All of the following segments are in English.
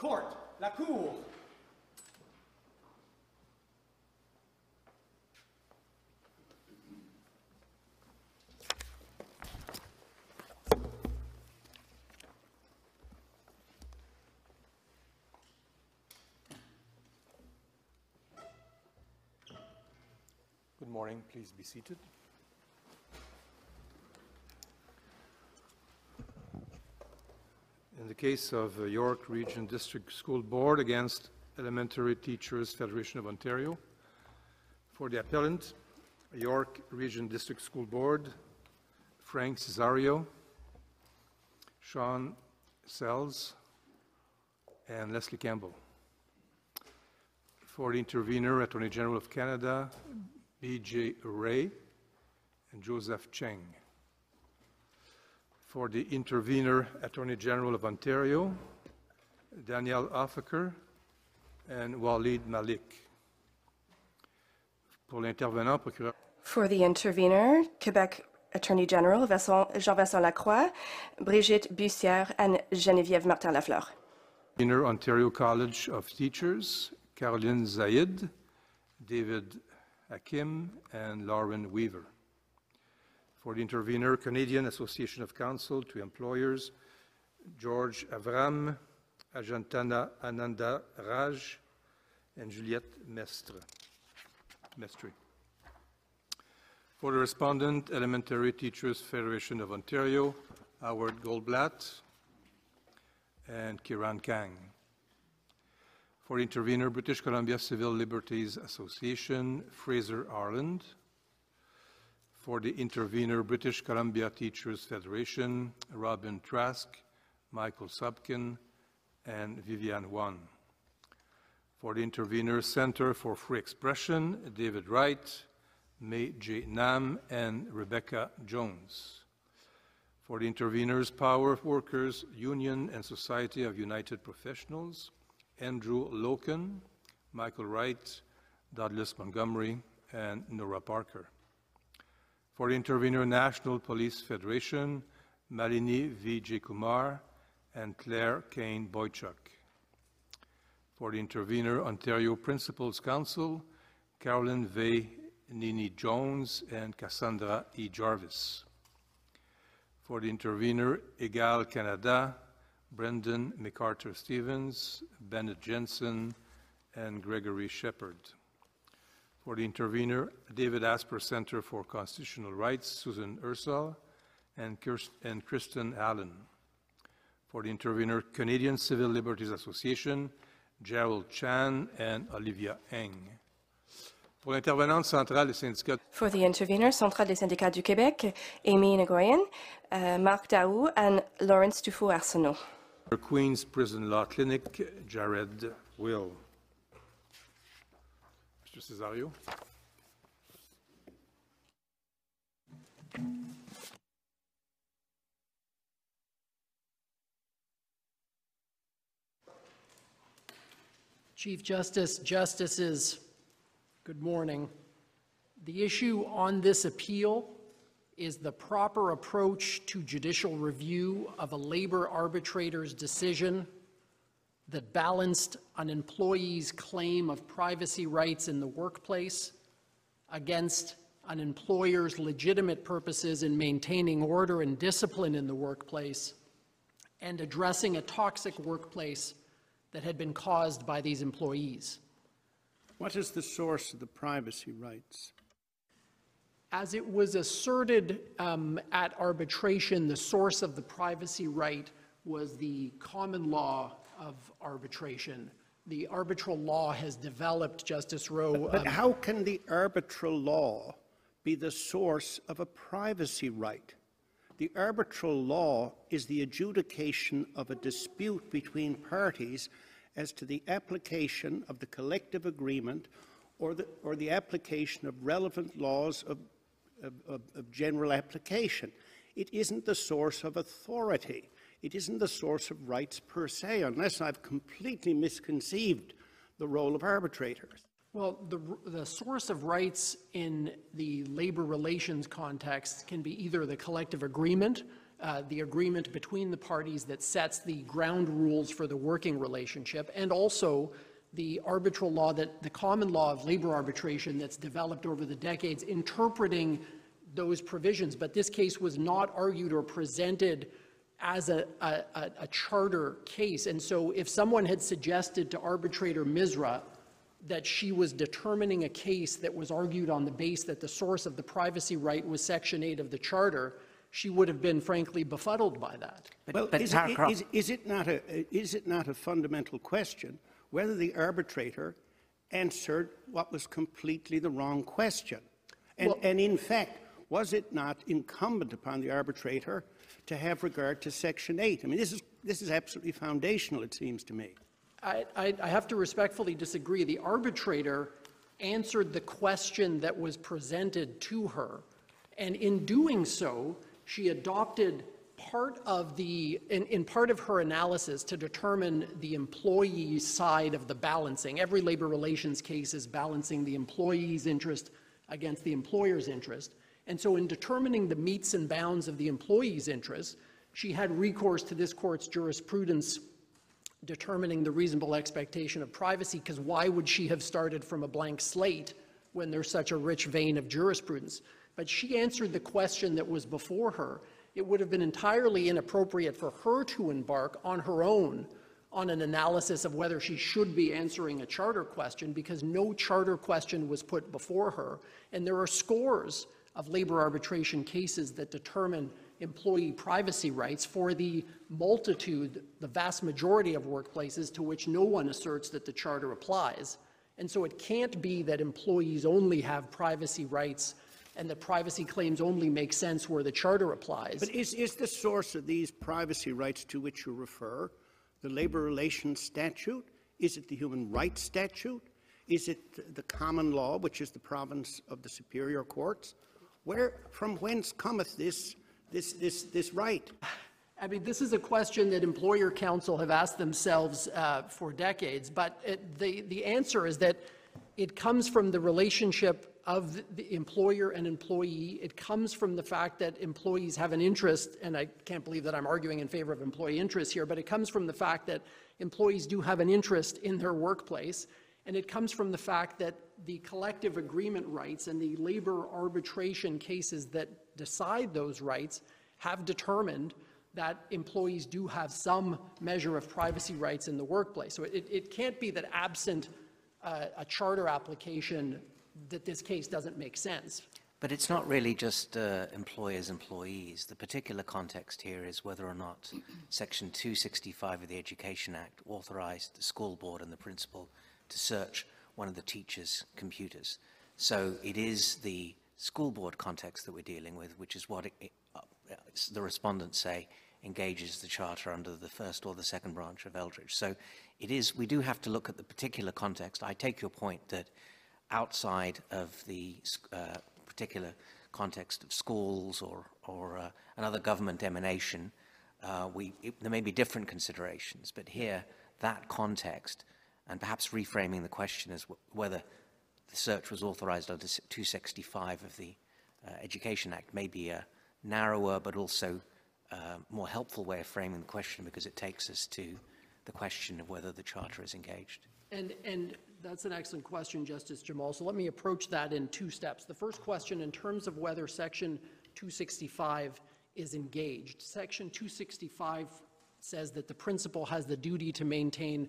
court, la cour. Good morning. Please be seated. In the case of York Region District School Board against Elementary Teachers Federation of Ontario, for the appellant, York Region District School Board, Frank Cesario, Sean Sells, and Leslie Campbell. For the intervener, Attorney General of Canada, B.J. Wray, and Joseph Cheng. For the intervener, Attorney General of Ontario, Danielle Offaker and Walid Malik. Pour l'intervenant, procureur For the intervener, Quebec Attorney General Vincent- Jean-Vincent Lacroix, Brigitte Bussière, and Geneviève Martin-Lafleur. Intervener, Ontario College of Teachers, Caroline Zayid, David Hakim, and Lauren Weaver. For the intervener, Canadian Association of Counsel to Employers, George Avram, Ajantana Ananda Raj, and Juliette Mestre. Mestre. For the respondent, Elementary Teachers Federation of Ontario, Howard Goldblatt, and Kiran Kang. For the intervener, British Columbia Civil Liberties Association, Fraser Arland. For the intervener, British Columbia Teachers Federation, Robin Trask, Michael Sobkin, and Vivian Wan. For the intervener, Center for Free Expression, David Wright, May J. Nam, and Rebecca Jones. For the interveners, Power Workers Union and Society of United Professionals, Andrew Lokan, Michael Wright, Douglas Montgomery, and Nora Parker. For the intervener, National Police Federation, Malini Vijaykumar, and Claire Kane Boychuk. For the Intervenor Ontario Principals Council, Carolyn V. Nini Jones, and Cassandra E. Jarvis. For the Intervenor Egale Canada, Brendan MacArthur Stevens, Bennett Jensen, and Gregory Shepard. For the intervener, David Asper Center for Constitutional Rights, Susan Ursel, and and Kristen Allen. For the intervener, Canadian Civil Liberties Association, Gerald Chan and Olivia Eng. Pour l'intervenante centrale des syndicats For the intervener, Centrale des syndicats du Québec, Amy Nguyen, uh, Marc Daou, and Lawrence Dufour-Arsenault. For Queen's Prison Law Clinic, Jared Will. Mr. Cesario? Chief Justice, Justices, good morning. The issue on this appeal is the proper approach to judicial review of a labor arbitrator's decision that balanced an employee's claim of privacy rights in the workplace against an employer's legitimate purposes in maintaining order and discipline in the workplace and addressing a toxic workplace that had been caused by these employees. What is the source of the privacy rights? As it was asserted um, at arbitration, the source of the privacy right was the common law of arbitration. The arbitral law has developed, Justice Rowe. But um, how can the arbitral law be the source of a privacy right? The arbitral law is the adjudication of a dispute between parties as to the application of the collective agreement or the, or the application of relevant laws of, of, of, of general application. It isn't the source of authority. It isn't the source of rights per se, unless I've completely misconceived the role of arbitrators. Well, the, the source of rights in the labor relations context can be either the collective agreement uh, the agreement between the parties that sets the ground rules for the working relationship, and also the arbitral law that, the common law of labor arbitration that's developed over the decades, interpreting those provisions. But this case was not argued or presented as a, a, a- a charter case. And so if someone had suggested to arbitrator Misra that she was determining a case that was argued on the base that the source of the privacy right was Section 8 of the charter, she would have been frankly befuddled by that. Well, but is, Tara it, is, is it not a, is it not a fundamental question whether the arbitrator answered what was completely the wrong question? And, Well- and in fact, was it not incumbent upon the arbitrator to have regard to Section 8? I mean, this is, this is absolutely foundational, it seems to me. I, I, I have to respectfully disagree. The arbitrator answered the question that was presented to her, and in doing so, she adopted part of the, in, in part of her analysis to determine the employee side of the balancing. Every labor relations case is balancing the employee's interest against the employer's interest. And so in determining the metes and bounds of the employee's interest, she had recourse to this court's jurisprudence determining the reasonable expectation of privacy, because why would she have started from a blank slate when there's such a rich vein of jurisprudence? But she answered the question that was before her. It would have been entirely inappropriate for her to embark on her own on an analysis of whether she should be answering a charter question, because no charter question was put before her. And there are scores of labor arbitration cases that determine employee privacy rights for the multitude, the vast majority of workplaces to which no one asserts that the charter applies. And so it can't be that employees only have privacy rights and that privacy claims only make sense where the charter applies. But is, is the source of these privacy rights to which you refer the labor relations statute? Is it the human rights statute? Is it the common law, which is the province of the superior courts? Where, from whence cometh this, this, this, this right? I mean, this is a question that employer counsel have asked themselves uh, for decades, but it, the, the answer is that it comes from the relationship of the employer and employee. It comes from the fact that employees have an interest, and I can't believe that I'm arguing in favor of employee interests here, but it comes from the fact that employees do have an interest in their workplace. And it comes from the fact that the collective agreement rights and the labor arbitration cases that decide those rights have determined that employees do have some measure of privacy rights in the workplace. So it, it can't be that absent uh, a charter application, that this case doesn't make sense. But it's not really just uh, employers, employees. The particular context here is whether or not Section 265 of the Education Act authorized the school board and the principal to search one of the teacher's computers. So it is the school board context that we're dealing with, which is what it, it, uh, the respondents say engages the charter under the first or the second branch of Eldridge. So it is, we do have to look at the particular context. I take your point that outside of the uh, particular context of schools or, or uh, another government emanation, uh, we, it, there may be different considerations, but here, that context, and perhaps reframing the question as wh- whether the search was authorized under 265 of the uh, Education Act may be a narrower but also uh, more helpful way of framing the question because it takes us to the question of whether the Charter is engaged. And, and that's an excellent question, Justice Jamal. So let me approach that in two steps. The first question, in terms of whether Section 265 is engaged. Section 265 says that the principal has the duty to maintain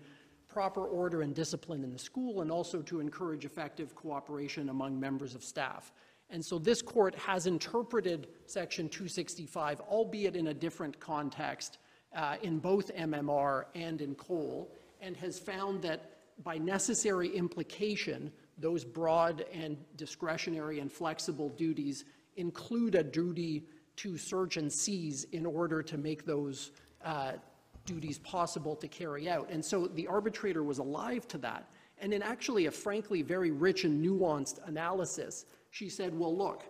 proper order and discipline in the school and also to encourage effective cooperation among members of staff. And so this court has interpreted Section 265, albeit in a different context, uh, in both MMR and in Cole, and has found that by necessary implication, those broad and discretionary and flexible duties include a duty to search and seize in order to make those uh, duties possible to carry out. And so the arbitrator was alive to that. And in actually a frankly very rich and nuanced analysis, she said, well, look,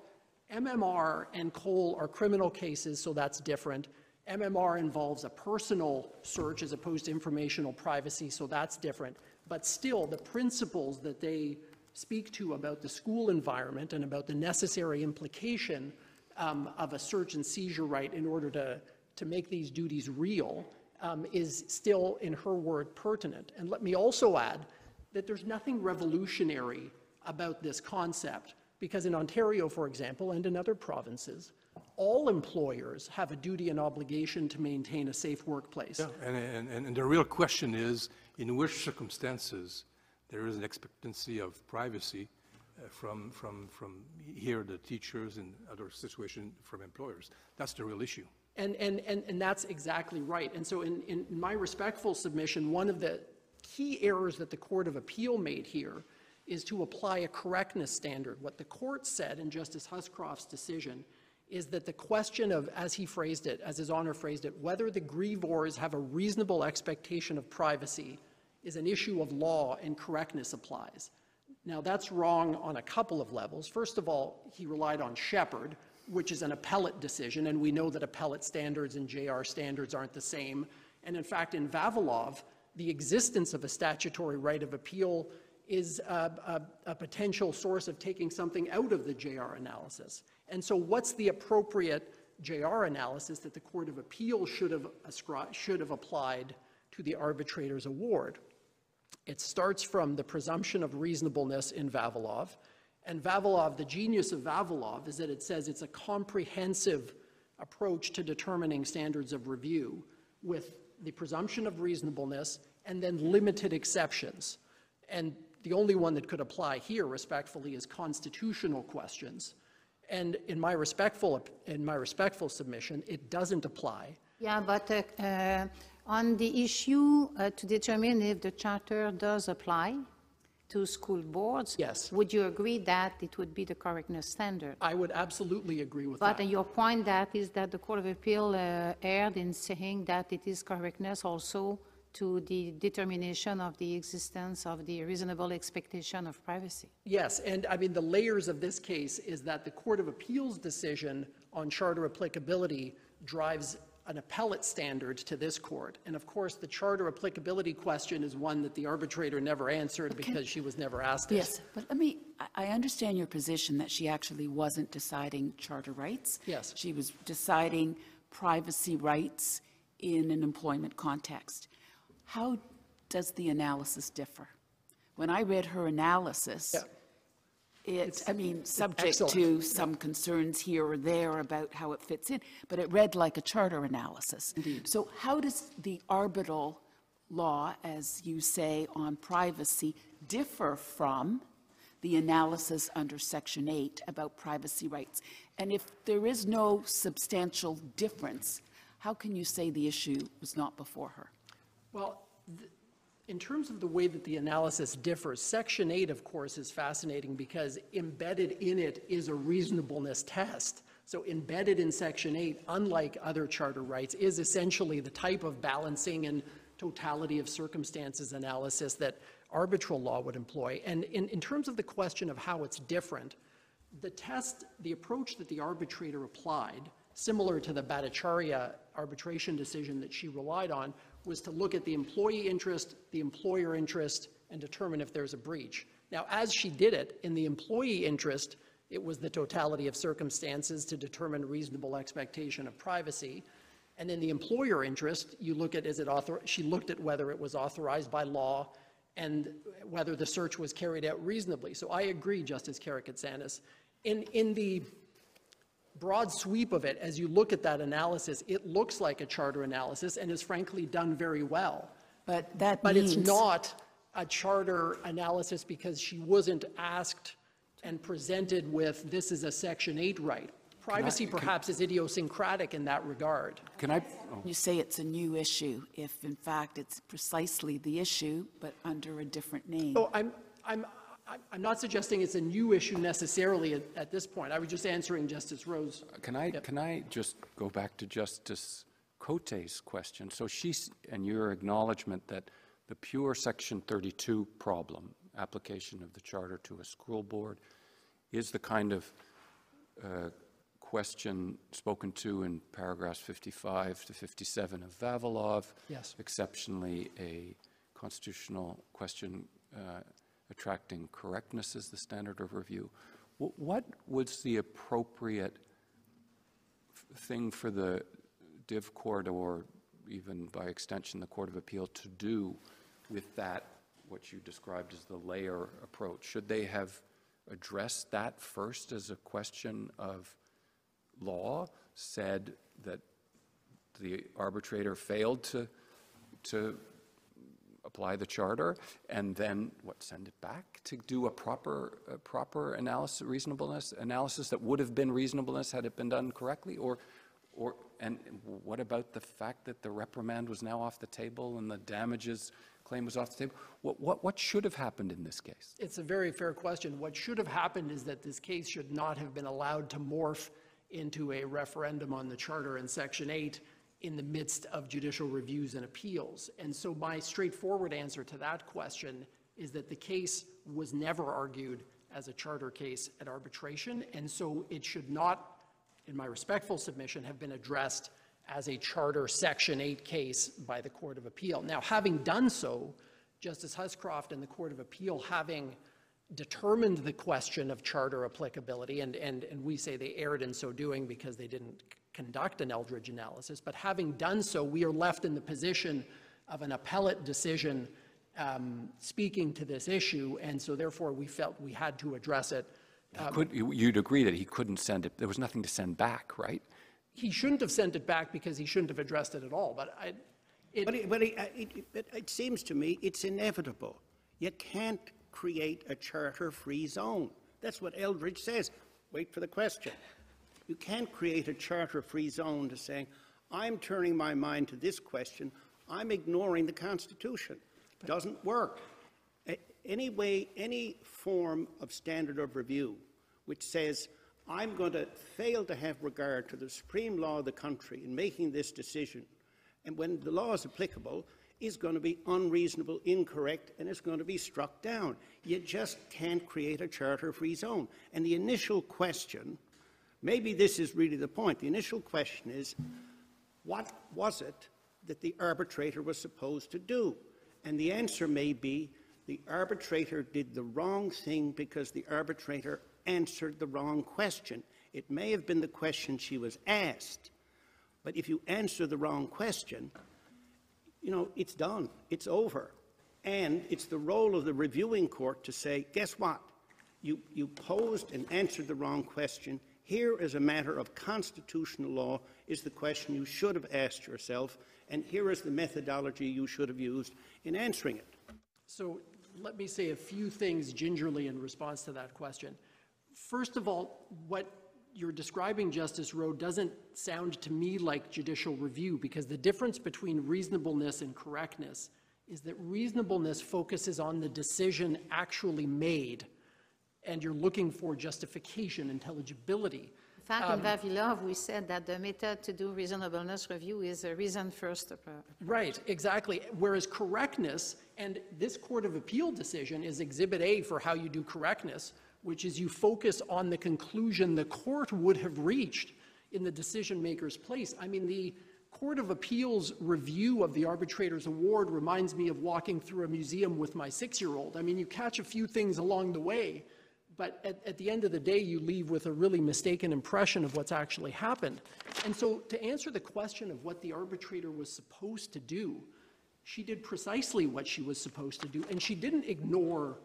MMR and Cole are criminal cases, so that's different. MMR involves a personal search as opposed to informational privacy, so that's different. But still, the principles that they speak to about the school environment and about the necessary implication um, of a search and seizure right in order to, to make these duties real um, is still, in her word, pertinent. And let me also add that there's nothing revolutionary about this concept, because in Ontario, for example, and in other provinces, all employers have a duty and obligation to maintain a safe workplace. And, and, and the real question is, in which circumstances there is an expectancy of privacy uh, from, from, from here, the teachers, and other situations from employers? That's the real issue. And, and, and, and that's exactly right. And so in, in my respectful submission, one of the key errors that the Court of Appeal made here is to apply a correctness standard. What the court said in Justice Huscroft's decision is that the question of, as he phrased it, as his honor phrased it, whether the grievors have a reasonable expectation of privacy is an issue of law and correctness applies. Now, that's wrong on a couple of levels. First of all, he relied on Shepard, which is an appellate decision, and we know that appellate standards and JR standards aren't the same. And in fact, in Vavilov, the existence of a statutory right of appeal is a, a, a potential source of taking something out of the JR analysis. And so, what's the appropriate JR analysis that the Court of Appeal should have, should have applied to the arbitrator's award? It starts from the presumption of reasonableness in Vavilov. And Vavilov, the genius of Vavilov is that it says it's a comprehensive approach to determining standards of review with the presumption of reasonableness and then limited exceptions. And the only one that could apply here, respectfully, is constitutional questions. And in my respectful, in my respectful submission, it doesn't apply. Yeah, but uh, uh, on the issue uh, to determine if the charter does apply to school boards, Yes. would you agree that it would be the correctness standard? I would absolutely agree with But that. But your point that is that the Court of Appeal uh, erred in saying that it is correctness also to the determination of the existence of the reasonable expectation of privacy. Yes, and I mean, the layers of this case is that the Court of Appeals decision on charter applicability drives an appellate standard to this court. And of course, the charter applicability question is one that the arbitrator never answered because she was never asked it. Yes, but let me, I- I understand your position that she actually wasn't deciding charter rights. Yes. She was deciding privacy rights in an employment context. How does the analysis differ? When I read her analysis, Yeah. It, I mean, subject excellent. to some concerns here or there about how it fits in, but it read like a charter analysis. Indeed. So how does the arbitral law, as you say, on privacy differ from the analysis under Section 8 about privacy rights? And if there is no substantial difference, how can you say the issue was not before her? Well, in terms of the way that the analysis differs, Section 8, of course, is fascinating because embedded in it is a reasonableness test. So embedded in Section 8, unlike other charter rights, is essentially the type of balancing and totality of circumstances analysis that arbitral law would employ. And in, in terms of the question of how it's different, the test, the approach that the arbitrator applied, similar to the Bhattacharya arbitration decision that she relied on, was to look at the employee interest, the employer interest, and determine if there's a breach. Now, as she did it, in the employee interest, it was the totality of circumstances to determine reasonable expectation of privacy. And in the employer interest, you look at, is it author, she looked at whether it was authorized by law and whether the search was carried out reasonably. So I agree, Justice Karakatsanis. In, in the broad sweep of it, as you look at that analysis, it looks like a charter analysis and is frankly done very well. But that But it's not a charter analysis because she wasn't asked and presented with, this is a Section 8 right. Privacy perhaps is idiosyncratic in that regard. Can I, oh, You say it's a new issue, if in fact it's precisely the issue, but under a different name. So I'm, I'm, I'm- not suggesting it's a new issue necessarily at, at this point. I was just answering Justice Rowe. can I, can I just go back to Justice Cote's question? So she's, and your acknowledgement that the pure Section 32 problem, application of the charter to a school board, is the kind of uh, question spoken to in paragraphs 55 to 57 of Vavilov. Yes. Exceptionally, a constitutional question uh, attracting correctness as the standard of review. What was the appropriate thing for the div court or even by extension the Court of Appeal to do with that, what you described as the layer approach? Should they have addressed that first as a question of law, said that the arbitrator failed to, to apply the charter, and then, what, send it back to do a proper, a proper analysis, reasonableness analysis that would have been reasonableness had it been done correctly? Or, or, and what about the fact that the reprimand was now off the table and the damages claim was off the table? What, what, what should have happened in this case? It's a very fair question. What should have happened is that this case should not have been allowed to morph into a referendum on the charter in Section 8 in the midst of judicial reviews and appeals. And so my straightforward answer to that question is that the case was never argued as a charter case at arbitration, and so it should not, in my respectful submission, have been addressed as a charter Section 8 case by the Court of Appeal. Now, having done so, Justice Huscroft and the Court of Appeal having determined the question of charter applicability, and, and, and we say they erred in so doing because they didn't conduct an Eldridge analysis, but having done so, we are left in the position of an appellate decision um, speaking to this issue, and so therefore we felt we had to address it. Could, you- you'd agree that he couldn't send it, there was nothing to send back, right? He shouldn't have sent it back because he shouldn't have addressed it at all, but I, it, But it, but it, it, it, it seems to me it's inevitable. You can't create a charter-free zone. That's what Eldridge says. Wait for the question. You can't create a charter-free zone to saying, I'm turning my mind to this question, I'm ignoring the Constitution. It Doesn't work. Any way, any form of standard of review which says, I'm going to fail to have regard to the supreme law of the country in making this decision, and when the law is applicable, is going to be unreasonable, incorrect, and it's going to be struck down. You just can't create a charter-free zone. And the initial question, maybe this is really the point, the initial question is, what was it that the arbitrator was supposed to do? And the answer may be the arbitrator did the wrong thing because the arbitrator answered the wrong question. It may have been the question she was asked, but if you answer the wrong question, you know, it's done, it's over. And it's the role of the reviewing court to say, guess what? You, you posed and answered the wrong question. Here, as a matter of constitutional law, is the question you should have asked yourself, and here is the methodology you should have used in answering it. So let me say a few things gingerly in response to that question. First of all, what you're describing, Justice Rowe, doesn't sound to me like judicial review because the difference between reasonableness and correctness is that reasonableness focuses on the decision actually made, and you're looking for justification, intelligibility. In fact, in um, Vavilov, we said that the method to do reasonableness review is a reason-first approach. Right, exactly. Whereas correctness, and this Court of Appeal decision is Exhibit A for how you do correctness, which is you focus on the conclusion the court would have reached in the decision maker's place. I mean, the Court of Appeals review of the arbitrator's award reminds me of walking through a museum with my six year old. I mean, you catch a few things along the way, but at, at the end of the day, you leave with a really mistaken impression of what's actually happened. And so, to answer the question of what the arbitrator was supposed to do, she did precisely what she was supposed to do, and she didn't ignore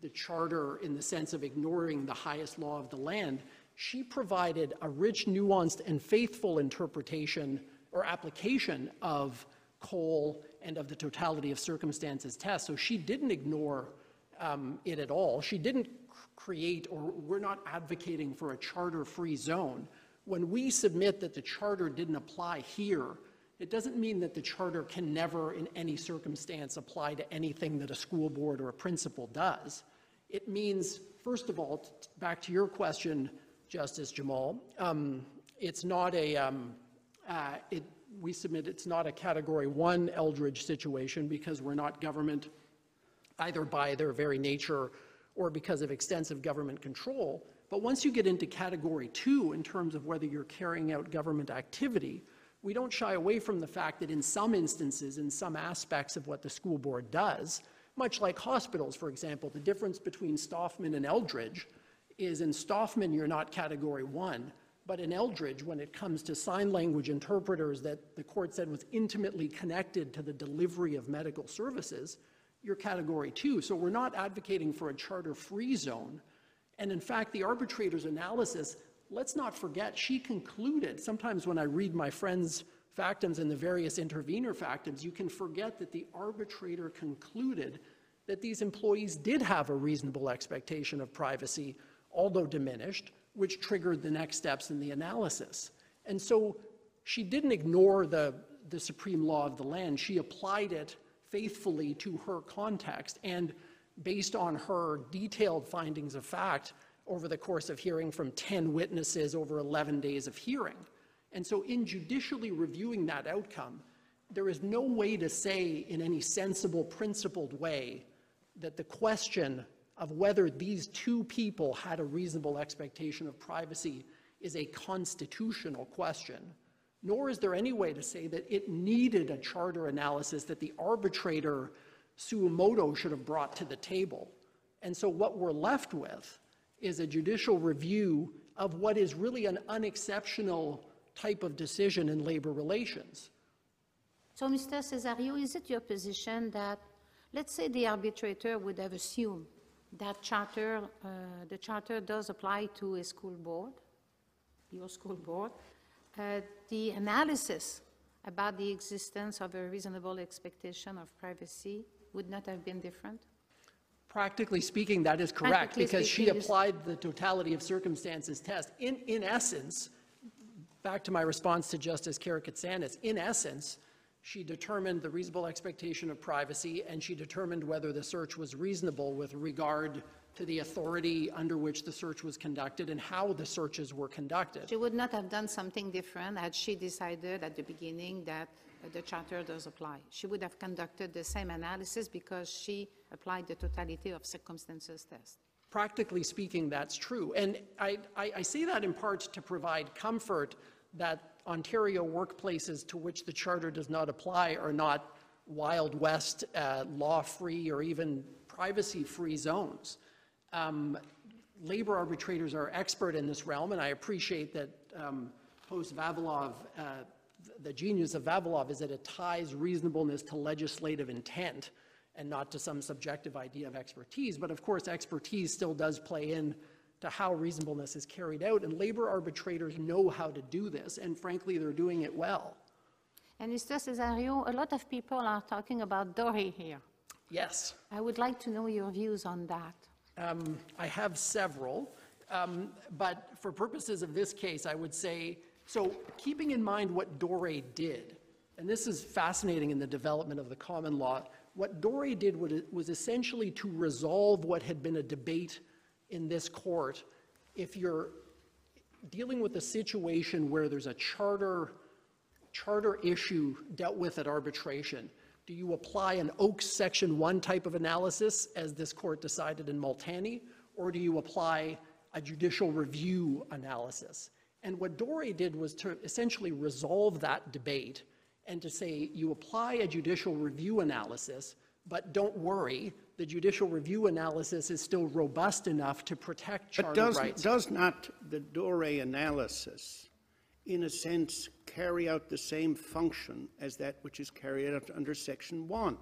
the charter in the sense of ignoring the highest law of the land. She provided a rich, nuanced, and faithful interpretation or application of Cole and of the totality of circumstances test. So she didn't ignore um, it at all. She didn't create, or we're not advocating for a charter free zone. When we submit that the charter didn't apply here, it doesn't mean that the charter can never, in any circumstance, apply to anything that a school board or a principal does. It means, first of all, back to your question, Justice Jamal, um, it's not a, um, uh, it, we submit it's not a Category 1 Eldridge situation because we're not government either by their very nature or because of extensive government control. But once you get into category two, in terms of whether you're carrying out government activity, we don't shy away from the fact that in some instances, in some aspects of what the school board does, much like hospitals, for example, the difference between Stoffman and Eldridge is in Stoffman, you're not category one, But in Eldridge, when it comes to sign language interpreters that the court said was intimately connected to the delivery of medical services, you're category two. So we're not advocating for a charter-free zone. And in fact, the arbitrator's analysis, let's not forget, she concluded, sometimes when I read my friend's factums and the various intervener factums, you can forget that the arbitrator concluded that these employees did have a reasonable expectation of privacy, although diminished, which triggered the next steps in the analysis. And so she didn't ignore the, the supreme law of the land. She applied it faithfully to her context and based on her detailed findings of fact over the course of hearing from 10 witnesses over 11 days of hearing. And so in judicially reviewing that outcome, there is no way to say in any sensible, principled way that the question of whether these two people had a reasonable expectation of privacy is a constitutional question, nor is there any way to say that it needed a charter analysis that the arbitrator suo motu should have brought to the table. And so what we're left with is a judicial review of what is really an unexceptional type of decision in labor relations. So, Mr. Cesario, is it your position that, let's say the arbitrator would have assumed that charter, uh, the charter does apply to a school board, your school board, Uh, the analysis about the existence of a reasonable expectation of privacy would not have been different? Practically speaking, that is correct, because she applied the totality of circumstances test. In, in essence, back to my response to Justice Karakatsanis, in essence, she determined the reasonable expectation of privacy, and she determined whether the search was reasonable with regard to the authority under which the search was conducted and how the searches were conducted. She would not have done something different had she decided at the beginning that the charter does apply. She would have conducted the same analysis because she applied the totality of circumstances test. Practically speaking, that's true. And I, I, I say that in part to provide comfort that Ontario workplaces to which the charter does not apply are not Wild West, uh, law-free, or even privacy-free zones. Um, labor arbitrators are expert in this realm, and I appreciate that um, host Vavilov, uh, the genius of Vavilov is that it ties reasonableness to legislative intent and not to some subjective idea of expertise. But of course, expertise still does play in to how reasonableness is carried out, and labor arbitrators know how to do this, and frankly, they're doing it well. And Mr. Cesario, a lot of people are talking about Dore here. Yes. I would like to know your views on that. Um, I have several, um, but for purposes of this case, I would say, so keeping in mind what Dore did, and this is fascinating in the development of the common law, what Dore did was essentially to resolve what had been a debate in this court. If you're dealing with a situation where there's a charter, charter issue dealt with at arbitration, do you apply an Oakes Section 1 type of analysis, as this court decided in Multani, or do you apply a judicial review analysis? And what Dore did was to essentially resolve that debate and to say you apply a judicial review analysis, but don't worry, the judicial review analysis is still robust enough to protect But charter does, rights. does not the Dore analysis, in a sense, carry out the same function as that which is carried out under Section 1?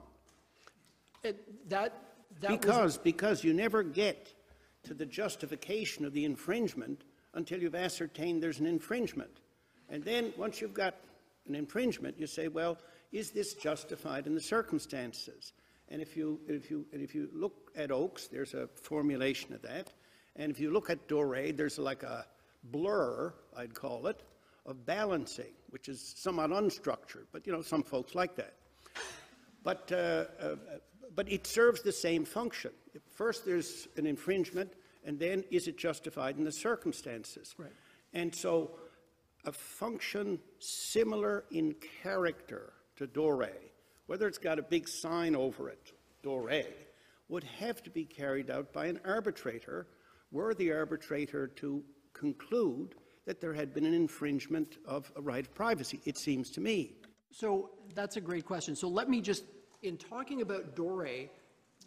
It- uh, That, that was Because, because you never get to the justification of the infringement until you've ascertained there's an infringement. And then, once you've got an infringement, you say, well, is this justified in the circumstances? And if you, if you, and if you look at Oakes, there's a formulation of that. And if you look at Dore, there's like a blur, I'd call it, of balancing, which is somewhat unstructured, but you know, some folks like that. But, uh, uh, but it serves the same function. First, there's an infringement, and then is it justified in the circumstances? Right. And so, a function similar in character to Dore, whether it's got a big sign over it, Dore, would have to be carried out by an arbitrator were the arbitrator to conclude that there had been an infringement of a right of privacy, it seems to me. So that's a great question. So let me just, in talking about Dore,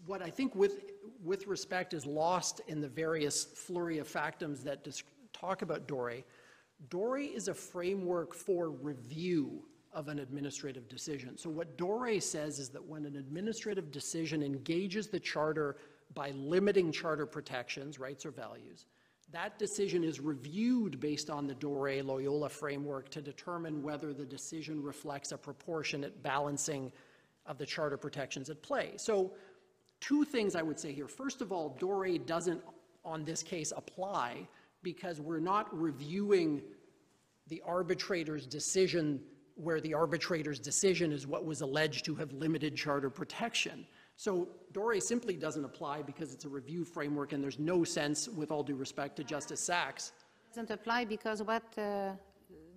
what I think with, with respect is lost in the various flurry of factums that talk about Dore, DORE is a framework for review of an administrative decision. So what DORE says is that when an administrative decision engages the charter by limiting charter protections, rights or values, that decision is reviewed based on the Dore Loyola framework to determine whether the decision reflects a proportionate balancing of the charter protections at play. So, two things I would say here. First of all, Dore doesn't, on this case, apply because we're not reviewing the arbitrator's decision where the arbitrator's decision is what was alleged to have limited charter protection. So Dore simply doesn't apply because it's a review framework, and there's no sense, with all due respect to Justice Sachs, It Doesn't apply because what, uh,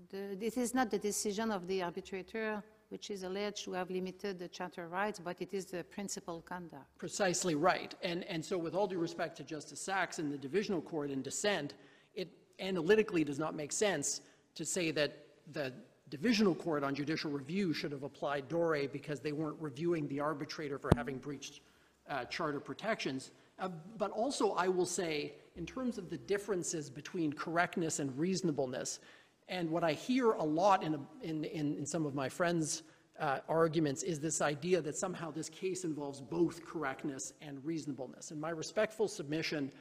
the- it is not the decision of the arbitrator which is alleged to have limited the charter rights, but it is the principal conduct. Precisely right. And, and so with all due respect to Justice Sachs and the divisional court in dissent, it analytically does not make sense to say that the divisional court on judicial review should have applied Dore because they weren't reviewing the arbitrator for having breached uh, charter protections. Uh, But also, I will say, in terms of the differences between correctness and reasonableness, and what I hear a lot in, a- in, in in some of my friends' uh, arguments is this idea that somehow this case involves both correctness and reasonableness. In my respectful submission,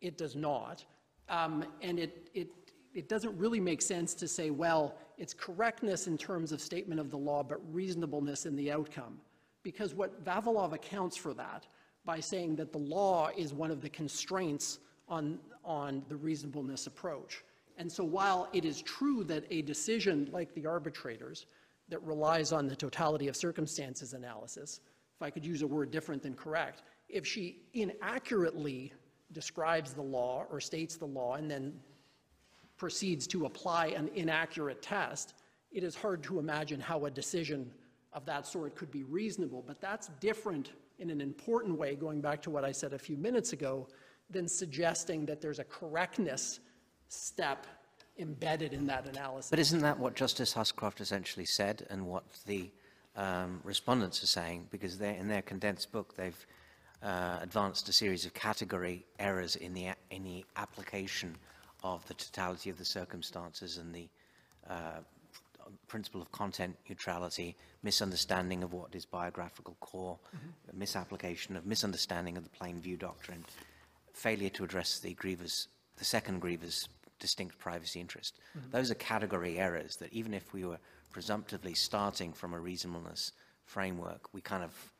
it does not. Um, And it, it, it doesn't really make sense to say, well, it's correctness in terms of statement of the law, but reasonableness in the outcome. Because what Vavilov accounts for that by saying that the law is one of the constraints on, on the reasonableness approach. And so while it is true that a decision like the arbitrator's that relies on the totality of circumstances analysis, if I could use a word different than correct, if she inaccurately describes the law or states the law and then proceeds to apply an inaccurate test, it is hard to imagine how a decision of that sort could be reasonable. But that's different in an important way, going back to what I said a few minutes ago, than suggesting that there's a correctness step embedded in that analysis. But isn't that what Justice Huscroft essentially said and what the um, respondents are saying? Because in their condensed book, they've uh, advanced a series of category errors in the, in the application of the totality of the circumstances and the uh, principle of content neutrality, misunderstanding of what is biographical core, misapplication of misunderstanding of the plain view doctrine, failure to address the grievous, the second grievor's distinct privacy interest. Those are category errors that even if we were presumptively starting from a reasonableness framework, we kind of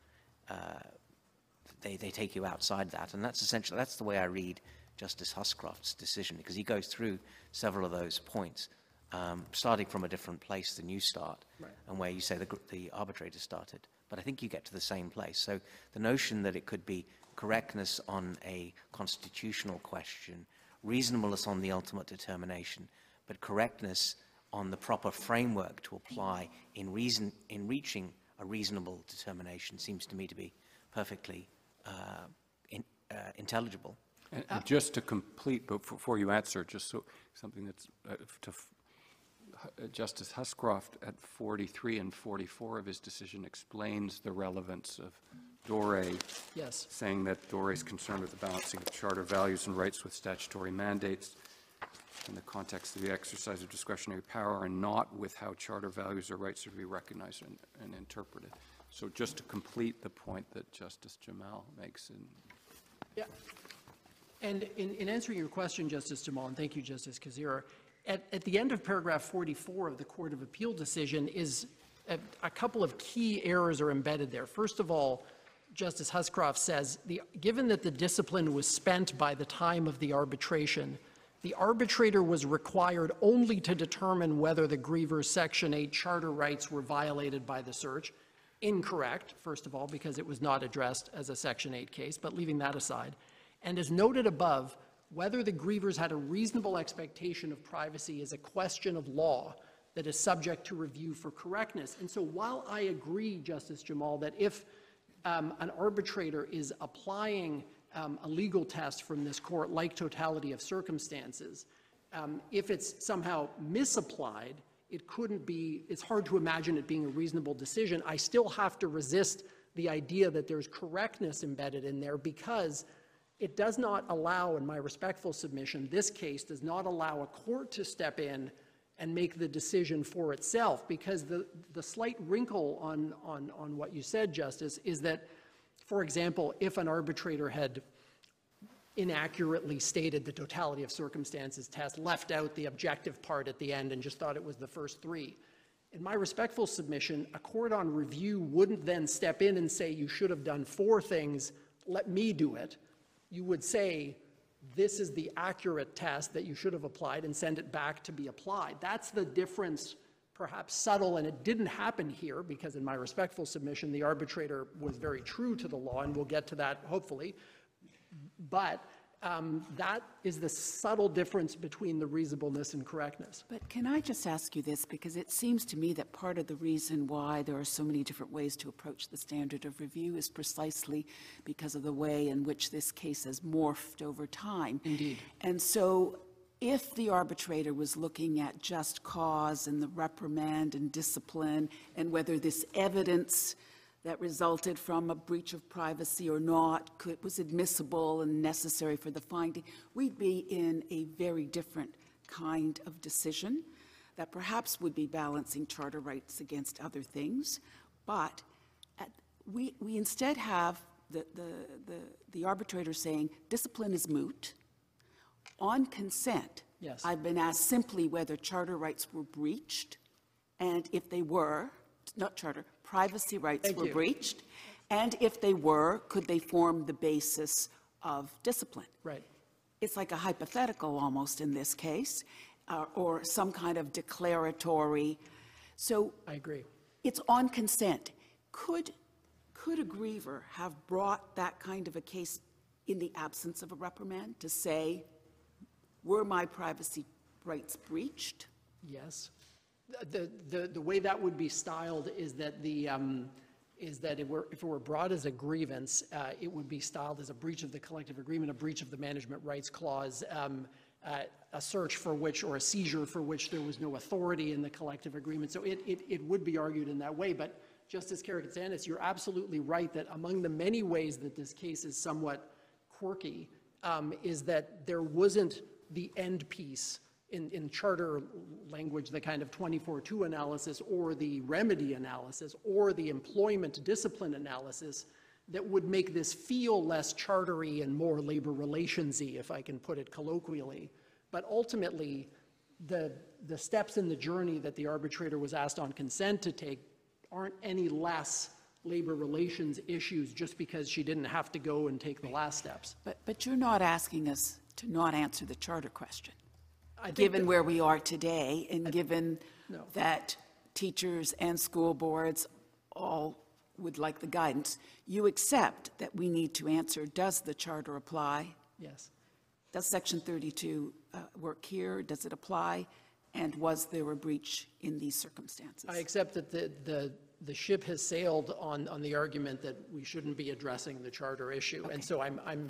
uh, they, they take you outside that. And that's essentially, that's the way I read Justice Huscroft's decision, because he goes through several of those points, um, starting from a different place than you start, and where you say the, the arbitrator started. But I think you get to the same place. So the notion that it could be correctness on a constitutional question, reasonableness on the ultimate determination, but correctness on the proper framework to apply in reason in reaching a reasonable determination seems to me to be perfectly uh, in, uh, intelligible. And and just to complete, but before you answer, just so, something that's, uh, to, uh, Justice Huscroft at 43 and 44 of his decision explains the relevance of Dore, Yes. saying that Dore is concerned with the balancing of charter values and rights with statutory mandates in the context of the exercise of discretionary power and not with how charter values or rights are to be recognized and, and interpreted. So just to complete the point that Justice Jamal makes in Yeah. And in, in answering your question, Justice Jamal, and thank you, Justice Kasirer, at, at the end of paragraph 44 of the Court of Appeal decision is a, a couple of key errors are embedded there. First of all, Justice Huscroft says, the, given that the discipline was spent by the time of the arbitration, the arbitrator was required only to determine whether the grievor's Section 8 charter rights were violated by the search. Incorrect, first of all, because it was not addressed as a Section 8 case, but leaving that aside. And as noted above, whether the grievors had a reasonable expectation of privacy is a question of law that is subject to review for correctness. And so while I agree, Justice Jamal, that if um, an arbitrator is applying um, a legal test from this court, like totality of circumstances, um, if it's somehow misapplied, it couldn't be, it's hard to imagine it being a reasonable decision. I still have to resist the idea that there's correctness embedded in there because it does not allow, in my respectful submission, this case does not allow a court to step in and make the decision for itself. Because the, the slight wrinkle on, on, on what you said, Justice, is that, for example, if an arbitrator had inaccurately stated the totality of circumstances test, left out the objective part at the end and just thought it was the first three. In my respectful submission, a court on review wouldn't then step in and say, you should have done four things, let me do it. You would say, this is the accurate test that you should have applied and send it back to be applied. That's the difference, perhaps subtle, and it didn't happen here because in my respectful submission, the arbitrator was very true to the law, and we'll get to that hopefully. But um, that is the subtle difference between the reasonableness and correctness. But can I just ask you this, because it seems to me that part of the reason why there are so many different ways to approach the standard of review is precisely because of the way in which this case has morphed over time. Indeed. And so if the arbitrator was looking at just cause and the reprimand and discipline and whether this evidence that resulted from a breach of privacy or not could, was admissible and necessary for the finding, we'd be in a very different kind of decision that perhaps would be balancing charter rights against other things. But at, we, we instead have the, the, the, the arbitrator saying discipline is moot. On consent, Yes. I've been asked simply whether charter rights were breached, and if they were, not charter, privacy rights Thank were you. breached, and if they were, could they form the basis of discipline? Right. It's like a hypothetical almost in this case, uh, or some kind of declaratory. So I agree. it's on consent. Could, could a grievor have brought that kind of a case in the absence of a reprimand to say, were my privacy rights breached? Yes. The, the, the way that would be styled is that the, um, is that if, we're, if it were brought as a grievance, uh, it would be styled as a breach of the collective agreement, a breach of the management rights clause, um, uh, a search for which, or a seizure for which there was no authority in the collective agreement. So it, it, it would be argued in that way. But Justice Karakatsanis, you're absolutely right that among the many ways that this case is somewhat quirky um, is that there wasn't the end piece in, in charter language, the kind of 24-2 analysis or the remedy analysis or the employment discipline analysis that would make this feel less chartery and more labor relationsy, if I can put it colloquially. But ultimately, the, the steps in the journey that the arbitrator was asked on consent to take aren't any less labor relations issues just because she didn't have to go and take the last steps. But, but you're not asking us to not answer the charter question. I think Given that- where we are today, and given No. that teachers and school boards all would like the guidance, you accept that we need to answer, does the charter apply? Yes. Does Section 32 uh, work here? Does it apply? And was there a breach in these circumstances? I accept that the, the, the ship has sailed on, on the argument that we shouldn't be addressing the charter issue. And so I'm, I'm,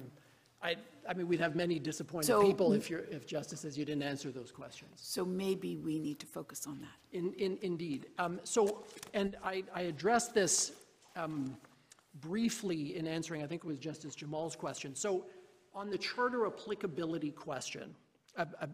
I, I mean, we'd have many disappointed So- people if you're, if Justice says you didn't answer those questions. So maybe we need to focus on that. In, in, indeed. Um, so, and I, I addressed this, um, briefly in answering, I think it was Justice Jamal's question. So on the charter applicability question, a, a,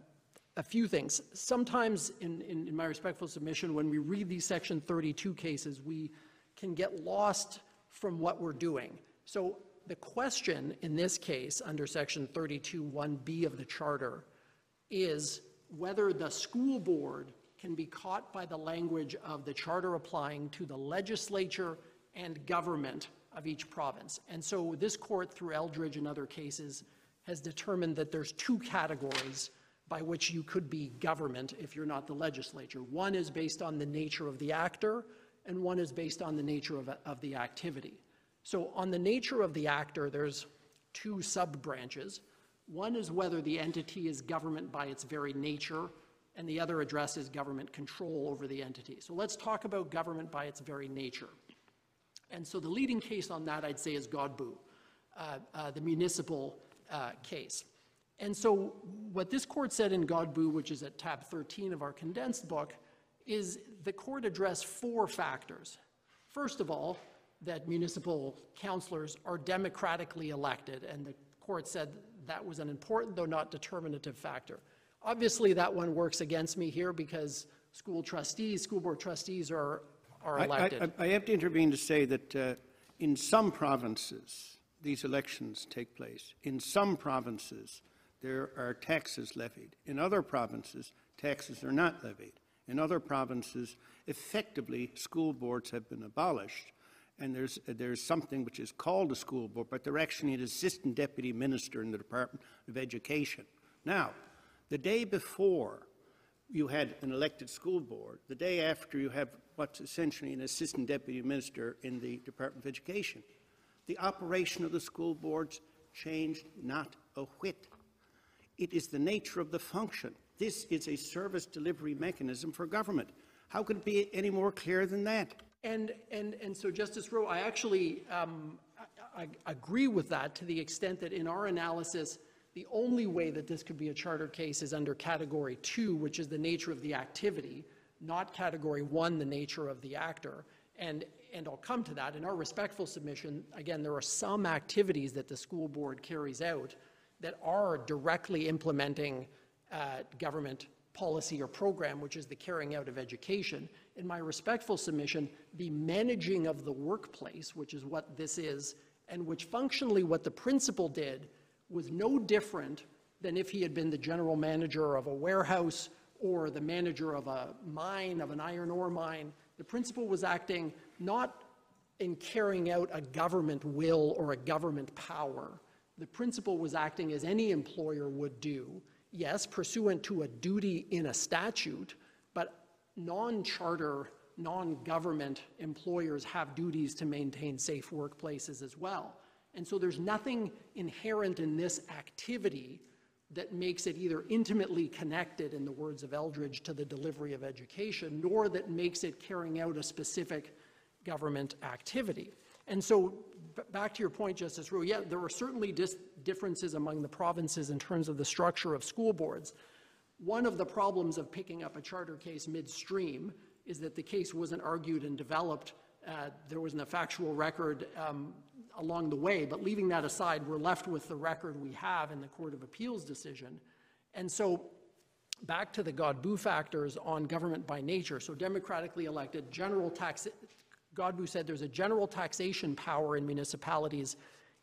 a few things. Sometimes in, in, in my respectful submission, when we read these section 32 cases, we can get lost from what we're doing. So the question in this case, under section 32 1B of the charter, is whether the school board can be caught by the language of the charter applying to the legislature and government of each province. And so this court, through Eldridge and other cases, has determined that there's two categories by which you could be government if you're not the legislature. One is based on the nature of the actor, and one is based on the nature of, of the activity. So on the nature of the actor, there's two sub-branches. One is whether the entity is government by its very nature, and the other addresses government control over the entity. So let's talk about government by its very nature. And so the leading case on that, I'd say, is Godbout, uh, uh, the municipal uh, case. And so what this court said in Godbout, which is at tab 13 of our condensed book, is the court addressed four factors. First of all, that municipal councilors are democratically elected, and the court said that was an important, though not determinative factor. Obviously, that one works against me here because school trustees, school board trustees are, are I- I- elected. I I have to intervene to say that uh, in some provinces, these elections take place. In some provinces, there are taxes levied. In other provinces, taxes are not levied. In other provinces, effectively, school boards have been abolished, and there's, there's something which is called a school board, but they're actually an assistant deputy minister in the Department of Education. Now, the day before you had an elected school board, the day after you have what's essentially an assistant deputy minister in the Department of Education. The operation of the school boards changed not a whit. It is the nature of the function. This is a service delivery mechanism for government. How could it be any more clear than that? And, and, and so Justice Rowe, I actually um, I, I agree with that to the extent that in our analysis, the only way that this could be a charter case is under category two, which is the nature of the activity, not category one, the nature of the actor. And, and I'll come to that. In our respectful submission, again, there are some activities that the school board carries out that are directly implementing uh, government policy or program, which is the carrying out of education. In my respectful submission, the managing of the workplace, which is what this is, and which functionally what the principal did was no different than if he had been the general manager of a warehouse or the manager of a mine, of an iron ore mine. The principal was acting not in carrying out a government will or a government power. The principal was acting as any employer would do, yes, pursuant to a duty in a statute, but non-charter, non-government employers have duties to maintain safe workplaces as well. And so there's nothing inherent in this activity that makes it either intimately connected, in the words of Eldridge, to the delivery of education, nor that makes it carrying out a specific government activity. And so, back to your point, Justice Rowe, yeah, there are certainly differences among the provinces in terms of the structure of school boards. One of the problems of picking up a charter case midstream is that the case wasn't argued and developed. Uh, there wasn't a factual record um, along the way, but leaving that aside, we're left with the record we have in the Court of Appeals decision. And so, back to the Godbout factors on government by nature. So democratically elected, general tax, Godbout said there's a general taxation power in municipalities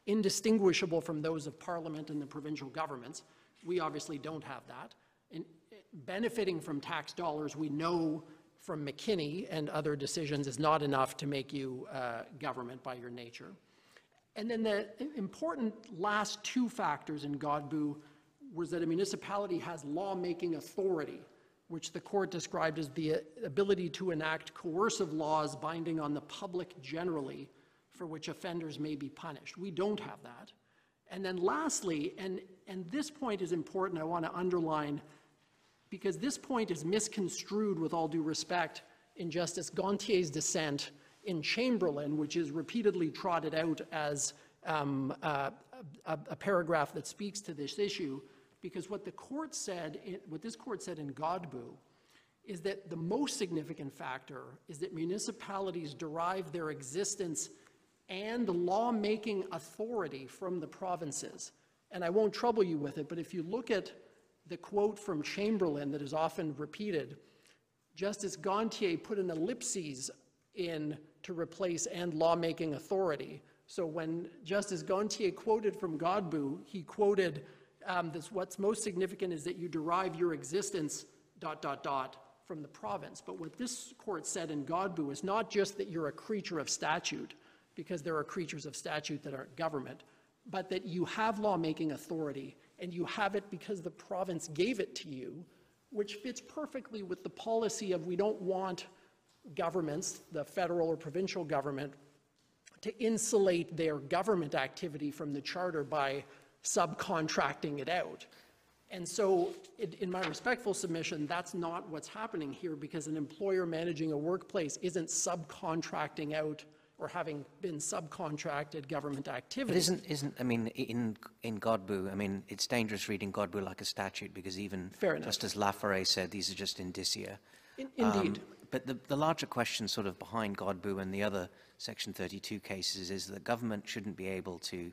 indistinguishable from those of parliament and the provincial governments. We obviously don't have that. And eh, benefiting from tax dollars, we know from McKinney and other decisions is not enough to make you uh, government by your nature. And then the important last two factors in Godbout was that a municipality has lawmaking authority, which the court described as the ability to enact coercive laws binding on the public generally for which offenders may be punished. We don't have that. And then lastly, and, and this point is important, I want to underline, because this point is misconstrued with all due respect in Justice Gonthier's dissent in Chamberlain, which is repeatedly trotted out as um, uh, a, a paragraph that speaks to this issue, because what the court said, what this court said in Godbout, is that the most significant factor is that municipalities derive their existence and lawmaking authority from the provinces. And I won't trouble you with it, but if you look at the quote from Chamberlain that is often repeated, Justice Gonthier put an ellipses in to replace and lawmaking authority. So when Justice Gonthier quoted from Godbout, he quoted um, this, what's most significant is that you derive your existence, dot, dot, dot, from the province. But what this court said in Godbout is not just that you're a creature of statute, because there are creatures of statute that aren't government, but that you have lawmaking authority, and you have it because the province gave it to you, which fits perfectly with the policy of we don't want governments, the federal or provincial government, to insulate their government activity from the charter by subcontracting it out. And so, in, in my respectful submission, that's not what's happening here because an employer managing a workplace isn't subcontracting out or having been subcontracted government But activity. isn't, isn't, I mean, in, in Godbout, I mean, it's dangerous reading Godbout like a statute because even enough. Justice La Forest said these are just indicia. In- Indeed. Um, But the, the larger question sort of behind Godbout and the other Section 32 cases is that government shouldn't be able to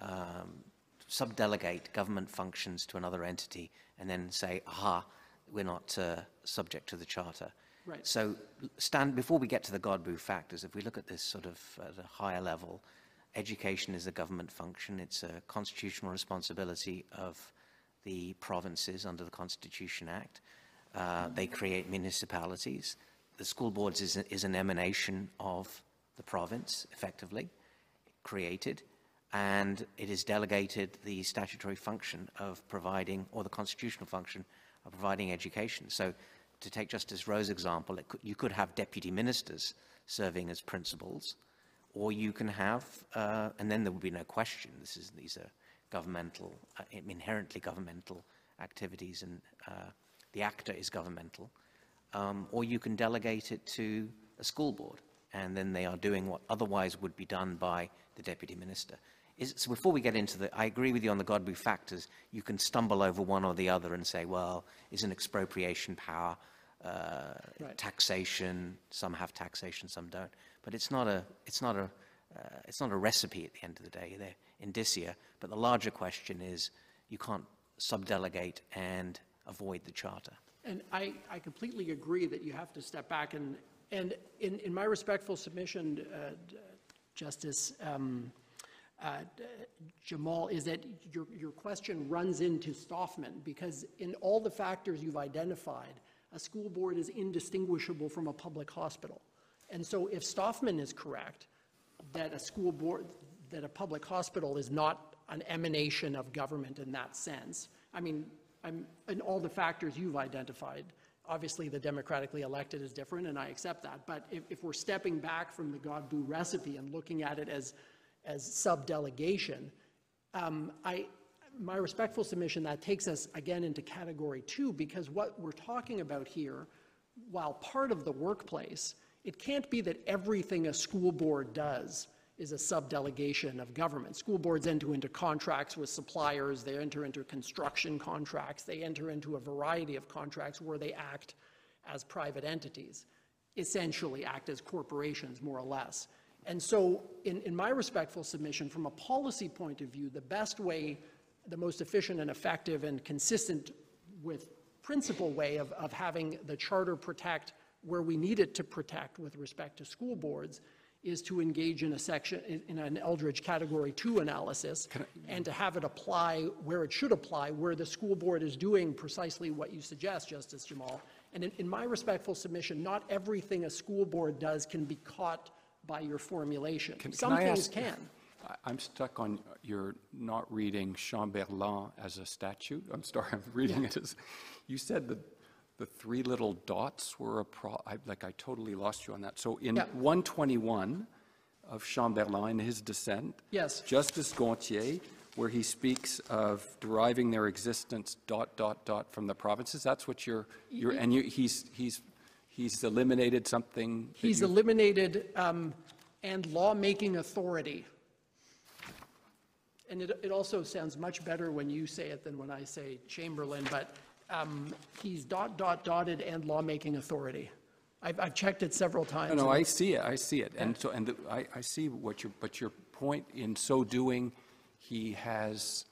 um, subdelegate government functions to another entity and then say, aha, we're not uh, subject to the charter. Right. So stand, before we get to the Godbout factors, if we look at this sort of at a higher level, education is a government function. It's a constitutional responsibility of the provinces under the Constitution Act. Uh, they create municipalities. The school boards is, is an emanation of the province, effectively, created, and it is delegated the statutory function of providing, or the constitutional function of providing education. So to take Justice Rowe's example, could, you could have deputy ministers serving as principals, or you can have, uh, and then there would be no question, this is, these are governmental, uh, inherently governmental activities, and uh, the actor is governmental, um, or you can delegate it to a school board, and then they are doing what otherwise would be done by the deputy minister. Is, so before we get into the, I agree with you on the Godbout factors, you can stumble over one or the other and say, well, is an expropriation power, uh, Right. taxation, some have taxation, some don't. But it's not a, it's not a, uh, it's not a recipe at the end of the day. They're indicia. But the larger question is, you can't subdelegate and avoid the charter. And I, I completely agree that you have to step back and, and in, in my respectful submission, uh, Justice um, uh, Jamal, is that your, your question runs into Stoffman, because in all the factors you've identified, a school board is indistinguishable from a public hospital. And so if Stoffman is correct, that a school board, that a public hospital is not an emanation of government in that sense. I mean, I'm, in all the factors you've identified, obviously the democratically elected is different, and I accept that. But if, if we're stepping back from the Godbout recipe and looking at it as, as sub-delegation, um, I, my respectful submission, that takes us again into category two, because what we're talking about here, while part of the workplace, it can't be that everything a school board does is a sub-delegation of government. School boards enter into contracts with suppliers, they enter into construction contracts, they enter into a variety of contracts where they act as private entities, essentially act as corporations, more or less. And so, in, in my respectful submission, from a policy point of view, the best way, the most efficient and effective and consistent with principal way of, of having the charter protect where we need it to protect with respect to school boards is to engage in a section, in- an Eldridge Category 2 analysis, and to have it apply where it should apply, where the school board is doing precisely what you suggest, Justice Jamal. And in, in my respectful submission, not everything a school board does can be caught by your formulation. Can- Some can things ask- can. I- I'm stuck on, you're not reading Chamberlain as a statute? I'm sorry, I'm reading it as, you said that the three little dots were a pro, I- like, I totally lost you on that. So in Yeah. 121 of Chamberlain, in his dissent, Yes. Justice Gonthier, where he speaks of deriving their existence dot, dot, dot from the provinces, that's what you're, you're, and you, he's, he's, he's eliminated something. that He's you- eliminated um, and lawmaking authority. And it, it also sounds much better when you say it than when I say Chamberlain, but um, he's dot, dot, dotted and lawmaking authority. I've, I've checked it several times. No, no, I see it, I see it. And so, and the- I, I see what your, but your point in so doing, he has,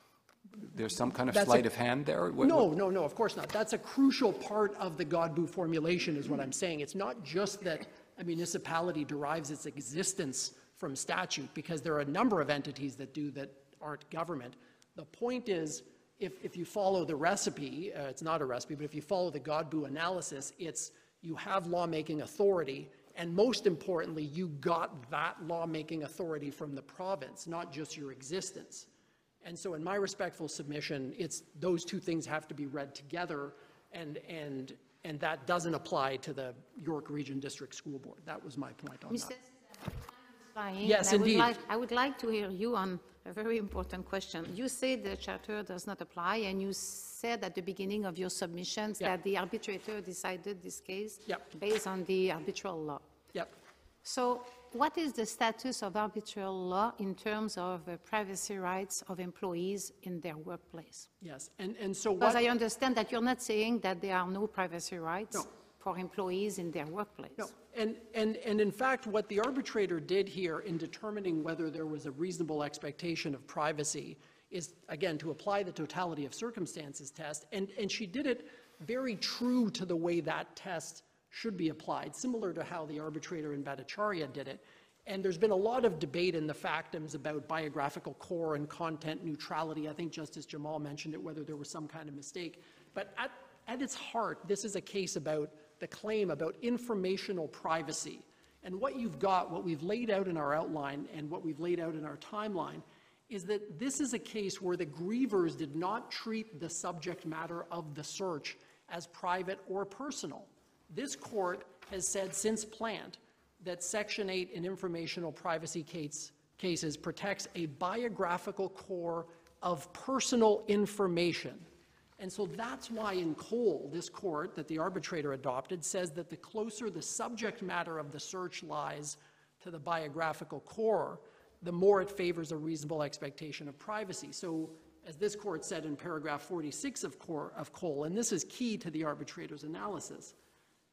there's some kind of That's a- sleight of hand there? What- No, what- no, no, of course not. That's a crucial part of the Godbout formulation, is what I'm saying. It's not just that a municipality derives its existence from statute, because there are a number of entities that do that aren't government. The point is, if, if you follow the recipe, uh, it's not a recipe, but if you follow the Godbout analysis, it's you have lawmaking authority, and most importantly, you got that lawmaking authority from the province, not just your existence. And so in my respectful submission, it's, those two things have to be read together, and, and, and that doesn't apply to the York Region District School Board. That was my point on Mr. that. Yes, I would indeed. like- I would like to hear you on a very important question. You say the charter does not apply, and you said at the beginning of your submissions Yeah. that the arbitrator decided this case Yep. based on the arbitral law. Yep. So what is the status of arbitral law in terms of uh, privacy rights of employees in their workplace? Yes, and, and so Because I understand that you're not saying that there are no privacy rights No. for employees in their workplace. no, and, and, and in fact, what the arbitrator did here in determining whether there was a reasonable expectation of privacy is, again, to apply the totality of circumstances test, and, and she did it very true to the way that test should be applied, similar to how the arbitrator in Bhattacharya did it. And there's been a lot of debate in the factums about biographical core and content neutrality. I think Justice Jamal mentioned it, whether there was some kind of mistake. But at, at its heart, this is a case about the claim about informational privacy. And what you've got, what we've laid out in our outline and what we've laid out in our timeline, is that this is a case where the grievors did not treat the subject matter of the search as private or personal. This court has said since Plant that Section 8 in informational privacy case, cases protects a biographical core of personal information. And so that's why in Cole, this court that the arbitrator adopted says that the closer the subject matter of the search lies to the biographical core, the more it favors a reasonable expectation of privacy. So as this court said in paragraph 46 of, core, of Cole, and this is key to the arbitrator's analysis,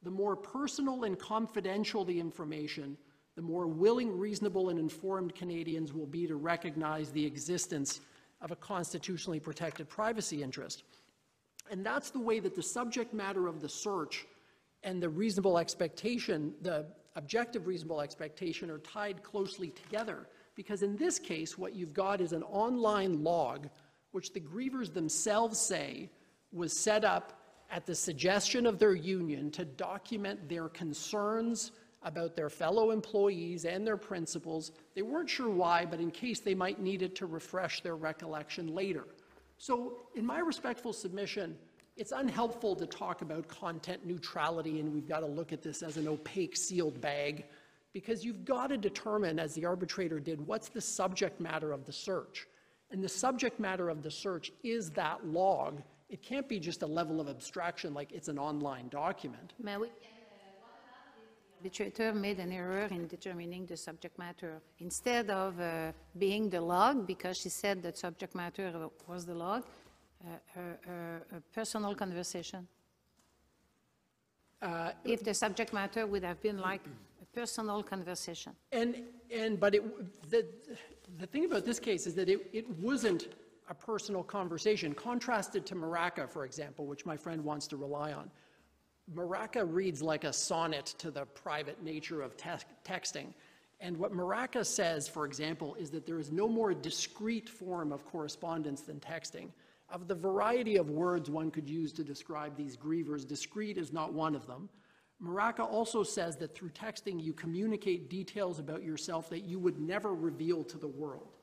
the more personal and confidential the information, the more willing, reasonable, and informed Canadians will be to recognize the existence of a constitutionally protected privacy interest. And that's the way that the subject matter of the search and the reasonable expectation, the objective reasonable expectation, are tied closely together. Because in this case, what you've got is an online log, which the grievors themselves say was set up at the suggestion of their union to document their concerns about their fellow employees and their principals. They weren't sure why, but in case they might need it to refresh their recollection later. So, in my respectful submission, it's unhelpful to talk about content neutrality and we've got to look at this as an opaque sealed bag because you've got to determine, as the arbitrator did, what's the subject matter of the search. And the subject matter of the search is that log. It can't be just a level of abstraction like it's an online document. Mais oui. Arbitrator made an error in determining the subject matter. Instead of uh, being the log, because she said that subject matter was the log, uh, a, a, a personal conversation. If the subject matter would have been like a personal conversation. And, and, but it, the, the thing about this case is that it, it wasn't a personal conversation, contrasted to Marakah, for example, which my friend wants to rely on. Marakah reads like a sonnet to the private nature of te- texting. And what Marakah says, for example, is that there is no more discrete form of correspondence than texting. Of the variety of words one could use to describe these grievors, discrete is not one of them. Marakah also says that through texting you communicate details about yourself that you would never reveal to the world.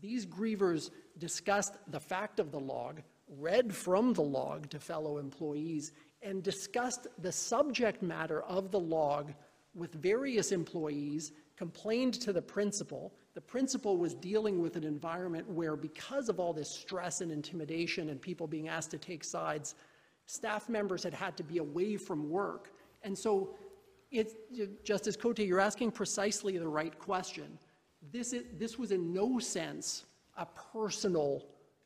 These grievors discussed the fact of the log, read from the log to fellow employees, and discussed the subject matter of the log with various employees, complained to the principal. The principal was dealing with an environment where, because of all this stress and intimidation and people being asked to take sides, staff members had had to be away from work. And so, it, Justice Cote, you're asking precisely the right question. This, is, this was in no sense a personal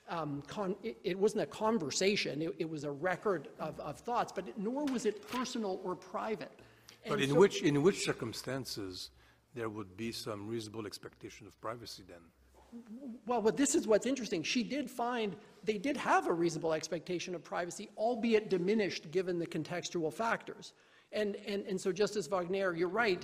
um, con- it, it, wasn't a conversation, it, it was a record of, of thoughts, but it, nor was it personal or private. But And in so- which, in which circumstances there would be some reasonable expectation of privacy then? Well, but this is what's interesting. She did find they did have a reasonable expectation of privacy, albeit diminished given the contextual factors. And, and, and so, Justice Wagner, you're right.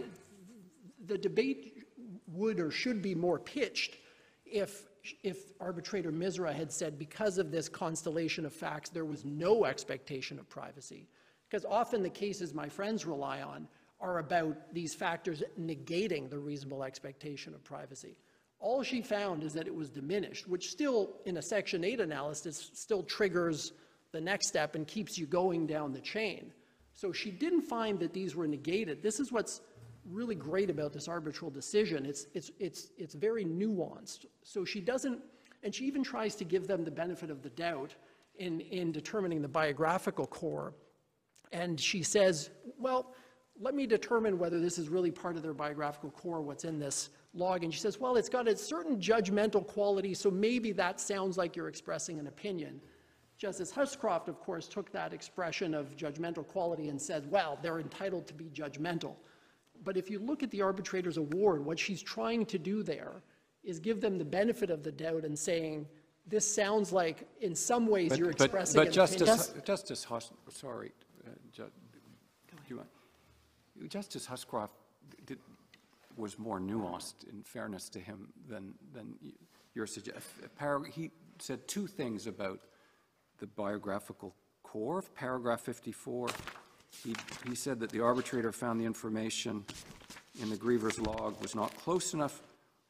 The debate would or should be more pitched if, if arbitrator Misra had said, because of this constellation of facts, there was no expectation of privacy. Because often the cases my friends rely on are about these factors negating the reasonable expectation of privacy. All she found is that it was diminished, which still, in a Section 8 analysis, still triggers the next step and keeps you going down the chain. So she didn't find that these were negated. This is what's really great about this arbitral decision. It's, it's, it's, it's very nuanced. So she doesn't, and she even tries to give them the benefit of the doubt in, in determining the biographical core. And she says, well, let me determine whether this is really part of their biographical core, what's in this log. And she says, well, it's got a certain judgmental quality, so maybe that sounds like you're expressing an opinion. Justice Huscroft, of course, took that expression of judgmental quality and said, well, they're entitled to be judgmental. But if you look at the arbitrator's award, what she's trying to do there is give them the benefit of the doubt and saying, this sounds like, in some ways, But- you're but- expressing But an Justice, opinion. Justice Hus, sorry, uh, Ju- do you want- Justice Huscroft did, was more nuanced, in fairness to him, than, than y- your suggest. He said two things about the biographical core of paragraph 54. He, he said that the arbitrator found the information in the grievor's log was not close enough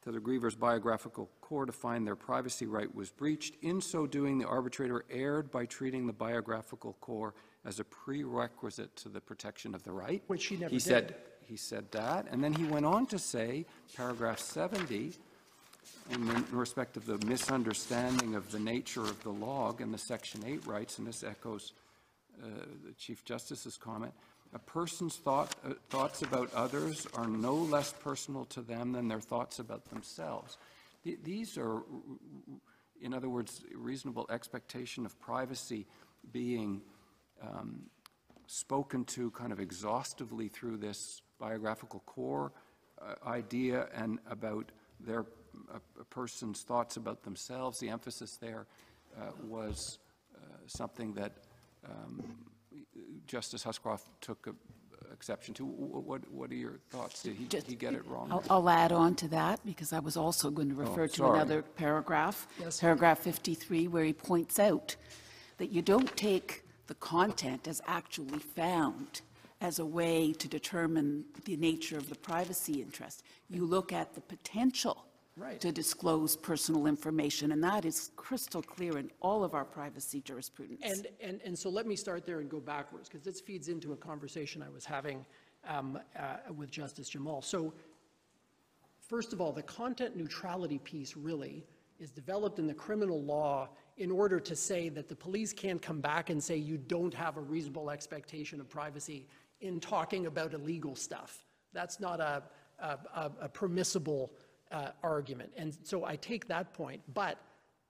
to the grievor's biographical core to find their privacy right was breached. In so doing, the arbitrator erred by treating the biographical core as a prerequisite to the protection of the right. Which he never He did. said, he said that, and then he went on to say, paragraph 70, in in respect of the misunderstanding of the nature of the log and the Section 8 rights, and this echoes the Chief Justice's comment, a person's thought, uh, thoughts about others are no less personal to them than their thoughts about themselves. Th- These are, in other words, reasonable expectation of privacy being um, spoken to kind of exhaustively through this biographical core uh, idea and about their, a a person's thoughts about themselves. The emphasis there uh, was uh, something that um, Justice Huscroft took a- exception to. Wh- What, what are your thoughts? Did he, did he get it wrong? I'll, I'll add on to that, because I was also going to refer to sorry. another paragraph, Yes. paragraph 53, where he points out that you don't take the content as actually found as a way to determine the nature of the privacy interest. You look at the potential Right. to disclose personal information, and that is crystal clear in all of our privacy jurisprudence. And, and, and so let me start there and go backwards, because this feeds into a conversation I was having um, uh, with Justice Jamal. So first of all, the content neutrality piece really is developed in the criminal law in order to say that the police can't come back and say you don't have a reasonable expectation of privacy in talking about illegal stuff. That's not a, a, a- a permissible uh, argument. And so I take that point, but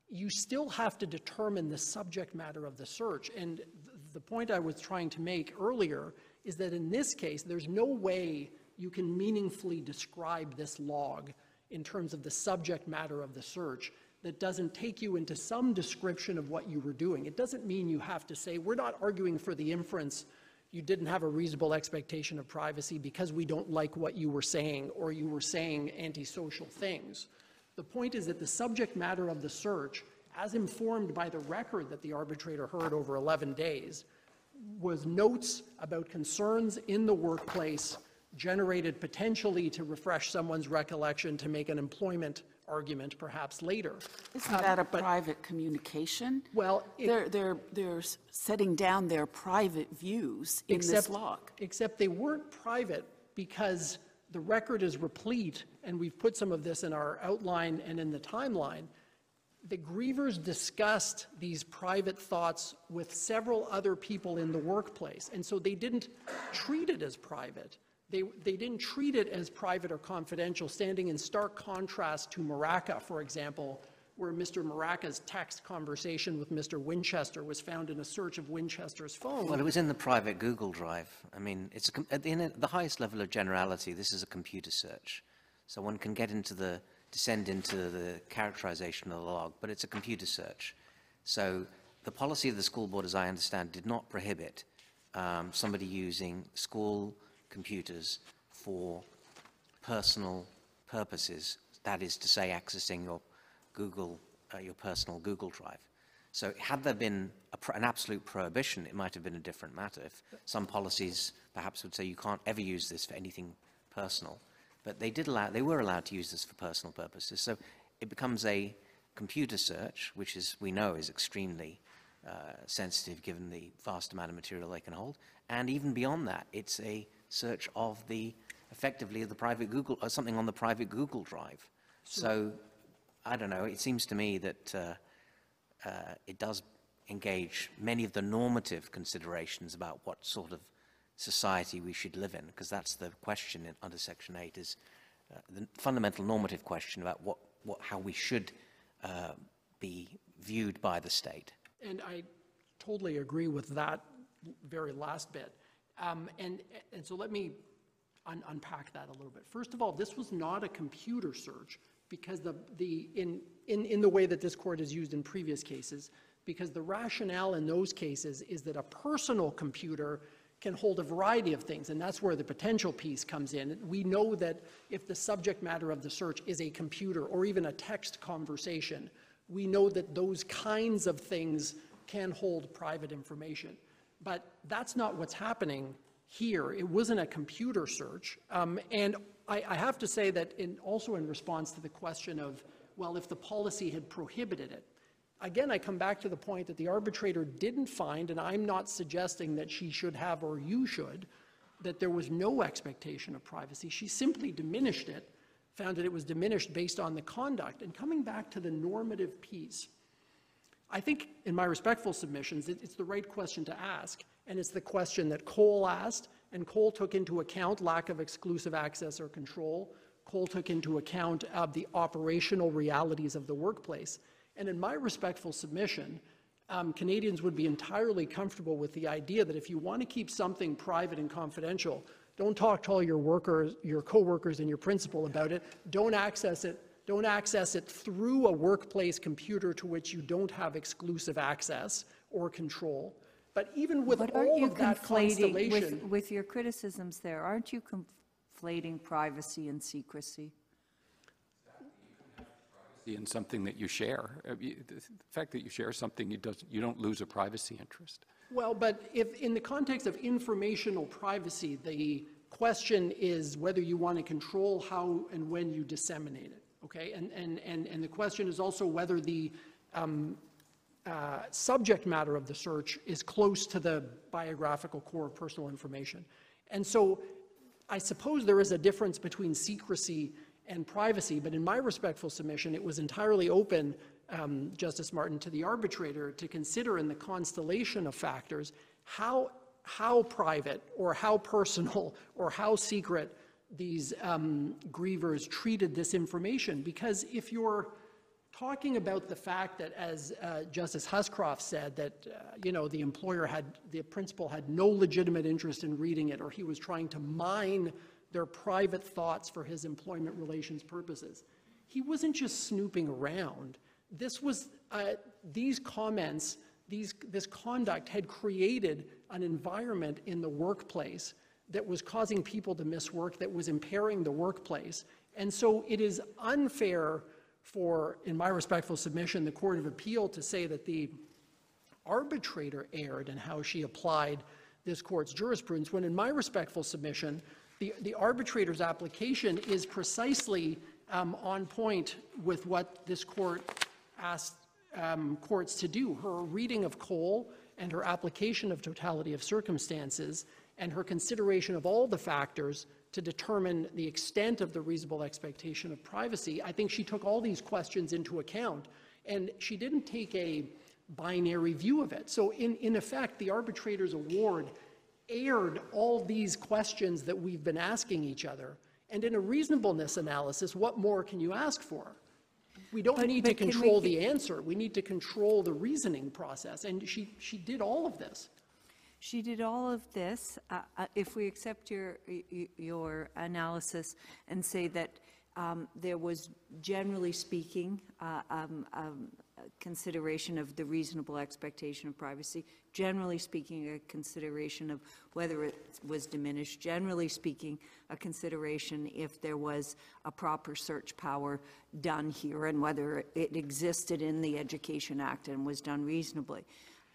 you still have to determine the subject matter of the search. And th- the point I was trying to make earlier is that in this case, there's no way you can meaningfully describe this log in terms of the subject matter of the search that doesn't take you into some description of what you were doing. It doesn't mean you have to say, we're not arguing for the inference you didn't have a reasonable expectation of privacy because we don't like what you were saying or you were saying antisocial things. The point is that the subject matter of the search, as informed by the record that the arbitrator heard over 11 days, was notes about concerns in the workplace generated potentially to refresh someone's recollection to make an employment argument perhaps later. Isn't that a um, private communication? Well, it- They're, they're, they're setting down their private views in this Except- log. Except they weren't private because the record is replete, and we've put some of this in our outline and in the timeline. The grievors discussed these private thoughts with several other people in the workplace, and so they didn't treat it as private. They, they didn't treat it as private or confidential, standing in stark contrast to Marakah, for example, where Mr. Marakah's text conversation with Mr. Winchester was found in a search of Winchester's phone. Well, it was in the private Google Drive. I mean, it's a, at the, the highest level of generality, this is a computer search. So one can get into the, descend into the characterization of the log, but it's a computer search. So the policy of the school board, as I understand, did not prohibit um, somebody using school computers for personal purposes, that is to say, accessing your Google, uh, your personal Google Drive. So had there been an absolute prohibition, it might have been a different matter. If some policies perhaps would say you can't ever use this for anything personal, but they did allow, they were allowed to use this for personal purposes. So it becomes a computer search, which is we know is extremely uh, sensitive given the vast amount of material they can hold, and even beyond that, it's a search of the effectively of the private Google or something on the private Google Drive. So I don't know. It seems to me that. Uh, uh, it does engage many of the normative considerations about what sort of society we should live in, because that's the question in, under Section 8 is uh, the fundamental normative question about what, what, how we should uh, be viewed by the state. And I totally agree with that very last bit. Um, and, and so let me un- unpack that a little bit. First of all, this was not a computer search. because the, the, in, in, in the way that this court has used in previous cases, because the rationale in those cases is that a personal computer can hold a variety of things, and that's where the potential piece comes in. We know that if the subject matter of the search is a computer or even a text conversation, we know that those kinds of things can hold private information. But that's not what's happening here. It wasn't a computer search. Um, and I, I have to say that in, also in response to the question of, well, if the policy had prohibited it, again, I come back to the point that the arbitrator didn't find, and I'm not suggesting that she should have or you should, that there was no expectation of privacy. She simply diminished it, found that it was diminished based on the conduct. And coming back to the normative piece, I think in my respectful submissions, it- it's the right question to ask, and it's the question that Cole asked, and Cole took into account lack of exclusive access or control. Cole took into account of the operational realities of the workplace. And in my respectful submission, um, Canadians would be entirely comfortable with the idea that if you want to keep something private and confidential, don't talk to all your workers, your coworkers, and your principal about it. Don't access it. Don't access it through a workplace computer to which you don't have exclusive access or control. But even with But all you of that conflating, with, with your criticisms there, aren't you conflating privacy and secrecy? In something that you share. Uh, The fact that you share something, you does- you don't lose a privacy interest. Well, but if, in the context of informational privacy, the question is whether you want to control how and when you disseminate it, okay? And, and, and, and the question is also whether the um, uh, subject matter of the search is close to the biographical core of personal information. And so I suppose there is a difference between secrecy and privacy, but in my respectful submission, it was entirely open, um, Justice Martin, to the arbitrator to consider in the constellation of factors how, how private or how personal or how secret these um, grievors treated this information. Because if you're talking about the fact that, as uh, Justice Huscroft said, that, uh, you know, the employer had, the principal had no legitimate interest in reading it, or he was trying to mine their private thoughts for his employment relations purposes. He wasn't just snooping around. This was, uh, these comments, these, this conduct had created an environment in the workplace that was causing people to miss work, that was impairing the workplace. And so it is unfair for, in my respectful submission, the Court of Appeal to say that the arbitrator erred in how she applied this court's jurisprudence, when in my respectful submission, the, the arbitrator's application is precisely um, on point with what this court asked um, courts to do. Her reading of Cole and her application of totality of circumstances and her consideration of all the factors to determine the extent of the reasonable expectation of privacy, I think she took all these questions into account. And she didn't take a binary view of it. So, in, in effect, the arbitrator's award aired all these questions that we've been asking each other. And in a reasonableness analysis, what more can you ask for? We don't But- need to but we control get- the answer. We need to control the reasoning process. And she, she did all of this. She did all of this, uh, uh, if we accept your, your analysis and say that um, there was, generally speaking, uh, um, um, a consideration of the reasonable expectation of privacy, generally speaking, a consideration of whether it was diminished, generally speaking, a consideration if there was a proper search power done here and whether it existed in the Education Act and was done reasonably.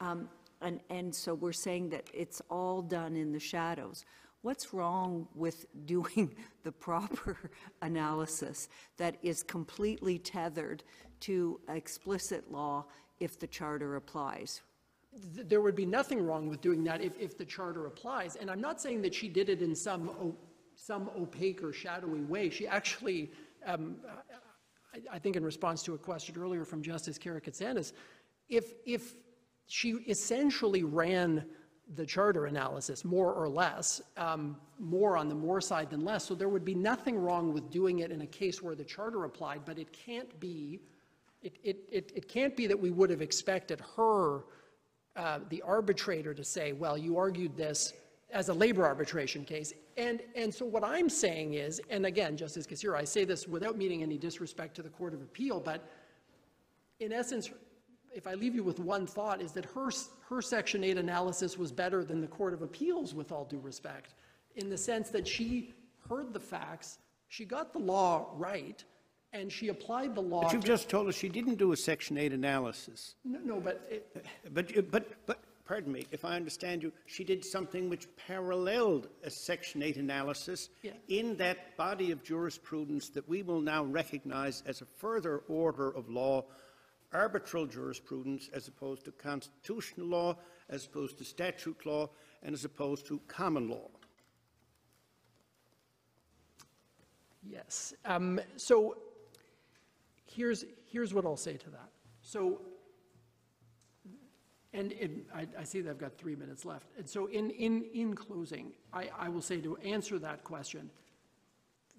Um, And, and so we're saying that it's all done in the shadows. What's wrong with doing the proper analysis that is completely tethered to explicit law if the charter applies? there would be nothing wrong with doing that if, if the charter applies. And I'm not saying that she did it in some, some opaque or shadowy way. She actually, um, I, I think in response to a question earlier from Justice Karakatsanis, if, if she essentially ran the charter analysis, more or less, um, more on the more side than less, so there would be nothing wrong with doing it in a case where the charter applied, but it can't be, it, it, it, it can't be that we would have expected her uh, the arbitrator to say, well, you argued this as a labor arbitration case. And, and so what I'm saying is, and again, Justice Kasirer, I say this without meaning any disrespect to the Court of Appeal, but in essence, if I leave you with one thought, is that her, her Section 8 analysis was better than the Court of Appeals, with all due respect, in the sense that she heard the facts, she got the law right, and she applied the law. But you've just told us she didn't do a Section 8 analysis. No, no, but it, But, but, but, pardon me, if I understand you, she did something which paralleled a Section 8 analysis Yeah. in that body of jurisprudence that we will now recognize as a further order of law, arbitral jurisprudence as opposed to constitutional law, as opposed to statute law, and as opposed to common law. Yes. Um, so here's, here's what I'll say to that. So, and I, I see that I've got three minutes left. And so in, in, in closing, I, I will say to answer that question,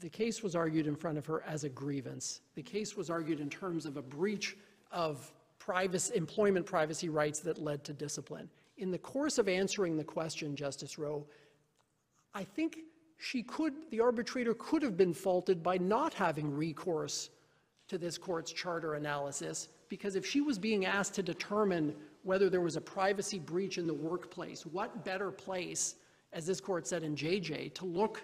the case was argued in front of her as a grievance. The case was argued in terms of a breach of privacy, employment privacy rights that led to discipline. In the course of answering the question, Justice Rowe, I think she could, the arbitrator could have been faulted by not having recourse to this court's charter analysis, because if she was being asked to determine whether there was a privacy breach in the workplace, what better place, as this court said in JJ, to look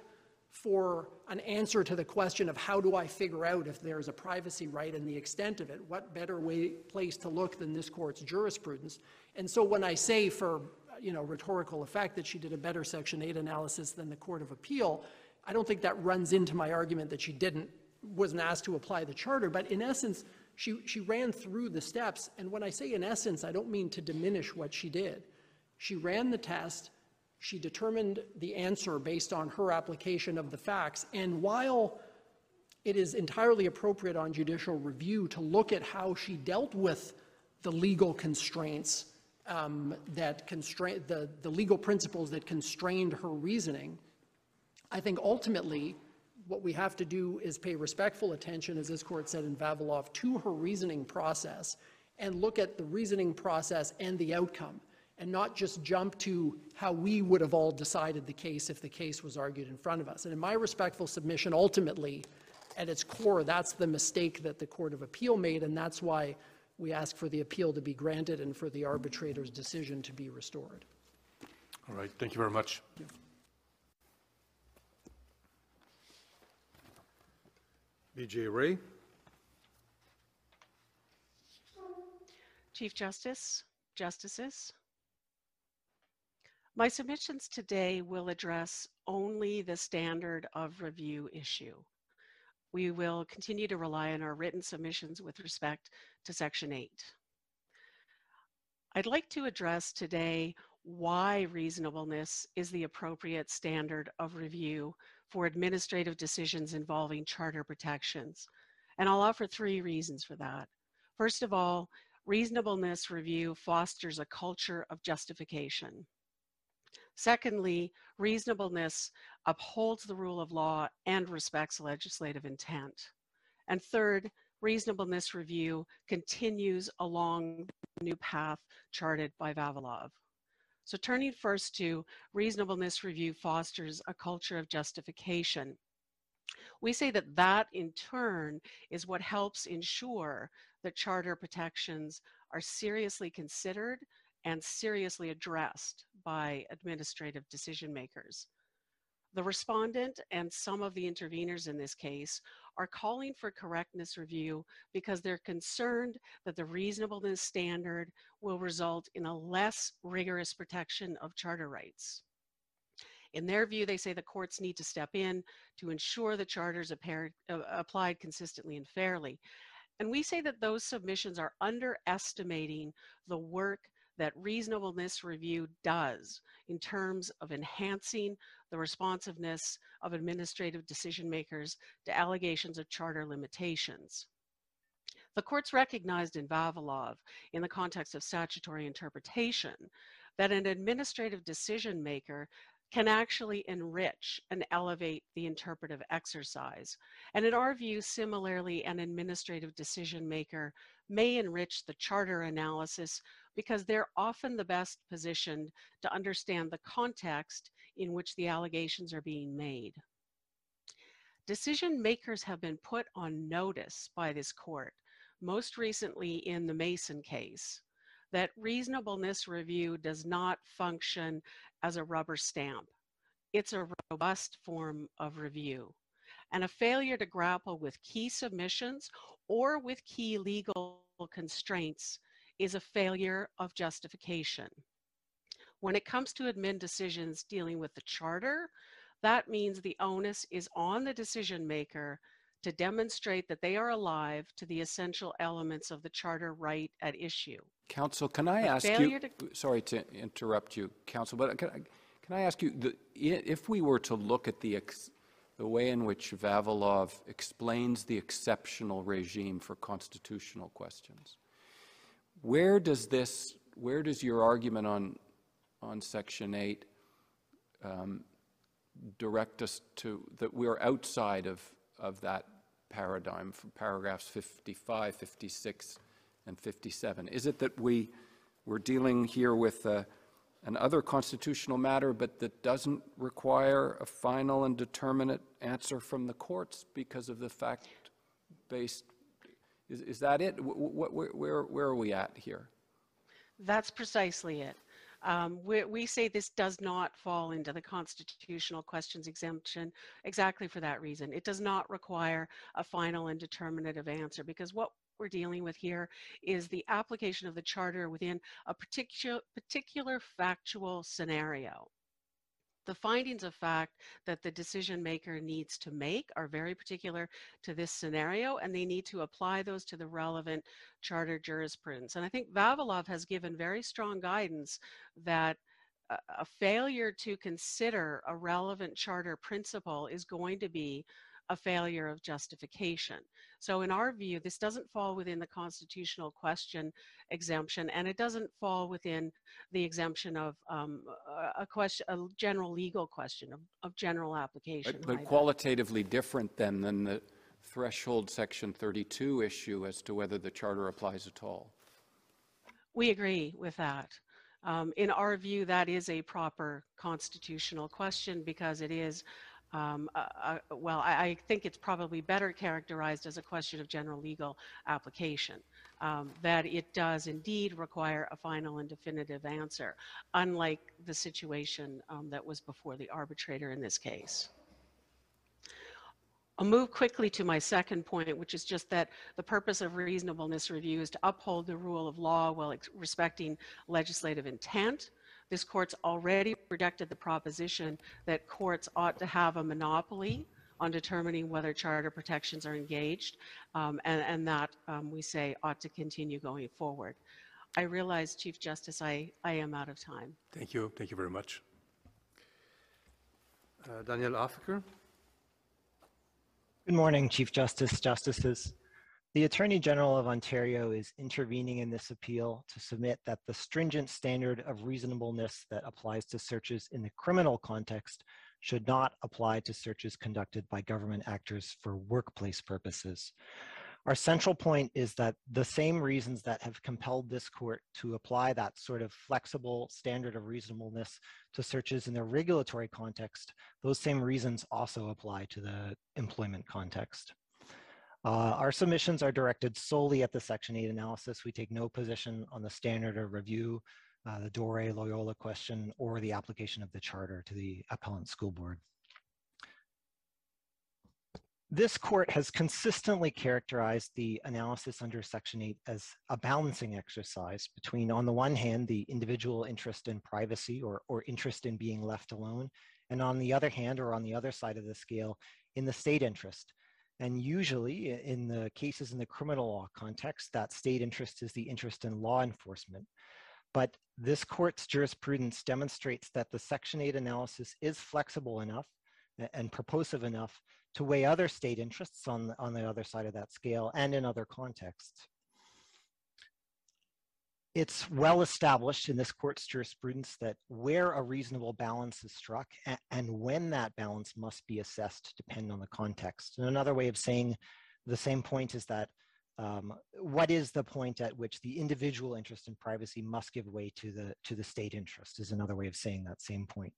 for an answer to the question of how do I figure out if there's a privacy right and the extent of it? What better way, place to look than this court's jurisprudence? And so when I say for, you know, rhetorical effect that she did a better Section 8 analysis than the Court of Appeal, I don't think that runs into my argument that she didn't, wasn't asked to apply the charter. But in essence, she, she ran through the steps. And when I say in essence, I don't mean to diminish what she did. She ran the test. She determined the answer based on her application of the facts. And while it is entirely appropriate on judicial review to look at how she dealt with the legal constraints um, that constrain the, the legal principles that constrained her reasoning, I think ultimately what we have to do is pay respectful attention, as this court said in Vavilov, to her reasoning process and look at the reasoning process and the outcome and not just jump to how we would have all decided the case if the case was argued in front of us. And in my respectful submission, ultimately, at its core, that's the mistake that the Court of Appeal made, and that's why we ask for the appeal to be granted and for the arbitrator's decision to be restored. All right, thank you very much. BJ Wray? Chief Justice, Justices. My submissions today will address only the standard of review issue. We will continue to rely on our written submissions with respect to Section 8. I'd like to address today why reasonableness is the appropriate standard of review for administrative decisions involving charter protections. And I'll offer three reasons for that. First of all, reasonableness review fosters a culture of justification. Secondly, reasonableness upholds the rule of law and respects legislative intent. And third, reasonableness review continues along the new path charted by Vavilov. So turning first to reasonableness review fosters a culture of justification. We say that that in turn is what helps ensure that charter protections are seriously considered and seriously addressed by administrative decision makers. The respondent and some of the interveners in this case are calling for correctness review because they're concerned that the reasonableness standard will result in a less rigorous protection of charter rights. In their view, they say the courts need to step in to ensure the charters appear, uh, applied consistently and fairly. And we say that those submissions are underestimating the work that reasonableness review does in terms of enhancing the responsiveness of administrative decision makers to allegations of charter limitations. The courts recognized in Vavilov, in the context of statutory interpretation, that an administrative decision maker can actually enrich and elevate the interpretive exercise. And in our view, similarly, an administrative decision maker may enrich the charter analysis because they're often the best positioned to understand the context in which the allegations are being made. Decision makers have been put on notice by this court, most recently in the Mason case, that reasonableness review does not function as a rubber stamp. It's a robust form of review. And a failure to grapple with key submissions or with key legal constraints is a failure of justification. When it comes to admin decisions dealing with the charter, that means the onus is on the decision maker to demonstrate that they are alive to the essential elements of the charter right at issue. Council, can I ask you, to- sorry to interrupt you, Council, but can I, can I ask you, the, if we were to look at the, ex, the way in which Vavilov explains the exceptional regime for constitutional questions, where does this, where does your argument on, on Section 8 um, direct us to, that we're outside of, of that paradigm from paragraphs 55, 56, and 57? Is it that we, we're dealing here with uh, an other constitutional matter, but that doesn't require a final and determinate answer from the courts because of the fact-based, is, is that it? Wh- wh- wh- where, where are we at here? That's precisely it. Um, we, we say this does not fall into the constitutional questions exemption exactly for that reason. It does not require a final and determinative answer because what we're dealing with here is the application of the charter within a particular, particular factual scenario. The findings of fact that the decision maker needs to make are very particular to this scenario, and they need to apply those to the relevant charter jurisprudence. And I think Vavilov has given very strong guidance that a, failure to consider a relevant charter principle is going to be a failure of justification. So in our view, this doesn't fall within the constitutional question exemption, and it doesn't fall within the exemption of um, a- question, a general legal question of, of general application. But, but qualitatively different then than the threshold Section 32 issue as to whether the charter applies at all. We agree with that. Um, in our view, that is a proper constitutional question because it is, um, a- a- well, I, I think it's probably better characterized as a question of general legal application. Um, that it does indeed require a final and definitive answer, unlike the situation um, that was before the arbitrator in this case. I'll move quickly to my second point, which is just that the purpose of reasonableness review is to uphold the rule of law while respecting legislative intent. This court's already rejected the proposition that courts ought to have a monopoly on determining whether charter protections are engaged, um, and, and that um, we say ought to continue going forward. I realize, Chief Justice, I, I am out of time. Thank you. Thank you very much. Uh, Daniel Huffaker? Good morning, Chief Justice, Justices. The Attorney General of Ontario is intervening in this appeal to submit that the stringent standard of reasonableness that applies to searches in the criminal context should not apply to searches conducted by government actors for workplace purposes. Our central point is that the same reasons that have compelled this court to apply that sort of flexible standard of reasonableness to searches in the regulatory context, those same reasons also apply to the employment context. Uh, our submissions are directed solely at the Section 8 analysis. We take no position on the standard of review, uh, the Doré Loyola question, or the application of the charter to the appellant school board. This court has consistently characterized the analysis under Section 8 as a balancing exercise between, on the one hand, the individual interest in privacy or, or interest in being left alone, and on the other hand, or on the other side of the scale, in the state interest. And usually, in the cases in the criminal law context, that state interest is the interest in law enforcement. But this court's jurisprudence demonstrates that the Section 8 analysis is flexible enough and purposive enough to weigh other state interests on, the- on the other side of that scale and in other contexts. It's well established in this court's jurisprudence that where a reasonable balance is struck and when that balance must be assessed depend on the context. And another way of saying the same point is that um, what is the point at which the individual interest in privacy must give way to the to the state interest is another way of saying that same point.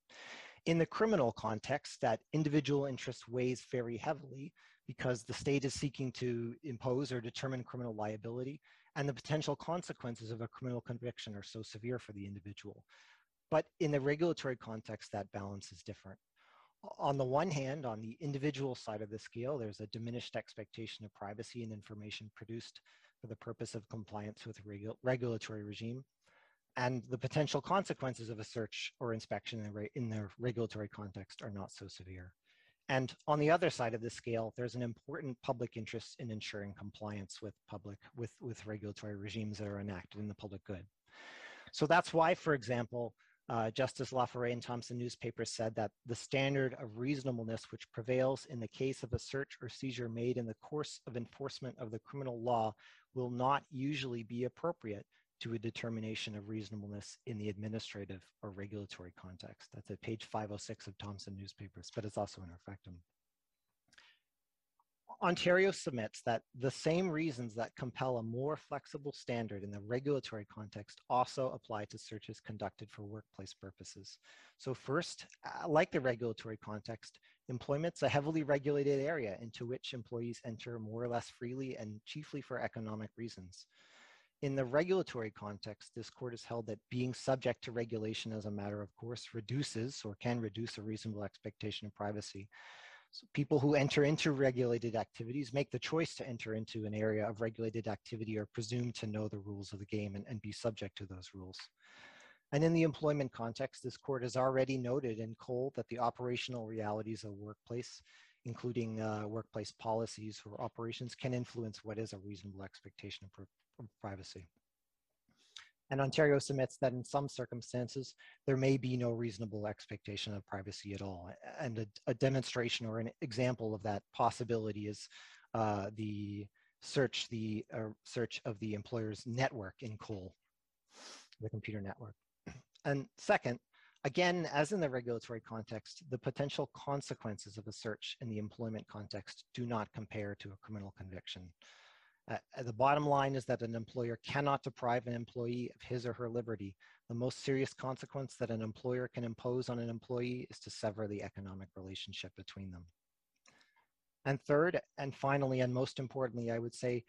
In the criminal context, that individual interest weighs very heavily because the state is seeking to impose or determine criminal liability, and the potential consequences of a criminal conviction are so severe for the individual. But in the regulatory context, that balance is different. On the one hand, on the individual side of the scale, there's a diminished expectation of privacy and information produced for the purpose of compliance with regu regulatory regime. And the potential consequences of a search or inspection in the, in the regulatory context are not so severe. And on the other side of the scale, there's an important public interest in ensuring compliance with public, with, with regulatory regimes that are enacted in the public good. So that's why, for example, uh, Justice La Forest and Thomson newspaper said that the standard of reasonableness which prevails in the case of a search or seizure made in the course of enforcement of the criminal law will not usually be appropriate to a determination of reasonableness in the administrative or regulatory context. That's at page 506 of Thomson newspapers, but it's also in our factum. Ontario submits that the same reasons that compel a more flexible standard in the regulatory context also apply to searches conducted for workplace purposes. So first, uh, like the regulatory context, employment's a heavily regulated area into which employees enter more or less freely and chiefly for economic reasons. In the regulatory context, this court has held that being subject to regulation as a matter of course reduces or can reduce a reasonable expectation of privacy. So people who enter into regulated activities make the choice to enter into an area of regulated activity are presumed to know the rules of the game and, and be subject to those rules. And in the employment context, this court has already noted in Cole that the operational realities of workplace, including uh, workplace policies or operations, can influence what is a reasonable expectation of privacy. And Ontario submits that in some circumstances, there may be no reasonable expectation of privacy at all. And a, a demonstration or an example of that possibility is uh, the search, the uh, search of the employer's network in Cole, the computer network. And second, again, as in the regulatory context, the potential consequences of a search in the employment context do not compare to a criminal conviction. Uh, the bottom line is that an employer cannot deprive an employee of his or her liberty. The most serious consequence that an employer can impose on an employee is to sever the economic relationship between them. And third, and finally, and most importantly, I would say,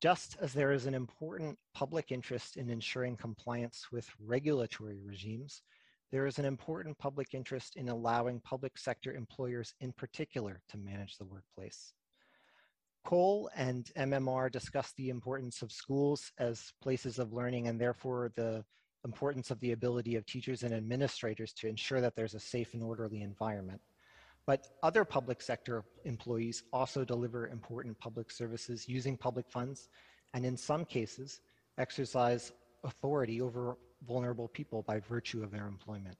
just as there is an important public interest in ensuring compliance with regulatory regimes, there is an important public interest in allowing public sector employers in particular to manage the workplace. Cole and MMR discuss the importance of schools as places of learning and therefore the importance of the ability of teachers and administrators to ensure that there's a safe and orderly environment. But other public sector employees also deliver important public services using public funds, and in some cases, exercise authority over vulnerable people by virtue of their employment.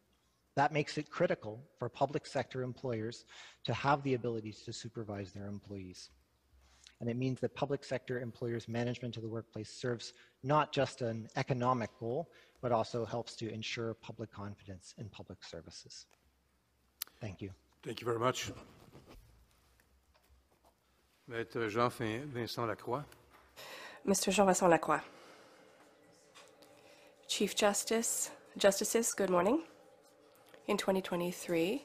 That makes it critical for public sector employers to have the ability to supervise their employees. And it means that public sector employers' management of the workplace serves not just an economic goal, but also helps to ensure public confidence in public services. Thank you. Thank you very much. Maître Jean-Vincent Lacroix. Mr. Jean-Vincent Lacroix. Chief Justice, Justices, good morning. In 2023,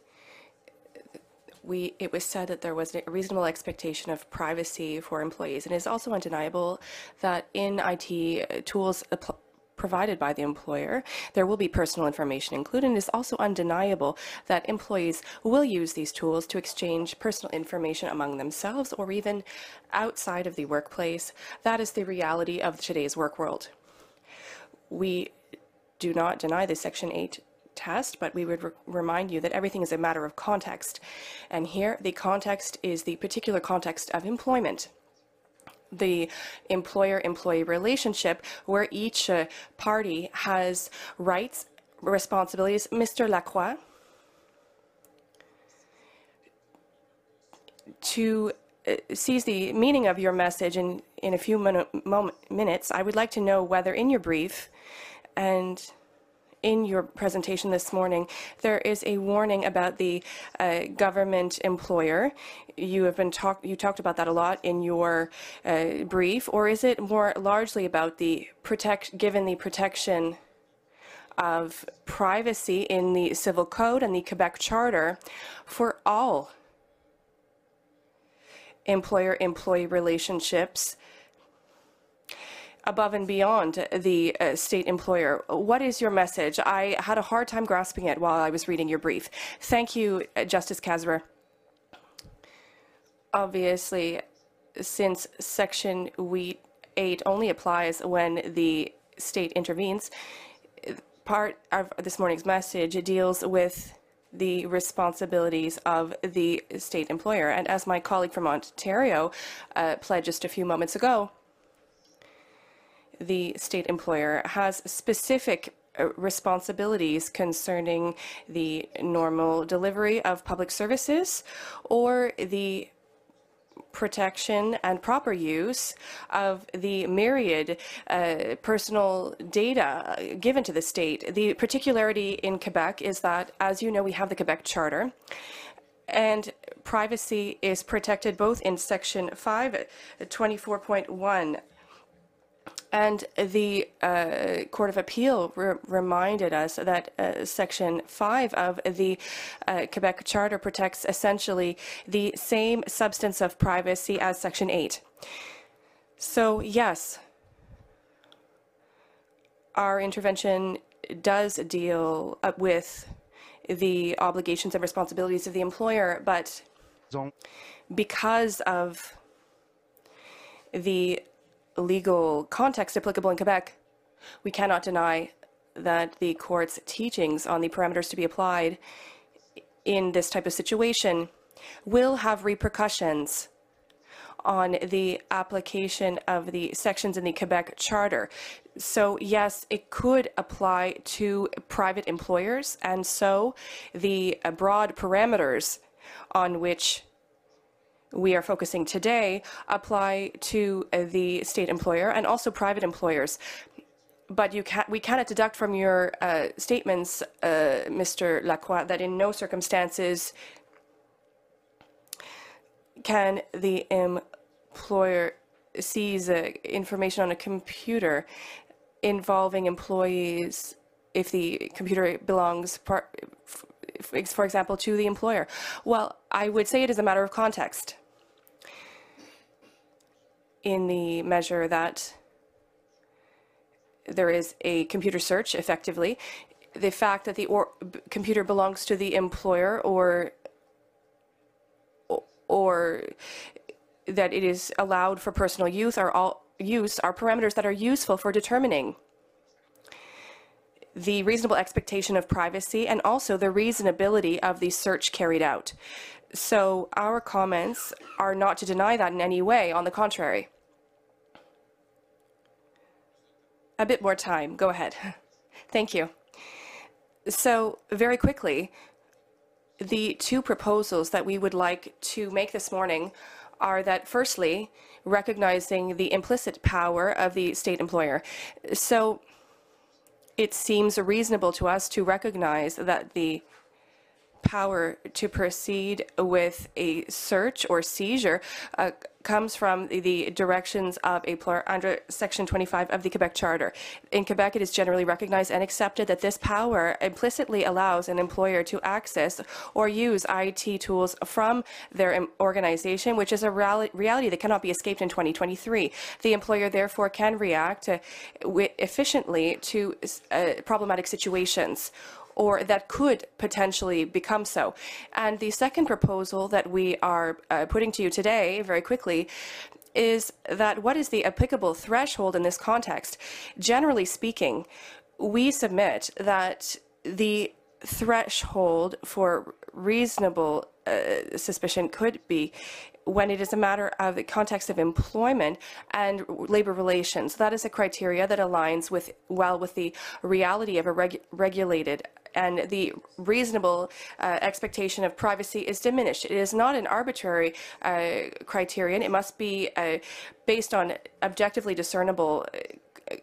we, it was said that there was a reasonable expectation of privacy for employees. And it is also undeniable that in IT tools provided by the employer, there will be personal information included. And it is also undeniable that employees will use these tools to exchange personal information among themselves or even outside of the workplace. That is the reality of today's work world. We do not deny the Section 8 test, but we would re remind you that everything is a matter of context. And here, the context is the particular context of employment the employer-employee relationship where each uh, party has rights, responsibilities. Mr. Lacroix, to uh, seize the meaning of your message in, in a few min minutes, I would like to know whether in your brief and in your presentation this morning, there is a warning about the uh, government employer. You have been talk. You talked about that a lot in your uh, brief, or is it more largely about the protect, given the protection of privacy in the Civil Code and the Quebec Charter for all employer-employee relationships above and beyond the uh, state employer. What is your message? I had a hard time grasping it while I was reading your brief. Thank you, uh, Justice Kasirer. Obviously, since Section 8 only applies when the state intervenes, part of this morning's message deals with the responsibilities of the state employer. And as my colleague from Ontario uh, pledged just a few moments ago, the state employer has specific uh, responsibilities concerning the normal delivery of public services or the protection and proper use of the myriad uh, personal data given to the state. The particularity in Quebec is that, as you know, we have the Quebec Charter, and privacy is protected both in Section 5, 24.1 and the uh, Court of Appeal re reminded us that uh, Section 5 of the uh, Quebec Charter protects essentially the same substance of privacy as Section 8. So, yes, our intervention does deal with the obligations and responsibilities of the employer, but because of the legal context applicable in Quebec, we cannot deny that the court's teachings on the parameters to be applied in this type of situation will have repercussions on the application of the sections in the Quebec Charter. So yes, it could apply to private employers, and so the broad parameters on which we are focusing today apply to uh, the state employer and also private employers. But can, we cannot deduct from your uh, statements, uh, Mr. Lacroix, that in no circumstances can the employer seize uh, information on a computer involving employees if the computer belongs, for example, to the employer. Well, I would say it is a matter of context in the measure that there is a computer search effectively. The fact that the computer belongs to the employer or or that it is allowed for personal use are all use are parameters that are useful for determining the reasonable expectation of privacy and also the reasonability of the search carried out. So our comments are not to deny that in any way, on the contrary. A bit more time, go ahead. Thank you. So very quickly, the two proposals that we would like to make this morning are that firstly, recognizing the implicit power of the state employer. So it seems reasonable to us to recognize that the power to proceed with a search or seizure uh, comes from the directions of a employer under Section 25 of the Quebec Charter. In Quebec, it is generally recognized and accepted that this power implicitly allows an employer to access or use IT tools from their organization, which is a reality that cannot be escaped in 2023. The employer, therefore, can react uh, efficiently to uh, problematic situations or that could potentially become so. And the second proposal that we are uh, putting to you today, very quickly, is that what is the applicable threshold in this context? Generally speaking, we submit that the threshold for reasonable uh, suspicion could be when it is a matter of the context of employment and labor relations. That is a criteria that aligns with well with the reality of a reg regulated and the reasonable uh, expectation of privacy is diminished. It is not an arbitrary uh, criterion. It must be uh, based on objectively discernible uh,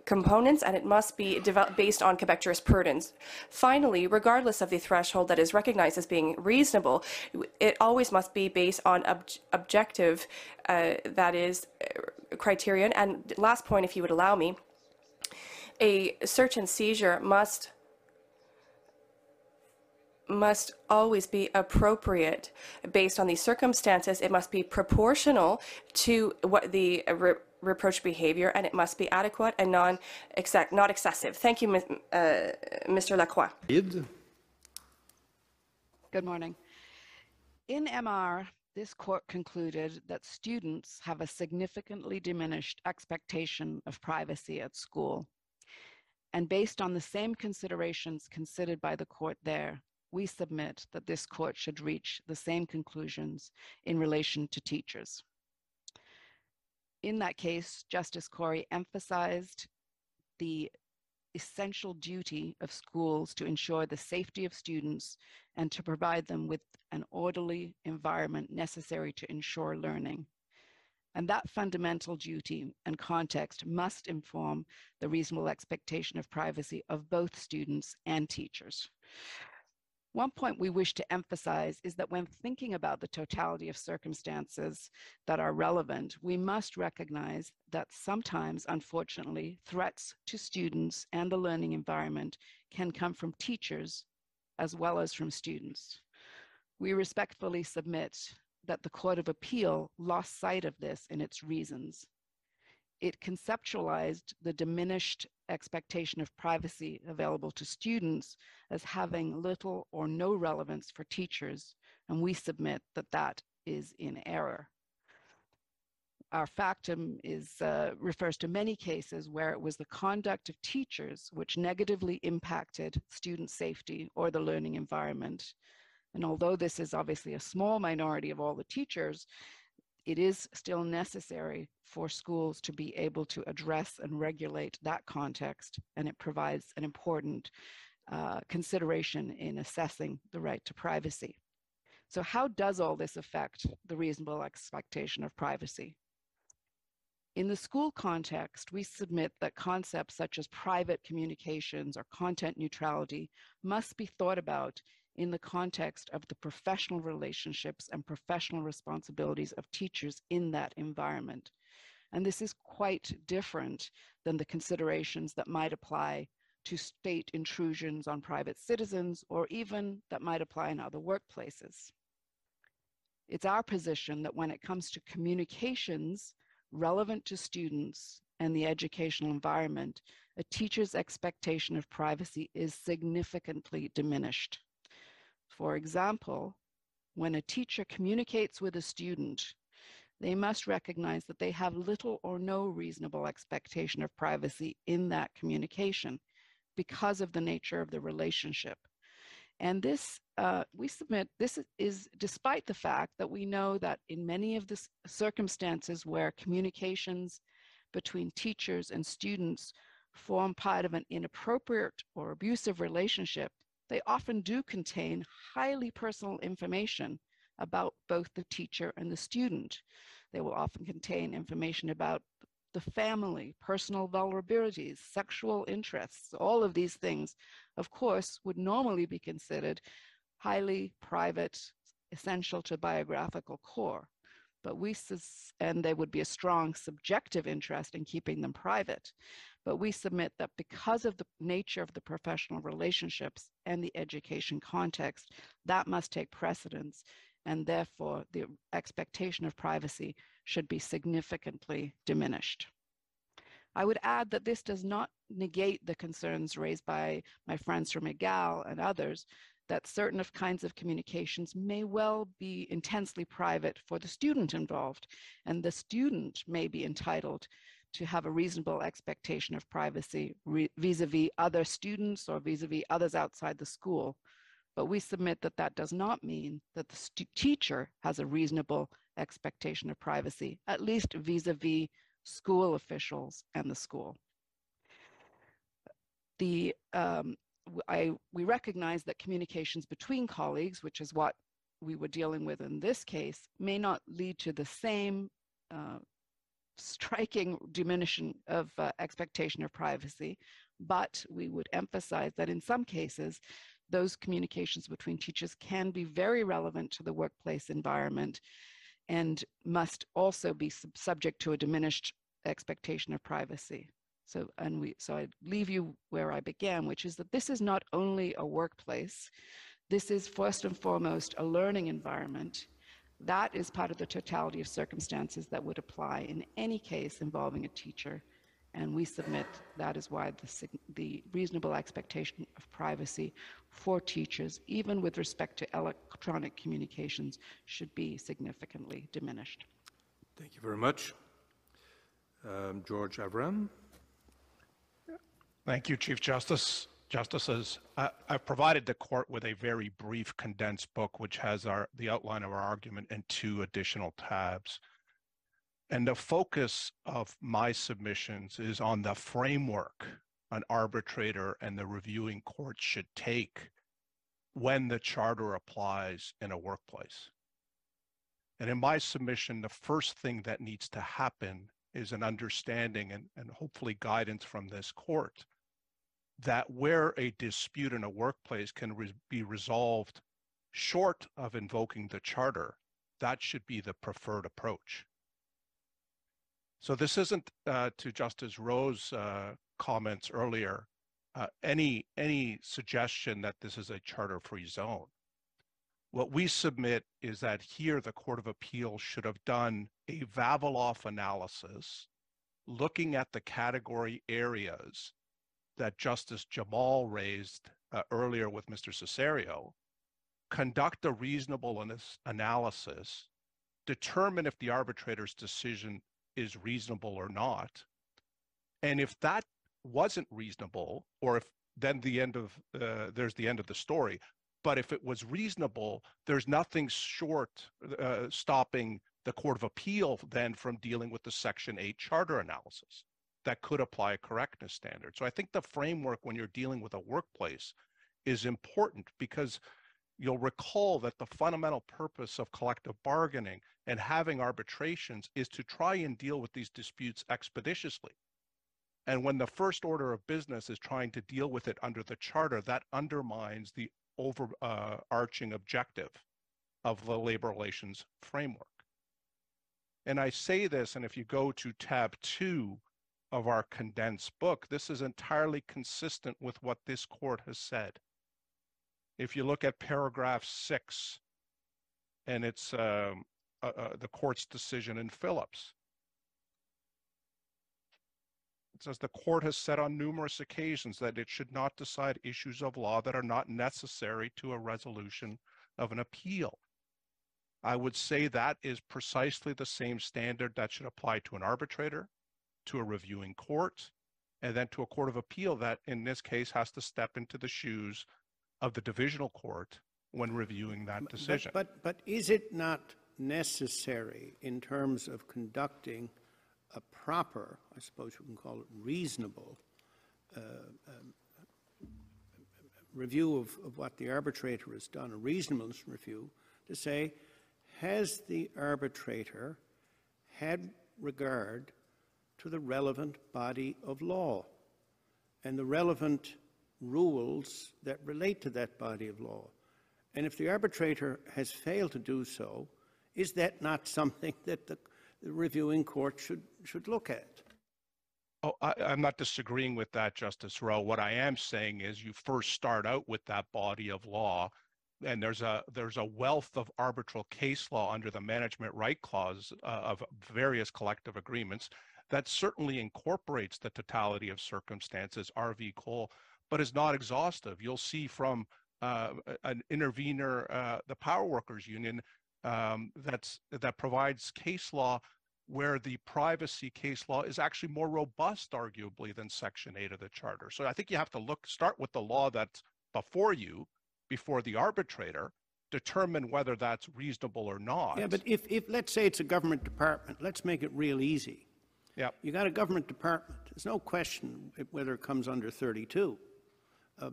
components and it must be based on Quebec jurisprudence. Finally, regardless of the threshold that is recognized as being reasonable, it always must be based on ob objective, uh, that is, uh, criterion. And last point, if you would allow me, a search and seizure must must always be appropriate based on the circumstances. It must be proportional to what the re reproach behavior, and it must be adequate and non not excessive. Thank you, uh, Mr. Lacroix. Good morning. In MR, this court concluded that students have a significantly diminished expectation of privacy at school. And based on the same considerations considered by the court there, we submit that this court should reach the same conclusions in relation to teachers. In that case, Justice Cory emphasized the essential duty of schools to ensure the safety of students and to provide them with an orderly environment necessary to ensure learning. And that fundamental duty and context must inform the reasonable expectation of privacy of both students and teachers. One point we wish to emphasize is that when thinking about the totality of circumstances that are relevant, we must recognize that sometimes, unfortunately, threats to students and the learning environment can come from teachers as well as from students. We respectfully submit that the Court of Appeal lost sight of this in its reasons it conceptualized the diminished expectation of privacy available to students as having little or no relevance for teachers, and we submit that that is in error. Our factum is, uh, refers to many cases where it was the conduct of teachers which negatively impacted student safety or the learning environment. And although this is obviously a small minority of all the teachers, it is still necessary for schools to be able to address and regulate that context, and it provides an important uh, consideration in assessing the right to privacy. So how does all this affect the reasonable expectation of privacy? In the school context, we submit that concepts such as private communications or content neutrality must be thought about in the context of the professional relationships and professional responsibilities of teachers in that environment. And this is quite different than the considerations that might apply to state intrusions on private citizens or even that might apply in other workplaces. It's our position that when it comes to communications relevant to students and the educational environment, a teacher's expectation of privacy is significantly diminished. For example, when a teacher communicates with a student, they must recognize that they have little or no reasonable expectation of privacy in that communication because of the nature of the relationship. And this, uh, we submit, this is despite the fact that we know that in many of the circumstances where communications between teachers and students form part of an inappropriate or abusive relationship, they often do contain highly personal information about both the teacher and the student. They will often contain information about the family, personal vulnerabilities, sexual interests, all of these things, of course, would normally be considered highly private, essential to biographical core. But we, and there would be a strong subjective interest in keeping them private. But we submit that because of the nature of the professional relationships and the education context, that must take precedence. And therefore, the expectation of privacy should be significantly diminished. I would add that this does not negate the concerns raised by my friends from Egale and others that certain of kinds of communications may well be intensely private for the student involved, and the student may be entitled to have a reasonable expectation of privacy vis-a-vis -vis other students or vis-a-vis -vis others outside the school. But we submit that that does not mean that the teacher has a reasonable expectation of privacy, at least vis-a-vis -vis school officials and the school. The, um, I, we recognize that communications between colleagues, which is what we were dealing with in this case, may not lead to the same uh, striking diminution of uh, expectation of privacy, but we would emphasize that in some cases, those communications between teachers can be very relevant to the workplace environment and must also be sub- subject to a diminished expectation of privacy. So, and we, so I leave you where I began, which is that this is not only a workplace, this is first and foremost a learning environment. That is part of the totality of circumstances that would apply in any case involving a teacher. And we submit that is why the, the reasonable expectation of privacy for teachers, even with respect to electronic communications, should be significantly diminished. Thank you very much. Um, George Avraam? Thank you, Chief Justice. Justices, I- I've provided the court with a very brief condensed book, which has our, the outline of our argument and two additional tabs. And the focus of my submissions is on the framework an arbitrator and the reviewing court should take when the charter applies in a workplace. And in my submission, the first thing that needs to happen is an understanding and, and hopefully guidance from this court that where a dispute in a workplace can re- be resolved short of invoking the charter, that should be the preferred approach. So this isn't uh, to Justice Rowe's uh, comments earlier, uh, any any suggestion that this is a charter-free zone. What we submit is that here the Court of Appeal should have done a Vavilov analysis, looking at the category areas that Justice Jamal raised uh, earlier with Mr. Cesario, conduct a reasonable analysis, determine if the arbitrator's decision is reasonable or not. And if that wasn't reasonable, or if then the end of uh, there's the end of the story. But if it was reasonable, there's nothing short uh, stopping the Court of Appeal then from dealing with the Section 8 charter analysis that could apply a correctness standard. So I think the framework when you're dealing with a workplace is important because you'll recall that the fundamental purpose of collective bargaining and having arbitrations is to try and deal with these disputes expeditiously. And when the first order of business is trying to deal with it under the charter, that undermines the overarching uh, objective of the labor relations framework. And I say this, and if you go to tab two of our condensed book, this is entirely consistent with what this court has said. If you look at paragraph six, and it's um, uh, uh, the court's decision in Phillips, it says the court has said on numerous occasions that it should not decide issues of law that are not necessary to a resolution of an appeal. I would say that is precisely the same standard that should apply to an arbitrator, to a reviewing court, and then to a court of appeal that in this case has to step into the shoes of the divisional court when reviewing that decision. But, but, but is it not necessary in terms of conducting a proper, I suppose you can call it reasonable, uh, um, review of, of what the arbitrator has done, a reasonableness review, to say, has the arbitrator had regard to the relevant body of law and the relevant rules that relate to that body of law? And if the arbitrator has failed to do so, is that not something that the the reviewing court should, should look at. Oh, I, am not disagreeing with that, Justice Rowe. What I am saying is you first start out with that body of law, and there's a there's a wealth of arbitral case law under the management right clause uh, of various collective agreements that certainly incorporates the totality of circumstances, RV Cole, but is not exhaustive. You'll see from uh, an intervener, uh, the Power Workers Union, um, that's that provides case law where the privacy case law is actually more robust, arguably, than Section 8 of the Charter. So I think you have to look, start with the law that's before you, before the arbitrator, determine whether that's reasonable or not. Yeah, but if, if let's say it's a government department, let's make it real easy. Yeah. You got a government department. There's no question whether it comes under 32. Uh,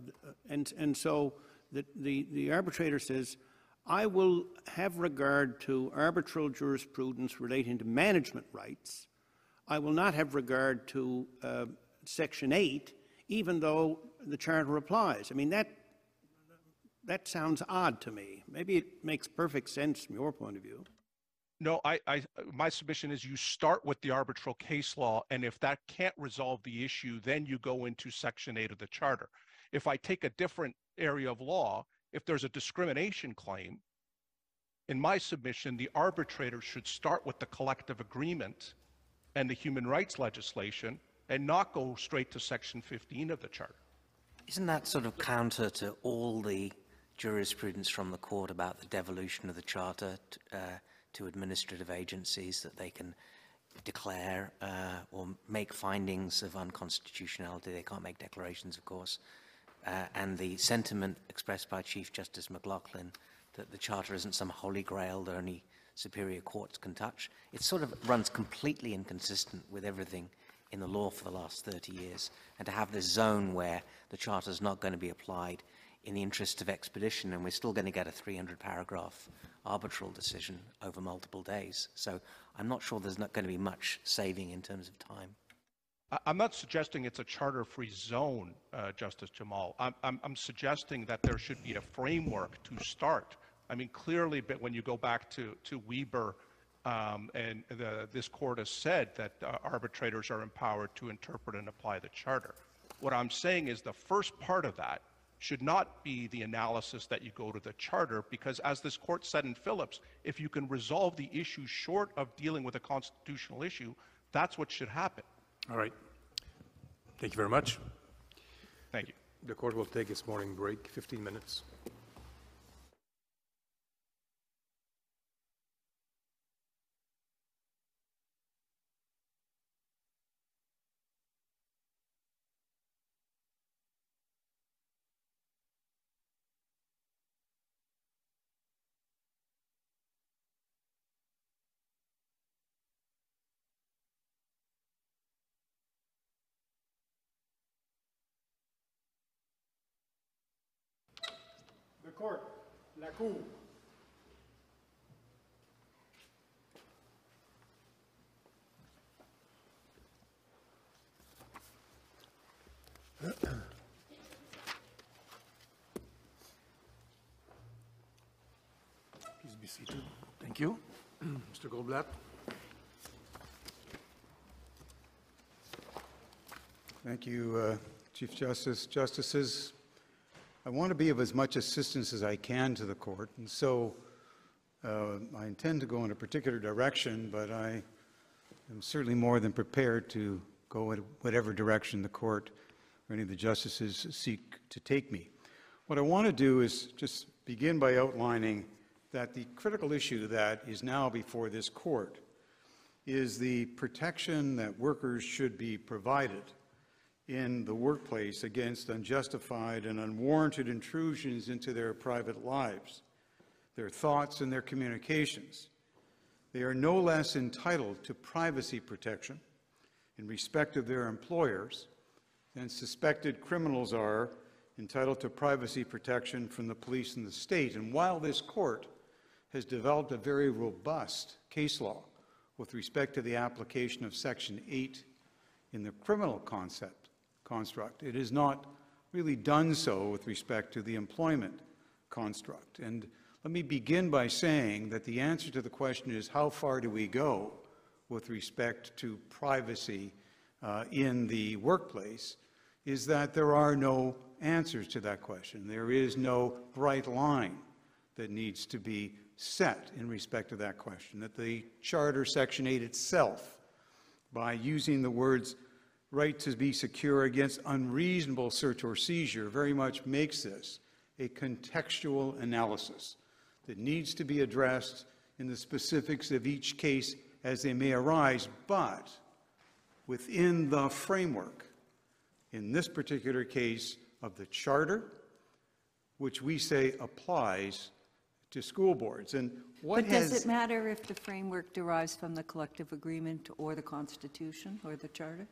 and, and so the, the, the arbitrator says, I will have regard to arbitral jurisprudence relating to management rights. I will not have regard to uh, Section 8, even though the Charter applies. I mean, that, that sounds odd to me. Maybe it makes perfect sense from your point of view. No, I, I, my submission is you start with the arbitral case law, and if that can't resolve the issue, then you go into Section 8 of the Charter. If I take a different area of law, if there's a discrimination claim, in my submission, the arbitrator should start with the collective agreement and the human rights legislation and not go straight to Section 15 of the Charter. Isn't that sort of counter to all the jurisprudence from the court about the devolution of the charter uh, to administrative agencies that they can declare uh, or make findings of unconstitutionality? They can't make declarations, of course. Uh, and the sentiment expressed by Chief Justice McLachlin that the charter isn't some holy grail that only superior courts can touch. It sort of runs completely inconsistent with everything in the law for the last 30 years. And to have this zone where the charter is not going to be applied in the interest of expedition, and we're still going to get a 300 paragraph arbitral decision over multiple days. So I'm not sure there's not going to be much saving in terms of time. I'm not suggesting it's a charter-free zone, uh, Justice Jamal. I'm, I'm, I'm suggesting that there should be a framework to start. I mean, clearly, but when you go back to, to Weber, um, and the, this court has said that uh, arbitrators are empowered to interpret and apply the charter. What I'm saying is the first part of that should not be the analysis that you go to the charter, because as this court said in Phillips, if you can resolve the issue short of dealing with a constitutional issue, that's what should happen. All right. Thank you very much. Thank you. The court will take its morning break, 15 minutes. Court, la cour. Please be seated. Thank you. Mr. Goldblatt? Thank you, uh, Chief Justice. Justices, I want to be of as much assistance as I can to the court, and so uh, I intend to go in a particular direction, but I am certainly more than prepared to go in whatever direction the court or any of the justices seek to take me. What I want to do is just begin by outlining that the critical issue that is now before this court is the protection that workers should be provided in the workplace against unjustified and unwarranted intrusions into their private lives, their thoughts, and their communications. They are no less entitled to privacy protection in respect of their employers than suspected criminals are entitled to privacy protection from the police and the state. And while this court has developed a very robust case law with respect to the application of Section 8 in the criminal concept, construct. It has not really done so with respect to the employment construct. And let me begin by saying that the answer to the question is how far do we go with respect to privacy uh, in the workplace is that there are no answers to that question. There is no bright line that needs to be set in respect to that question. That the Charter, Section 8 itself, by using the words right to be secure against unreasonable search or seizure very much makes this a contextual analysis that needs to be addressed in the specifics of each case as they may arise, but within the framework, in this particular case, of the Charter, which we say applies to school boards. And what But has... does it matter if the framework derives from the collective agreement or the Constitution or the Charter?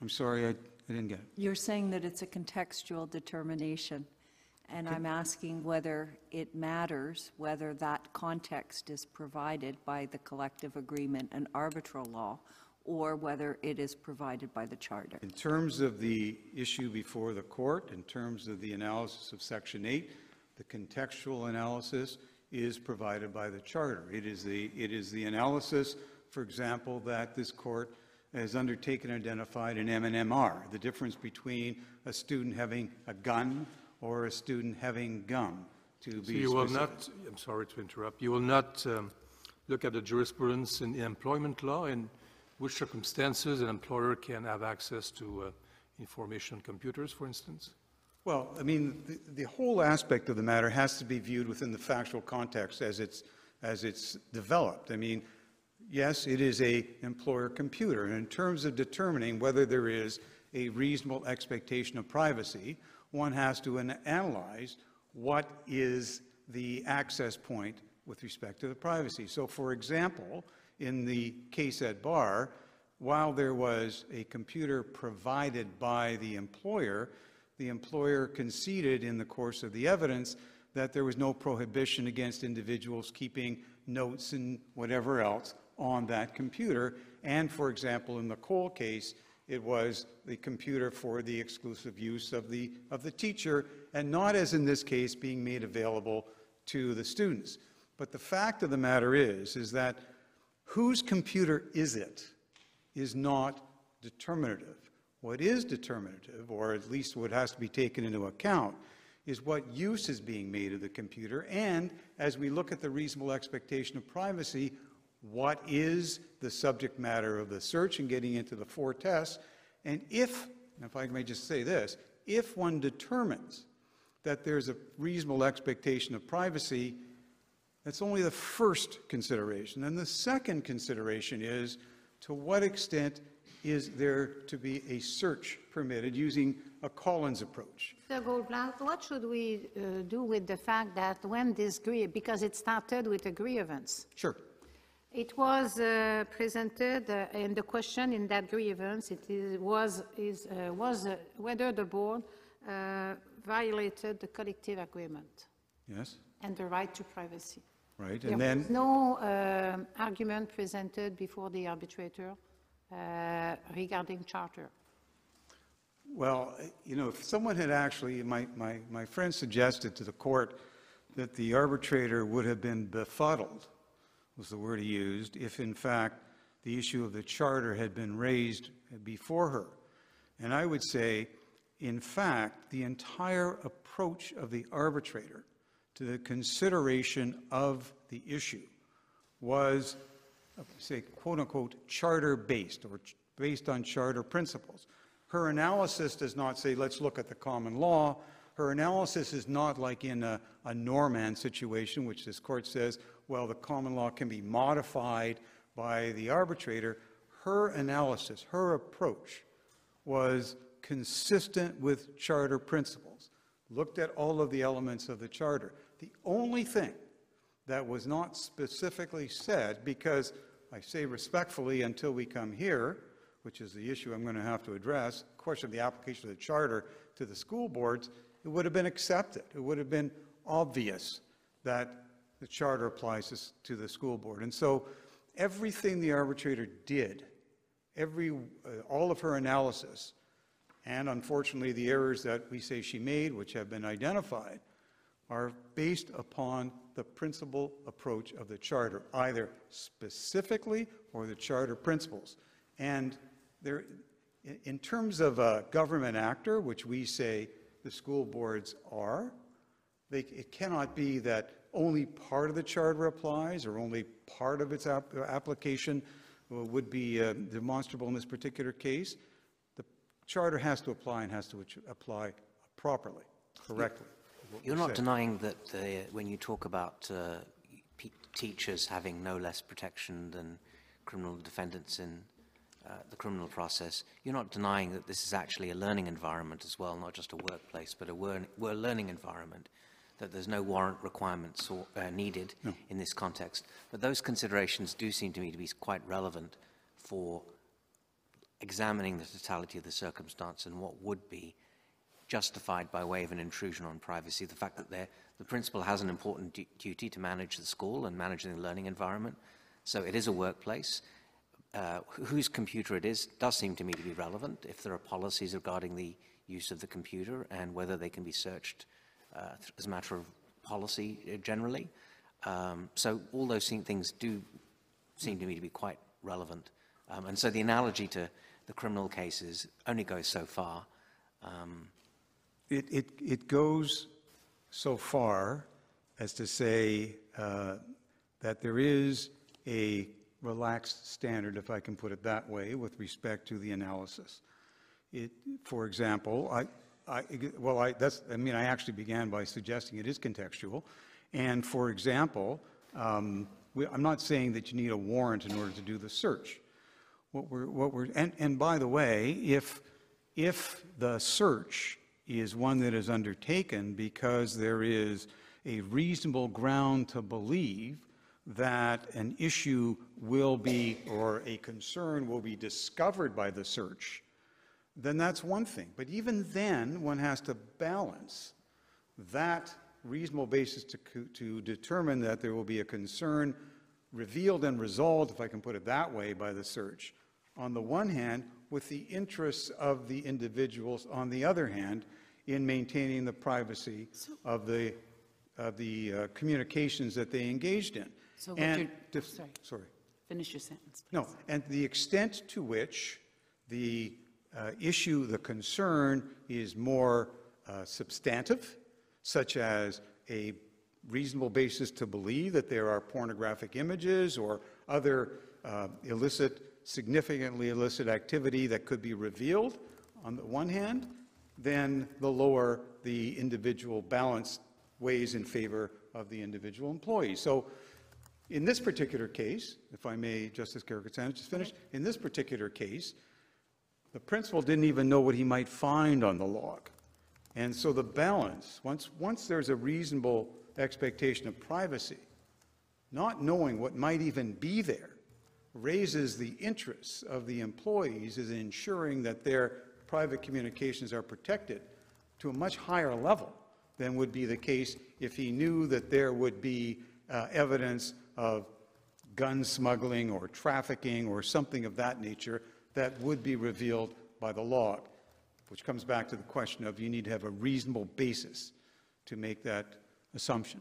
I'm sorry, I, I didn't get it. You're saying that it's a contextual determination, And I'm asking whether it matters whether that context is provided by the collective agreement and arbitral law, or whether it is provided by the charter. In terms of the issue before the court, in terms of the analysis of Section 8, the contextual analysis is provided by the charter. It is the, it is the analysis, for example, that this court has undertaken and identified in MNMR, the difference between a student having a gun or a student having gum, to So be you will specific. not, I'm sorry to interrupt, you will not um, look at the jurisprudence in the employment law in which circumstances an employer can have access to uh, information on computers, for instance? Well, I mean, the, the whole aspect of the matter has to be viewed within the factual context as it's, as it's developed. I mean, yes, it is a employer computer, and in terms of determining whether there is a reasonable expectation of privacy, one has to analyze what is the access point with respect to the privacy. So, for example, in the case at bar, while there was a computer provided by the employer, the employer conceded in the course of the evidence that there was no prohibition against individuals keeping notes and whatever else on that computer. And, for example, in the Cole case, it was the computer for the exclusive use of the, of the teacher, and not as in this case being made available to the students. But the fact of the matter is, is that whose computer is it is not determinative. What is determinative, or at least what has to be taken into account, is what use is being made of the computer, and as we look at the reasonable expectation of privacy, what is the subject matter of the search and getting into the four tests, and if, if I may just say this, if one determines that there's a reasonable expectation of privacy, that's only the first consideration. And the second consideration is to what extent is there to be a search permitted using a Collins approach? Mr. Goldblatt, what should we uh, do with the fact that when this because it started with a grievance, Sure. It was uh, presented, uh, and the question in that grievance, it is, was, is, uh, was uh, whether the board uh, violated the collective agreement Yes, and the right to privacy. right. There And then, was no um, argument presented before the arbitrator uh, regarding charter. well, you know, if someone had actually, my, my, my friend suggested to the court that the arbitrator would have been befuddled, was the word he used, if in fact the issue of the charter had been raised before her. And I would say, in fact, the entire approach of the arbitrator to the consideration of the issue was, say, quote unquote, charter based or ch- based on charter principles. Her analysis does not say, let's look at the common law. Her analysis is not like in a, a Norman situation, which this court says, well, the common law can be modified by the arbitrator. Her analysis, her approach was consistent with charter principles, looked at all of the elements of the charter. The only thing that was not specifically said, because I say respectfully until we come here, which is the issue I'm going to have to address, question of the application of the charter to the school boards, it would have been accepted. It would have been obvious that the charter applies to the school board. And so everything the arbitrator did, every, uh, all of her analysis, and unfortunately the errors that we say she made, which have been identified, are based upon the principal approach of the charter, either specifically or the charter principles. And there, in- terms of a government actor, which we say the school boards are, they, it cannot be that only part of the charter applies or only part of its app, application uh, would be uh, demonstrable in this particular case. The charter has to apply and has to apply properly, correctly. You're not denying that uh, when you talk about uh, teachers having no less protection than criminal defendants in uh, the criminal process, you're not denying that this is actually a learning environment as well, not just a workplace, but a learning environment, that there's no warrant requirements or, uh, needed in this context. But those considerations do seem to me to be quite relevant for examining the totality of the circumstance and what would be justified by way of an intrusion on privacy. The fact that the principal has an important du- duty to manage the school and manage the learning environment. So it is a workplace. Uh, whose computer it is does seem to me to be relevant if there are policies regarding the use of the computer and whether they can be searched as a matter of policy uh, generally. Um, so all those things do seem to me to be quite relevant. Um, and so the analogy to the criminal cases only goes so far. Um, It, it, it goes so far as to say uh, that there is a relaxed standard, if I can put it that way, with respect to the analysis. It, for example, I, I, well, I, that's, I mean, I actually began by suggesting it is contextual. And for example, um, we, I'm not saying that you need a warrant in order to do the search. What we're, what we're, and, and by the way, if, if the search is one that is undertaken because there is a reasonable ground to believe that an issue will be, or a concern will be discovered by the search, then that's one thing. But even then, one has to balance that reasonable basis to, to determine that there will be a concern revealed and resolved, if I can put it that way, by the search. On the one hand, with the interests of the individuals, on the other hand, in maintaining the privacy of the, of the uh, communications that they engaged in. So what And sorry. Sorry. Finish your sentence, please. No, and the extent to which the uh, issue, the concern is more uh, substantive, such as a reasonable basis to believe that there are pornographic images or other uh, illicit, significantly illicit activity that could be revealed on the one hand, then the lower the individual balance weighs in favor of the individual employee. So in this particular case, if I may, Justice Karakatsanis, just finish, in this particular case, the principal didn't even know what he might find on the log. And so the balance, once, once there's a reasonable expectation of privacy, not knowing what might even be there raises the interests of the employees in ensuring that their private communications are protected to a much higher level than would be the case if he knew that there would be uh, evidence of gun smuggling or trafficking or something of that nature that would be revealed by the log, which comes back to the question of you need to have a reasonable basis to make that assumption.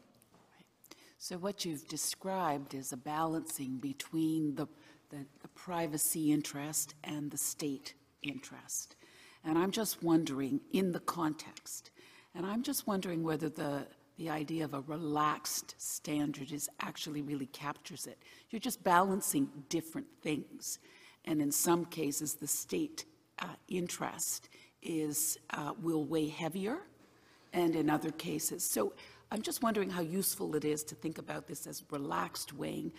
So what you've described is a balancing between the, the, the privacy interest and the state interest. And I'm just wondering, in the context, and I'm just wondering whether the, the idea of a relaxed standard is actually really captures it. You're just balancing different things. And in some cases, the state uh, interest is, uh, will weigh heavier, and in other cases. So I'm just wondering how useful it is to think about this as relaxed weighing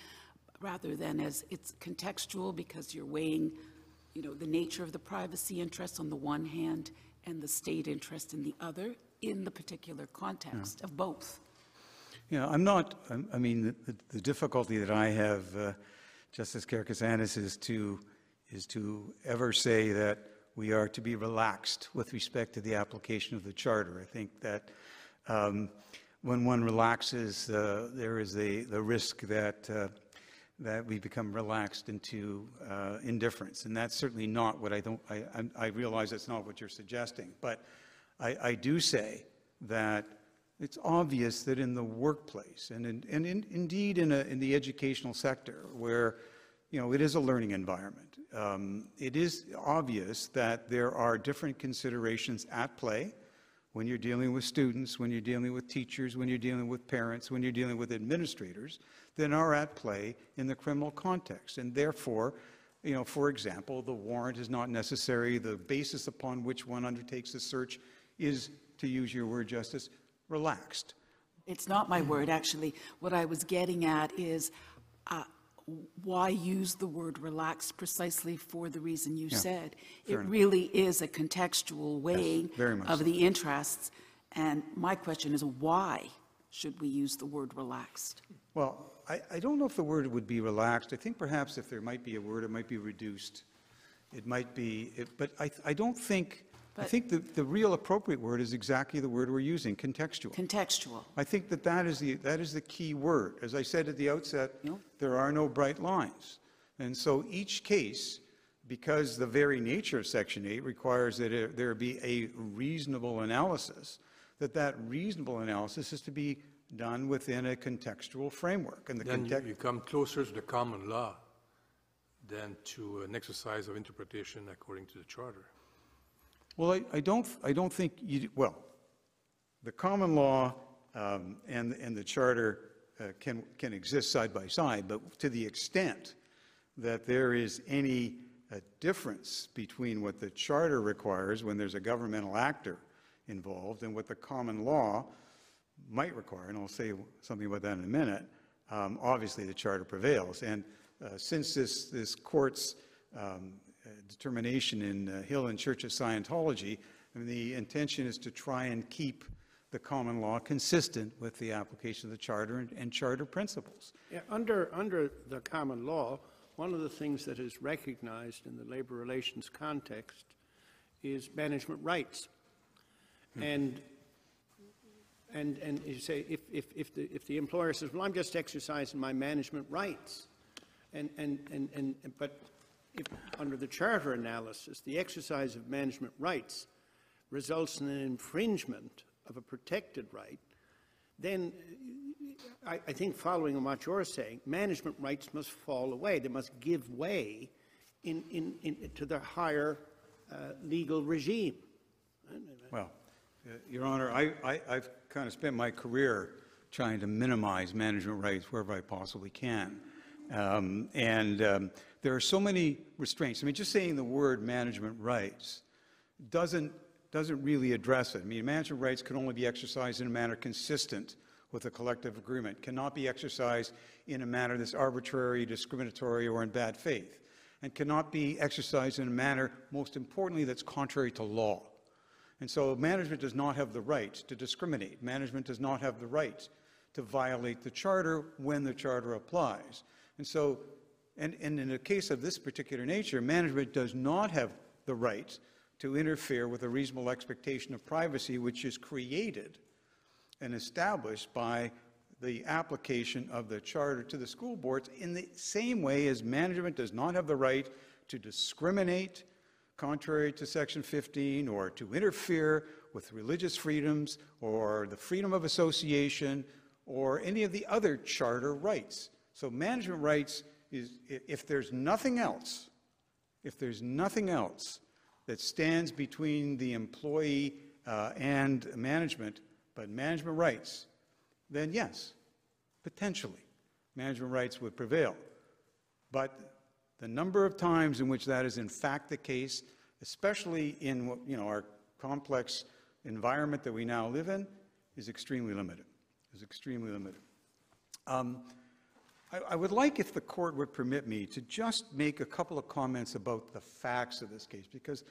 rather than as it's contextual because you're weighing, you know, the nature of the privacy interest on the one hand and the state interest in the other in the particular context of both. Know, I'm not, I'm- mean, the- the difficulty that I have, uh, Justice Karakatsanis, is to, is to ever say that we are to be relaxed with respect to the application of the charter. I think that um, when one relaxes, uh, there is a, the risk that, uh, that we become relaxed into uh, indifference. And that's certainly not what I don't, I, I realize that's not what you're suggesting. But I, I do say that it's obvious that in the workplace and, in, and in, indeed in, a, in the educational sector where you know, it is a learning environment, um, it is obvious that there are different considerations at play when you're dealing with students, when you're dealing with teachers, when you're dealing with parents, when you're dealing with administrators, than are at play in the criminal context. And therefore, you know, for example, the warrant is not necessary. The basis upon which one undertakes a search is, to use your word, Justice, relaxed. It's not my word, actually. What I was getting at is uh, why use the word relaxed precisely for the reason you Yeah, said? It enough. really is a contextual weighing much of so. the interests. And my question is, why should we use the word relaxed? Well, I, I don't know if the word would be relaxed. I think perhaps if there might be a word, it might be reduced. It might be, it, but I, I don't think I think the, the real appropriate word is exactly the word we're using, contextual. Contextual. I think that that is the, that is the key word. As I said at the outset, there are no bright lines. And so each case, because the very nature of Section 8 requires that it- there be a reasonable analysis, that that reasonable analysis is to be done within a contextual framework. And the Then you, context, you come closer to the common law than to an exercise of interpretation according to the charter. Well, I, I don't, I don't think you, well, the common law um, and, and the charter uh, can, can exist side by side, but to the extent that there is any uh, difference between what the charter requires when there's a governmental actor involved and what the common law might require, and I'll say something about that in a minute, um, obviously the charter prevails. And uh, since this, this court's um, determination in uh, Hill and Church of Scientology, I mean, the intention is to try and keep the common law consistent with the application of the charter and, and charter principles. Yeah, under, under the common law, one of the things that is recognized in the labor relations context is management rights. And, and, and you say, if, if, if, the, if the employer says, well, I'm just exercising my management rights, and, and, and, and, but if, under the charter analysis, the exercise of management rights results in an infringement of a protected right, then I, I think following on what you're saying, management rights must fall away. They must give way in, in, in, to the higher uh, legal regime. Well, uh, Your Honor, I, I've kind of spent my career trying to minimize management rights wherever I possibly can. Um, and um, there are so many restraints. I mean, just saying the word management rights doesn't, doesn't really address it. I mean, management rights can only be exercised in a manner consistent with a collective agreement, cannot be exercised in a manner that's arbitrary, discriminatory, or in bad faith, and cannot be exercised in a manner, most importantly, that's contrary to law. And so management does not have the right to discriminate. Management does not have the right to violate the charter when the charter applies. And so, and, and in a case of this particular nature, management does not have the right to interfere with a reasonable expectation of privacy which is created and established by the application of the charter to the school boards in the same way as management does not have the right to discriminate contrary to Section 15 or to interfere with religious freedoms or the freedom of association or any of the other charter rights. So management rights is, if there's nothing else, if there's nothing else that stands between the employee uh, and management, but management rights, then yes, potentially, management rights would prevail. But the number of times in which that is in fact the case, especially in you know, our complex environment that we now live in, is extremely limited. Is extremely limited. Um, I, I would like, if the court would permit me, to just make a couple of comments about the facts of this case, because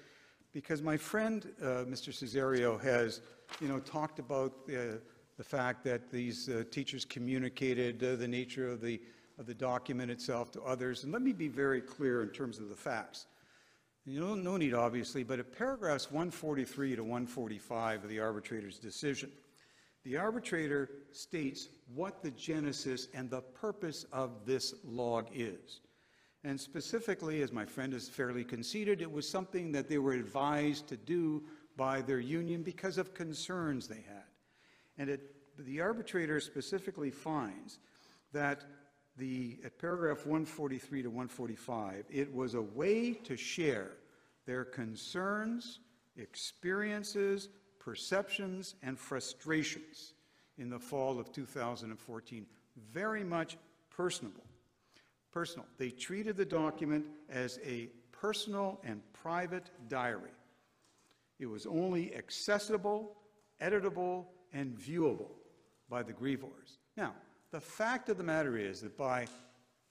because my friend, uh, Mr. Cesario, has, you know, talked about uh, the fact that these uh, teachers communicated uh, the nature of the of the document itself to others. And let me be very clear in terms of the facts. You know, no need, obviously, but at paragraphs 143 to 145 of the arbitrator's decision, the arbitrator states what the genesis and the purpose of this log is. And specifically, as my friend has fairly conceded, it was something that they were advised to do by their union because of concerns they had. And it, the arbitrator specifically finds that the, at paragraph 143 to 145, it was a way to share their concerns, experiences, perceptions, and frustrations in the fall of 2014. Very much personable. Personal. They treated the document as a personal and private diary. It was only accessible, editable, and viewable by the grievors. Now, the fact of the matter is that by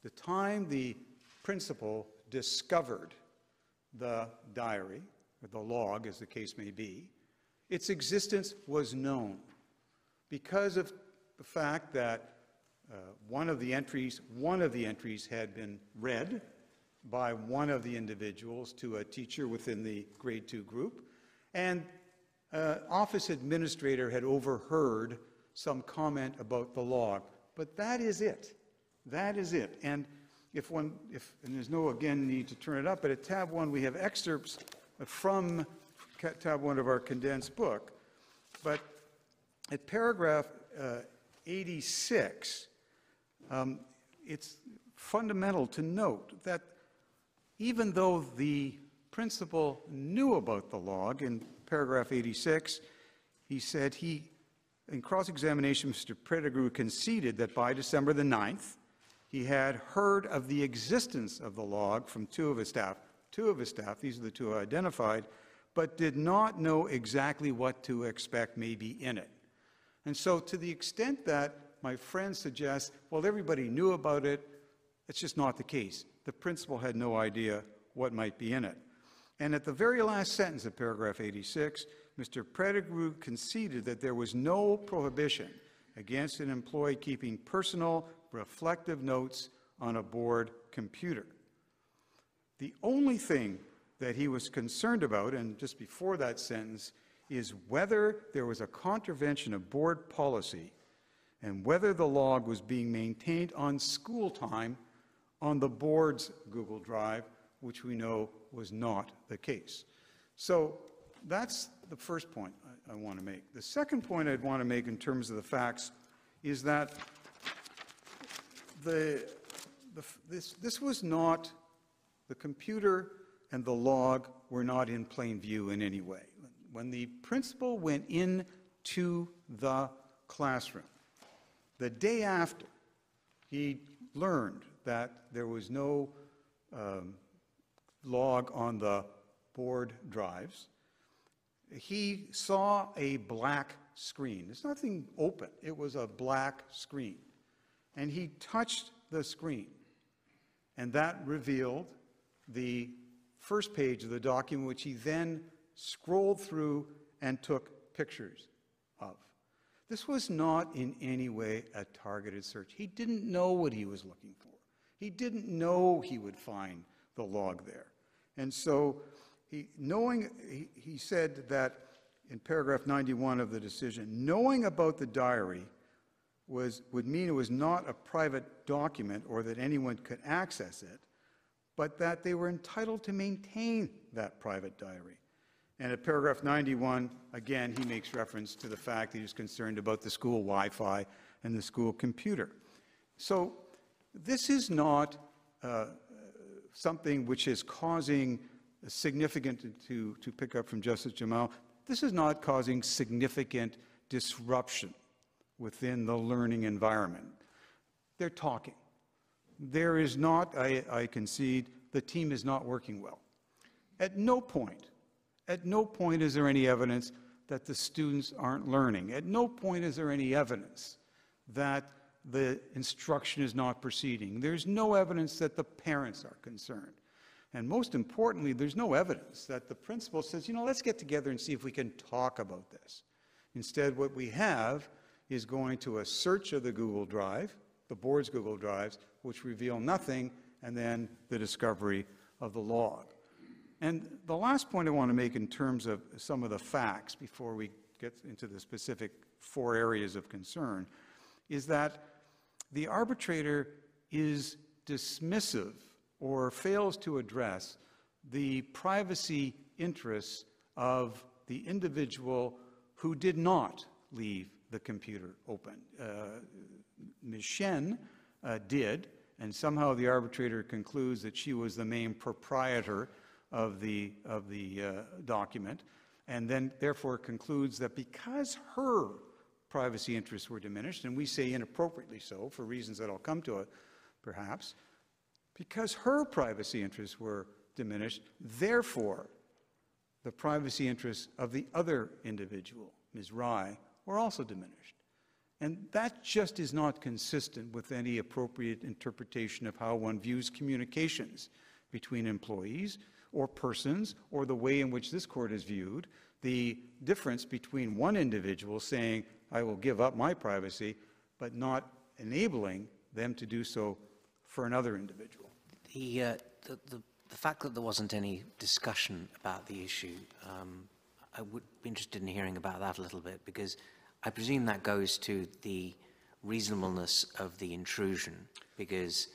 the time the principal discovered the diary, or the log as the case may be, its existence was known because of the fact that uh, one of the entries, one of the entries had been read by one of the individuals to a teacher within the grade two group, And uh, office administrator had overheard some comment about the log. But that is it. That is it. And if one, if, and there's no, again, need to turn it up, but at tab one, we have excerpts from tab one of our condensed book. But at paragraph uh, 86, um, it's fundamental to note that even though the principal knew about the log in paragraph 86, he said he, in cross-examination, Mr. Pettigrew conceded that by December the 9th, he had heard of the existence of the log from two of his staff. Two of his staff, these are the two identified, but did not know exactly what to expect may be in it. And so, to the extent that my friend suggests, well, everybody knew about it, it's just not the case. The principal had no idea what might be in it. And at the very last sentence of paragraph 86, Mr. Pettigrew conceded that there was no prohibition against an employee keeping personal reflective notes on a board computer. The only thing that he was concerned about, and just before that sentence, is whether there was a contravention of board policy and whether the log was being maintained on school time on the board's Google Drive, which we know was not the case. So that's the first point I, I want to make. The second point I'd want to make in terms of the facts is that the, the, this, this was not, the computer and the log were not in plain view in any way. When the principal went into the classroom, the day after, he learned that there was no um, log on the board drives. He saw a black screen. There's nothing open, it was a black screen. And he touched the screen, and that revealed the first page of the document, which he then scrolled through and took pictures of. This was not in any way a targeted search. He didn't know what he was looking for. He didn't know he would find the log there. And so, he, knowing, he, he said that in paragraph 91 of the decision, knowing about the diary was, would mean it was not a private document or that anyone could access it, but that they were entitled to maintain that private diary. And at paragraph 91, again, he makes reference to the fact that he's concerned about the school Wi Fi and the school computer. So this is not uh, something which is causing significant, to, to pick up from Justice Jamal, this is not causing significant disruption within the learning environment. They're talking. There is not, I, I concede, the team is not working well. At no point, at no point is there any evidence that the students aren't learning. At no point is there any evidence that the instruction is not proceeding. There's no evidence that the parents are concerned. And most importantly, there's no evidence that the principal says, you know, let's get together and see if we can talk about this. Instead, what we have is going to a search of the Google Drive, the board's Google Drives, which reveal nothing, and then the discovery of the log. And the last point I want to make in terms of some of the facts before we get into the specific four areas of concern is that the arbitrator is dismissive or fails to address the privacy interests of the individual who did not leave the computer open. Uh, Ms. Shen uh, did, and somehow the arbitrator concludes that she was the main proprietor of the, of the uh, document, and then therefore concludes that because her privacy interests were diminished, and we say inappropriately so for reasons that I'll come to it perhaps, because her privacy interests were diminished, therefore the privacy interests of the other individual, Ms. Rai, were also diminished. And that just is not consistent with any appropriate interpretation of how one views communications between employees or persons, or the way in which this court is viewed, the difference between one individual saying, I will give up my privacy, but not enabling them to do so for another individual. The, uh, the, the, the, fact that there wasn't any discussion about the issue, um, I would be interested in hearing about that a little bit because I presume that goes to the reasonableness of the intrusion because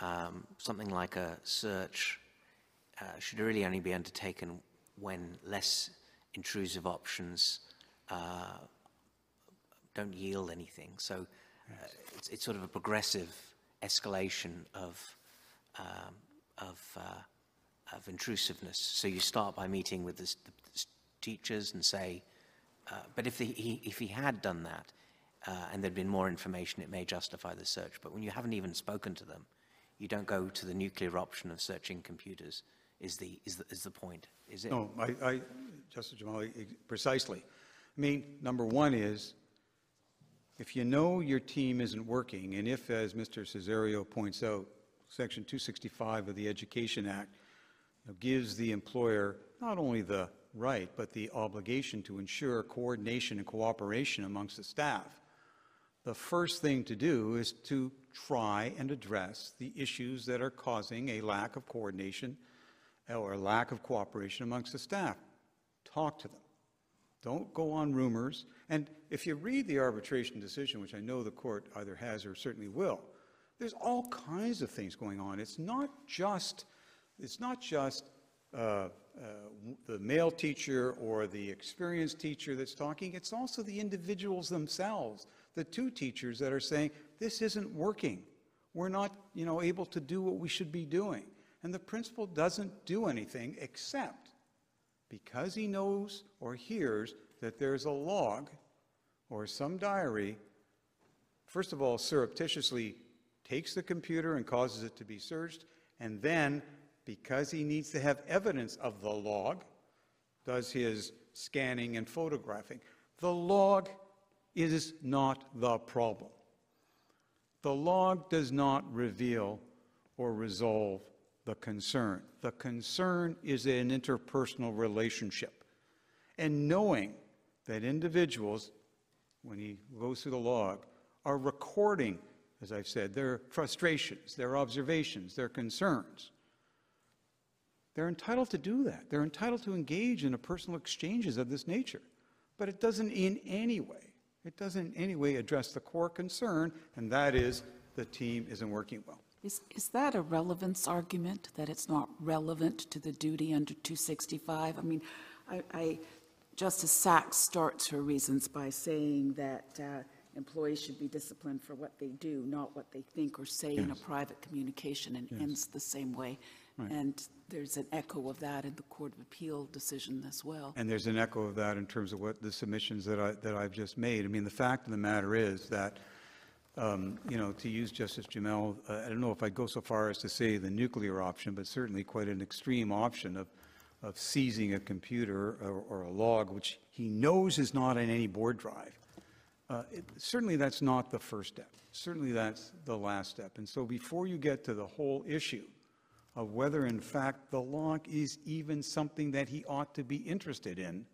um, something like a search uh, should really only be undertaken when less intrusive options uh, don't yield anything. So uh, it's, it's sort of a progressive escalation of, um, of, uh, of intrusiveness. So you start by meeting with the, the teachers and say, uh, but if, the, he, if he had done that uh, and there'd been more information, it may justify the search. But when you haven't even spoken to them, you don't go to the nuclear option of searching computers, is the, is the, is the point, is it? No, I, I, Justice Jamali, precisely. I mean, number one is, if you know your team isn't working, and if, as Mr. Cesario points out, Section 265 of the Education Act gives the employer not only the right, but the obligation to ensure coordination and cooperation amongst the staff, the first thing to do is to try and address the issues that are causing a lack of coordination or lack of cooperation amongst the staff. Talk to them. Don't go on rumors. And if you read the arbitration decision, which I know the court either has or certainly will, there's all kinds of things going on. It's not just, it's not just uh, uh, the male teacher or the experienced teacher that's talking. It's also the individuals themselves, the two teachers that are saying, this isn't working. We're not, you know, able to do what we should be doing. And the principal doesn't do anything except because he knows or hears that there's a log or some diary, first of all, surreptitiously takes the computer and causes it to be searched, and then, because he needs to have evidence of the log, does his scanning and photographing. The log is not the problem. The log does not reveal or resolve the concern. The concern is an interpersonal relationship. And knowing that individuals, when he goes through the log, are recording, as I've said, their frustrations, their observations, their concerns, they're entitled to do that. They're entitled to engage in a personal exchanges of this nature. But it doesn't in any way, it doesn't in any way address the core concern, and that is the team isn't working well. Is, is that a relevance argument, that it's not relevant to the duty under 265? I mean, I, I, Justice Sachs starts her reasons by saying that uh, employees should be disciplined for what they do, not what they think or say in a private communication, and Yes. ends the same way. Right. And there's an echo of that in the Court of Appeal decision as well. And there's an echo of that in terms of what the submissions that I, that I've just made. I mean, the fact of the matter is that, um, you know, to use Justice Jamal, uh, I don't know if I'd go so far as to say the nuclear option, but certainly quite an extreme option of, of seizing a computer or, or a log, which he knows is not in any board drive. Uh, it- Certainly, that's not the first step. Certainly, that's the last step. And so before you get to the whole issue of whether, in fact, the log is even something that he ought to be interested in,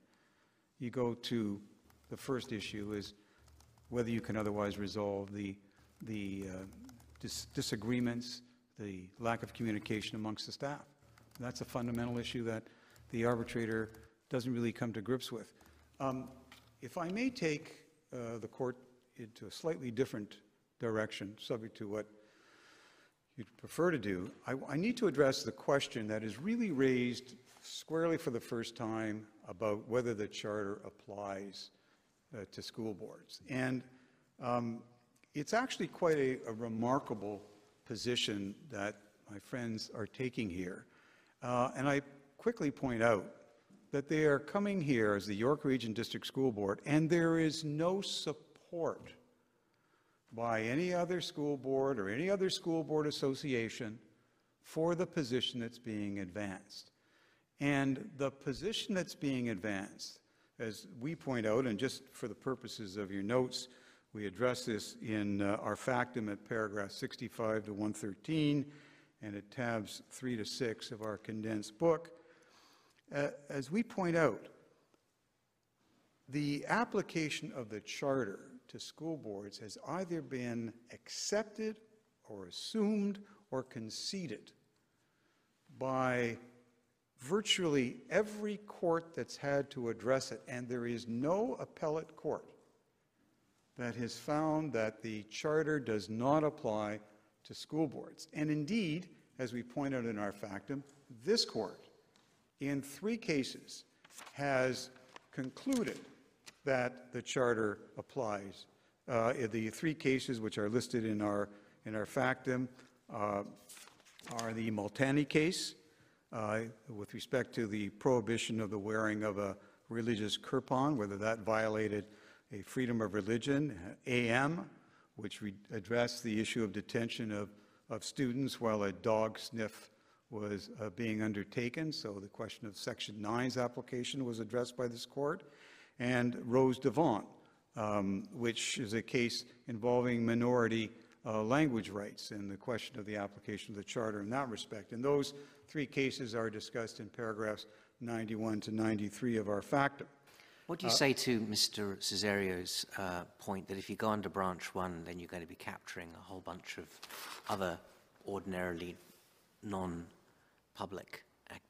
you go to the first issue is whether you can otherwise resolve the, the uh, dis- disagreements, the lack of communication amongst the staff. That's a fundamental issue that the arbitrator doesn't really come to grips with. Um, If I may take uh, the court into a slightly different direction, subject to what you'd prefer to do, I, I need to address the question that is really raised squarely for the first time about whether the charter applies uh, to school boards. And um, it's actually quite a, a remarkable position that my friends are taking here. Uh, and I quickly point out that they are coming here as the York Region District School Board, and there is no support by any other school board or any other school board association for the position that's being advanced. And the position that's being advanced, as we point out, and just for the purposes of your notes, we address this in uh, our factum at paragraph 65 to 113 and at tabs 3 to 6 of our condensed book. Uh, As we point out, the application of the charter to school boards has either been accepted or assumed or conceded by virtually every court that's had to address it, and there is no appellate court that has found that the charter does not apply to school boards. And indeed, as we point out in our factum, this court, in three cases, has concluded that the charter applies. Uh, the three cases which are listed in our in our factum uh, are the Multani case, uh, with respect to the prohibition of the wearing of a religious kirpan, whether that violated a freedom of religion, AM, which addressed the issue of detention of, of students while a dog sniff was uh, being undertaken. So the question of Section 9's application was addressed by this court. And Rose-des-vents, um, which is a case involving minority uh, language rights and the question of the application of the Charter in that respect. And those three cases are discussed in paragraphs 91 to 93 of our factum. What do you uh, say to Mr. Cesario's uh, point that if you go under branch one, then you're going to be capturing a whole bunch of other ordinarily non-public,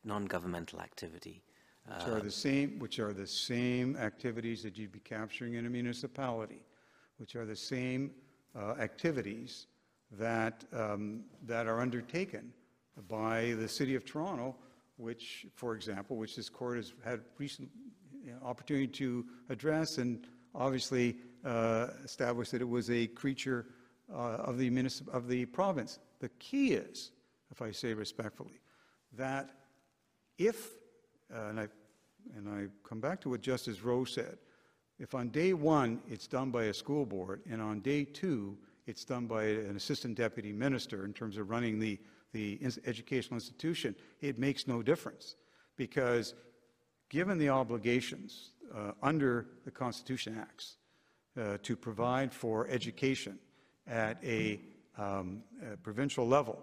non-governmental activity? Which are the same, which are the same activities that you'd be capturing in a municipality, which are the same uh, activities that, um, that are undertaken by the City of Toronto, which, for example, which this court has had recent opportunity to address and obviously uh, established that it was a creature uh, of, the of the province. The key is, if I say respectfully, that if, uh, and, I, and I come back to what Justice Rowe said, if on day one it's done by a school board and on day two it's done by an assistant deputy minister in terms of running the, the educational institution, it makes no difference. Because given the obligations uh, under the Constitution Acts uh, to provide for education at a, um, a provincial level,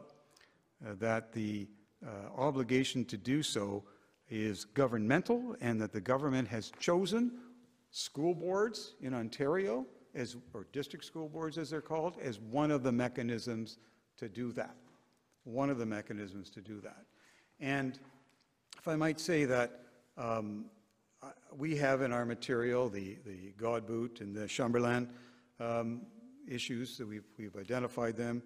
uh, that the uh, obligation to do so is governmental and that the government has chosen school boards in Ontario, as, or district school boards as they're called, as one of the mechanisms to do that. One of the mechanisms to do that. And if I might say that um, we have in our material the, the Godbout and the Chamberlain um, issues, that we've, we've identified them.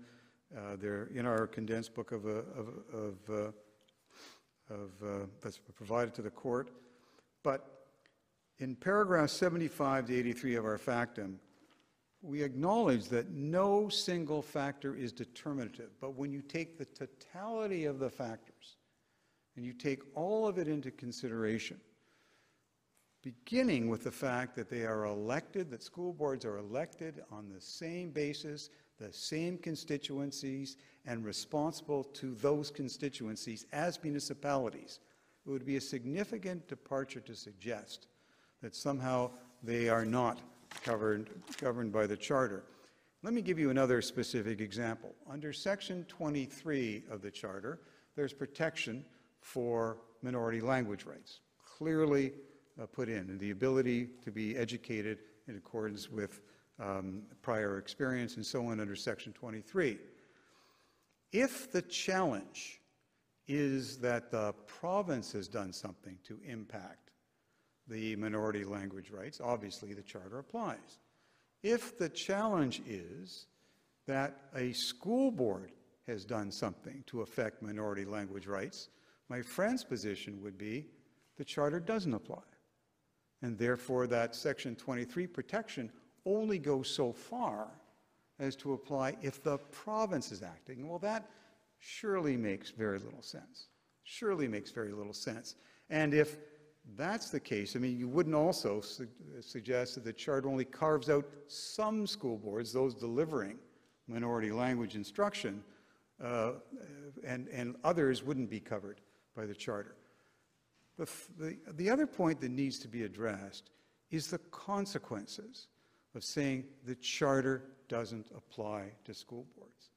Uh, they're in our condensed book of, uh, of, of, uh, of uh, that's provided to the court. But in paragraph 75 to 83 of our factum, we acknowledge that no single factor is determinative, but when you take the totality of the factors and you take all of it into consideration, beginning with the fact that they are elected, that school boards are elected on the same basis, the same constituencies, and responsible to those constituencies as municipalities, it would be a significant departure to suggest that somehow they are not covered, governed by the Charter. Let me give you another specific example. Under Section 23 of the Charter, there's protection for minority language rights, clearly uh, put in, and the ability to be educated in accordance with um, prior experience and so on under Section 23. If the challenge is that the province has done something to impact the minority language rights, obviously the Charter applies. If the challenge is that a school board has done something to affect minority language rights, my friend's position would be the Charter doesn't apply. And therefore, that Section 23 protection only goes so far as to apply if the province is acting. Well, that surely makes very little sense. Surely makes very little sense. And if that's the case, I mean, you wouldn't also su suggest that the chart only carves out some school boards, those delivering minority language instruction, uh, and, and others wouldn't be covered by the charter. The, the, the other point that needs to be addressed is the consequences of saying the charter doesn't apply to school boards.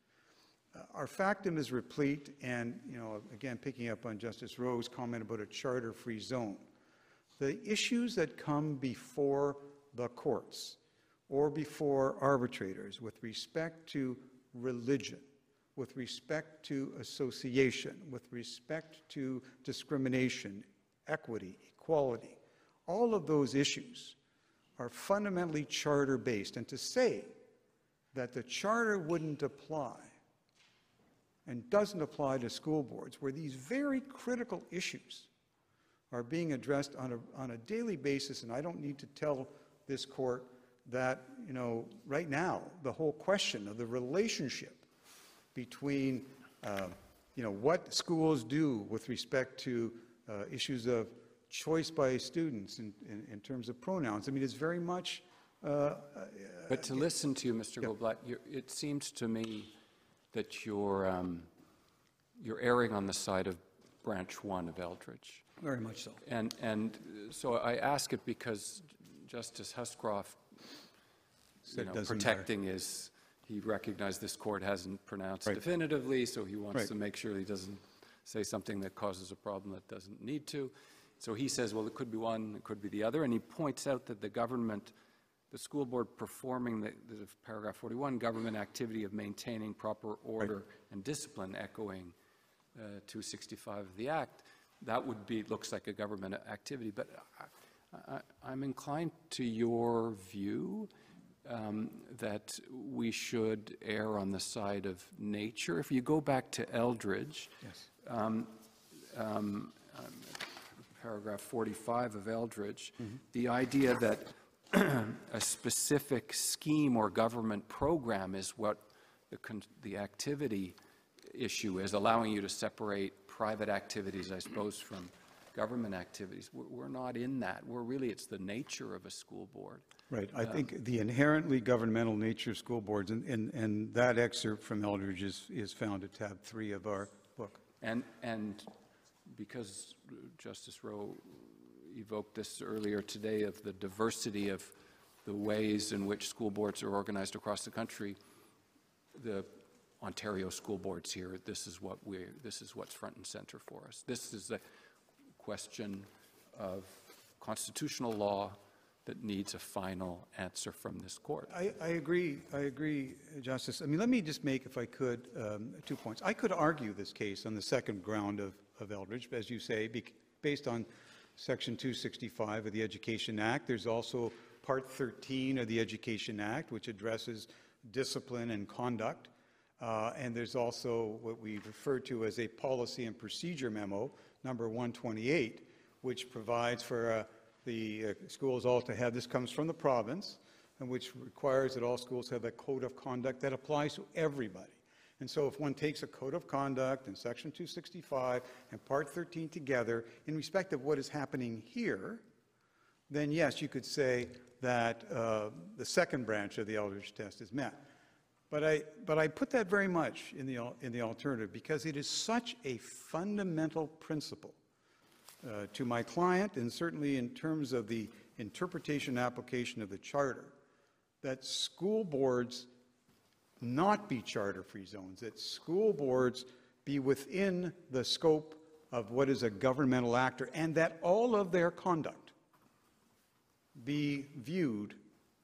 Uh, our factum is replete, and, you know, again, picking up on Justice Rowe's comment about a charter-free zone the issues that come before the courts or before arbitrators with respect to religion with respect to association, with respect to discrimination, equity, equality, all of those issues are fundamentally charter-based. And to say that the charter wouldn't apply and doesn't apply to school boards, where these very critical issues are being addressed on a, on a daily basis, and I don't need to tell this court that, you know, right now, the whole question of the relationship between, uh, you know, what schools do with respect to uh, issues of choice by students in, in, in, terms of pronouns. I mean, it's very much. Uh, but to listen to you, Mr. Yeah. Goldblatt, it seems to me that you're, um, you're erring on the side of branch one of Eldridge. Very much so. And, and so I ask it because Justice Huscroft, you know, protecting matter. his, he recognized this court hasn't pronounced right. definitively, so he wants right. to make sure he doesn't say something that causes a problem that doesn't need to. So he says, well, it could be one, it could be the other, and he points out that the government, the school board performing the, the paragraph 41, government activity of maintaining proper order right. and discipline, echoing uh, 265 of the Act, that would be, looks like a government activity. But I, am inclined to your view um, that we should err on the side of nature. If you go back to Eldridge, yes. um, um, paragraph 45 of Eldridge, mm -hmm. the idea that a specific scheme or government program is what the, the activity issue is, allowing you to separate private activities, I suppose, from government activities. We're, we're, not in that. We're really, it's the nature of a school board. Right. I uh, think the inherently governmental nature of school boards, and, and, and that excerpt from Eldridge is, is found at tab three of our book. And, and because Justice Rowe evoked this earlier today of the diversity of the ways in which school boards are organized across the country, the Ontario school boards here, this is what we this is what's front and center for us. This is a question of constitutional law that needs a final answer from this court. I, I agree. I agree, Justice. I mean, let me just make, if I could, um, two points. I could argue this case on the second ground of, of Eldridge, as you say, based on Section 265 of the Education Act. There's also Part 13 of the Education Act, which addresses discipline and conduct. Uh, and there's also what we refer to as a policy and procedure memo, number 128, which provides for uh, the uh, schools all to have, this comes from the province, and which requires that all schools have a code of conduct that applies to everybody. And so if one takes a code of conduct and section 265 and part 13 together in respect of what is happening here, then yes, you could say that uh, the second branch of the Eldridge test is met. But I, but I put that very much in the, in the alternative because it is such a fundamental principle uh, to my client and certainly in terms of the interpretation application of the charter that school boards not be charter-free zones, that school boards be within the scope of what is a governmental actor and that all of their conduct be viewed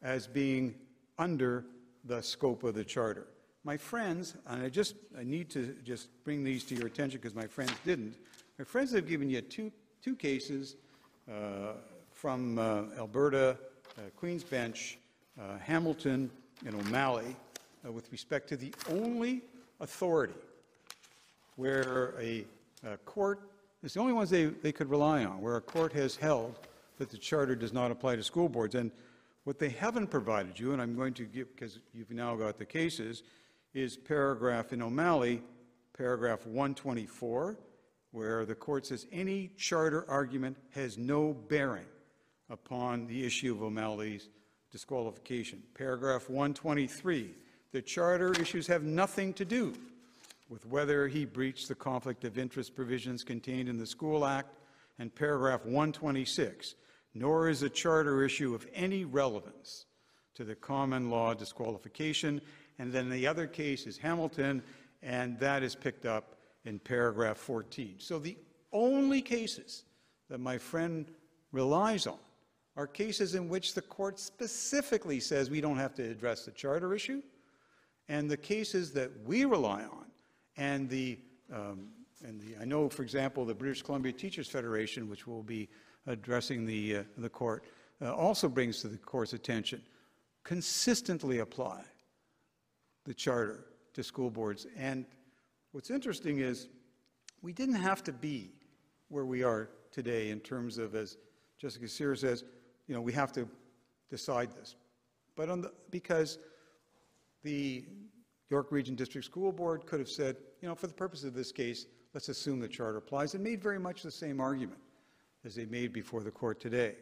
as being under the scope of the charter. My friends, and I just I need to just bring these to your attention because my friends didn't. My friends have given you two two cases uh, from uh, Alberta, uh, Queens Bench, uh, Hamilton, and O'Malley uh, with respect to the only authority where a, a court it's the only ones they, they could rely on, where a court has held that the charter does not apply to school boards. And what they haven't provided you, and I'm going to give, because you've now got the cases, is paragraph in O'Malley, paragraph 124, where the court says any charter argument has no bearing upon the issue of O'Malley's disqualification. Paragraph 123, the charter issues have nothing to do with whether he breached the conflict of interest provisions contained in the School Act. And paragraph 126, nor is a charter issue of any relevance to the common law disqualification. And then the other case is Hamilton, and that is picked up in paragraph 14. So the only cases that my friend relies on are cases in which the court specifically says we don't have to address the charter issue, and the cases that we rely on And the, um, and the, I know, for example, the British Columbia Teachers Federation, which will be addressing the, uh, the court, uh, also brings to the court's attention, consistently apply the charter to school boards. And what's interesting is we didn't have to be where we are today in terms of, as Justice Kasirer says, you know, we have to decide this. But on the, because the York Region District School Board could have said, you know, for the purpose of this case, let's assume the charter applies, and made very much the same argument as they made before the court today.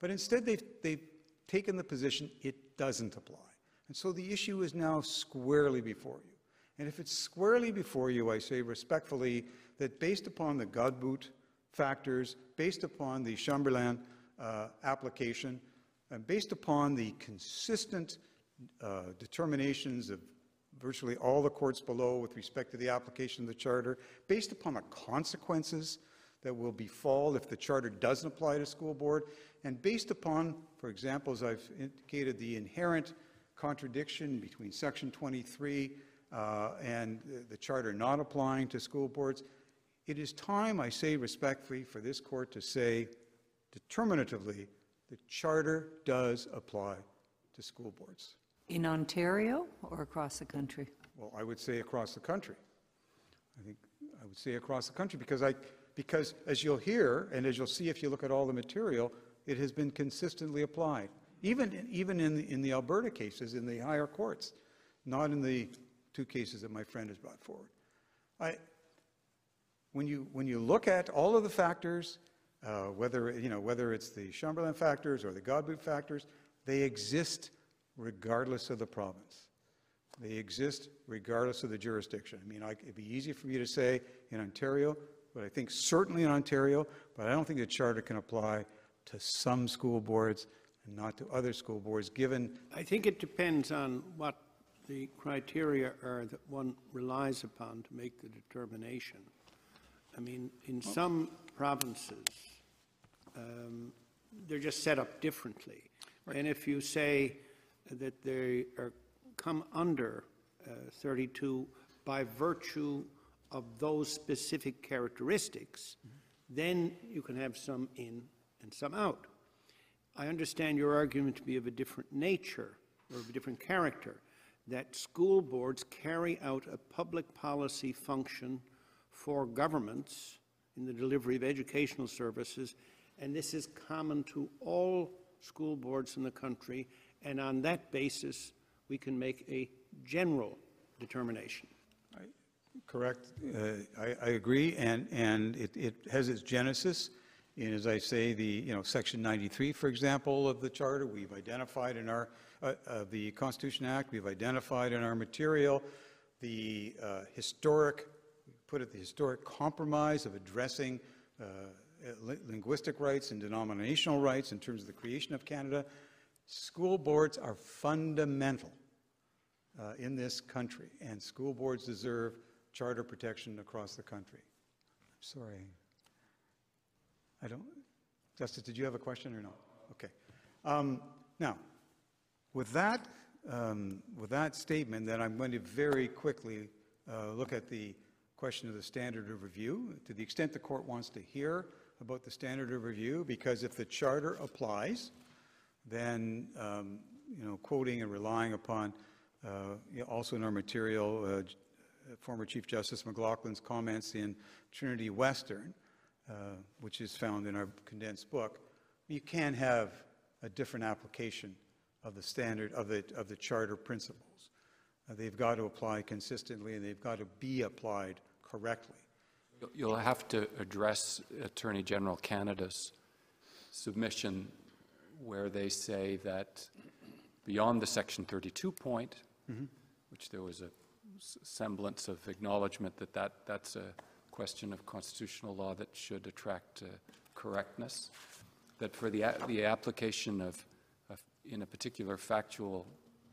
But instead, they've, they've taken the position it doesn't apply. And so the issue is now squarely before you. And if it's squarely before you, I say respectfully that based upon the Godbout factors, based upon the Chamberlain uh, application, and based upon the consistent uh, determinations of virtually all the courts below with respect to the application of the charter, based upon the consequences that will befall if the charter doesn't apply to school board, and based upon, for example, as I've indicated, the inherent contradiction between Section 23 uh, and the charter not applying to school boards, it is time, I say respectfully, for this court to say determinatively the charter does apply to school boards. In Ontario or across the country? Well, I would say across the country. I think I would say across the country because I, because as you'll hear and as you'll see if you look at all the material, it has been consistently applied. Even, even in, the, in the Alberta cases, in the higher courts, not in the two cases that my friend has brought forward. I, when, you, when you look at all of the factors, uh, whether, you know, whether it's the Chamberlain factors or the Godbout factors, they exist regardless of the province. They exist regardless of the jurisdiction. I mean, I, it'd be easy for me to say in Ontario, but I think certainly in Ontario, but I don't think the charter can apply to some school boards and not to other school boards, given I think it depends on what the criteria are that one relies upon to make the determination. I mean, in some provinces, um, they're just set up differently. And if you say that they are, come under uh, 32 by virtue of those specific characteristics, then you can have some in and some out. I understand your argument to be of a different nature or of a different character, that school boards carry out a public policy function for governments in the delivery of educational services, and this is common to all school boards in the country, and on that basis, we can make a general determination. Correct. Uh, I, I agree, and, and it, it has its genesis in, as I say, the, you know, Section 93, for example, of the Charter, we've identified in our, uh, uh, the Constitution Act, we've identified in our material the uh, historic, put it the historic compromise of addressing uh, linguistic rights and denominational rights in terms of the creation of Canada. School boards are fundamental uh, in this country, and school boards deserve charter protection across the country. I'm sorry. I don't, Justice, did you have a question or no? Okay. Um, now, with that, um, with that statement, then I'm going to very quickly uh, look at the question of the standard of review, to the extent the court wants to hear about the standard of review, because if the charter applies, then, um, you know, quoting and relying upon, uh, also in our material, uh, former Chief Justice McLachlin's comments in Trinity Western, uh, which is found in our condensed book, you can have a different application of the standard of the, of the charter principles. Uh, they've got to apply consistently and they've got to be applied correctly. You'll have to address Attorney General Canada's submission where they say that beyond the Section 32 point, which there was a semblance of acknowledgement that that, that's a question of constitutional law that should attract uh, correctness, that for the, the application of, of, in a particular factual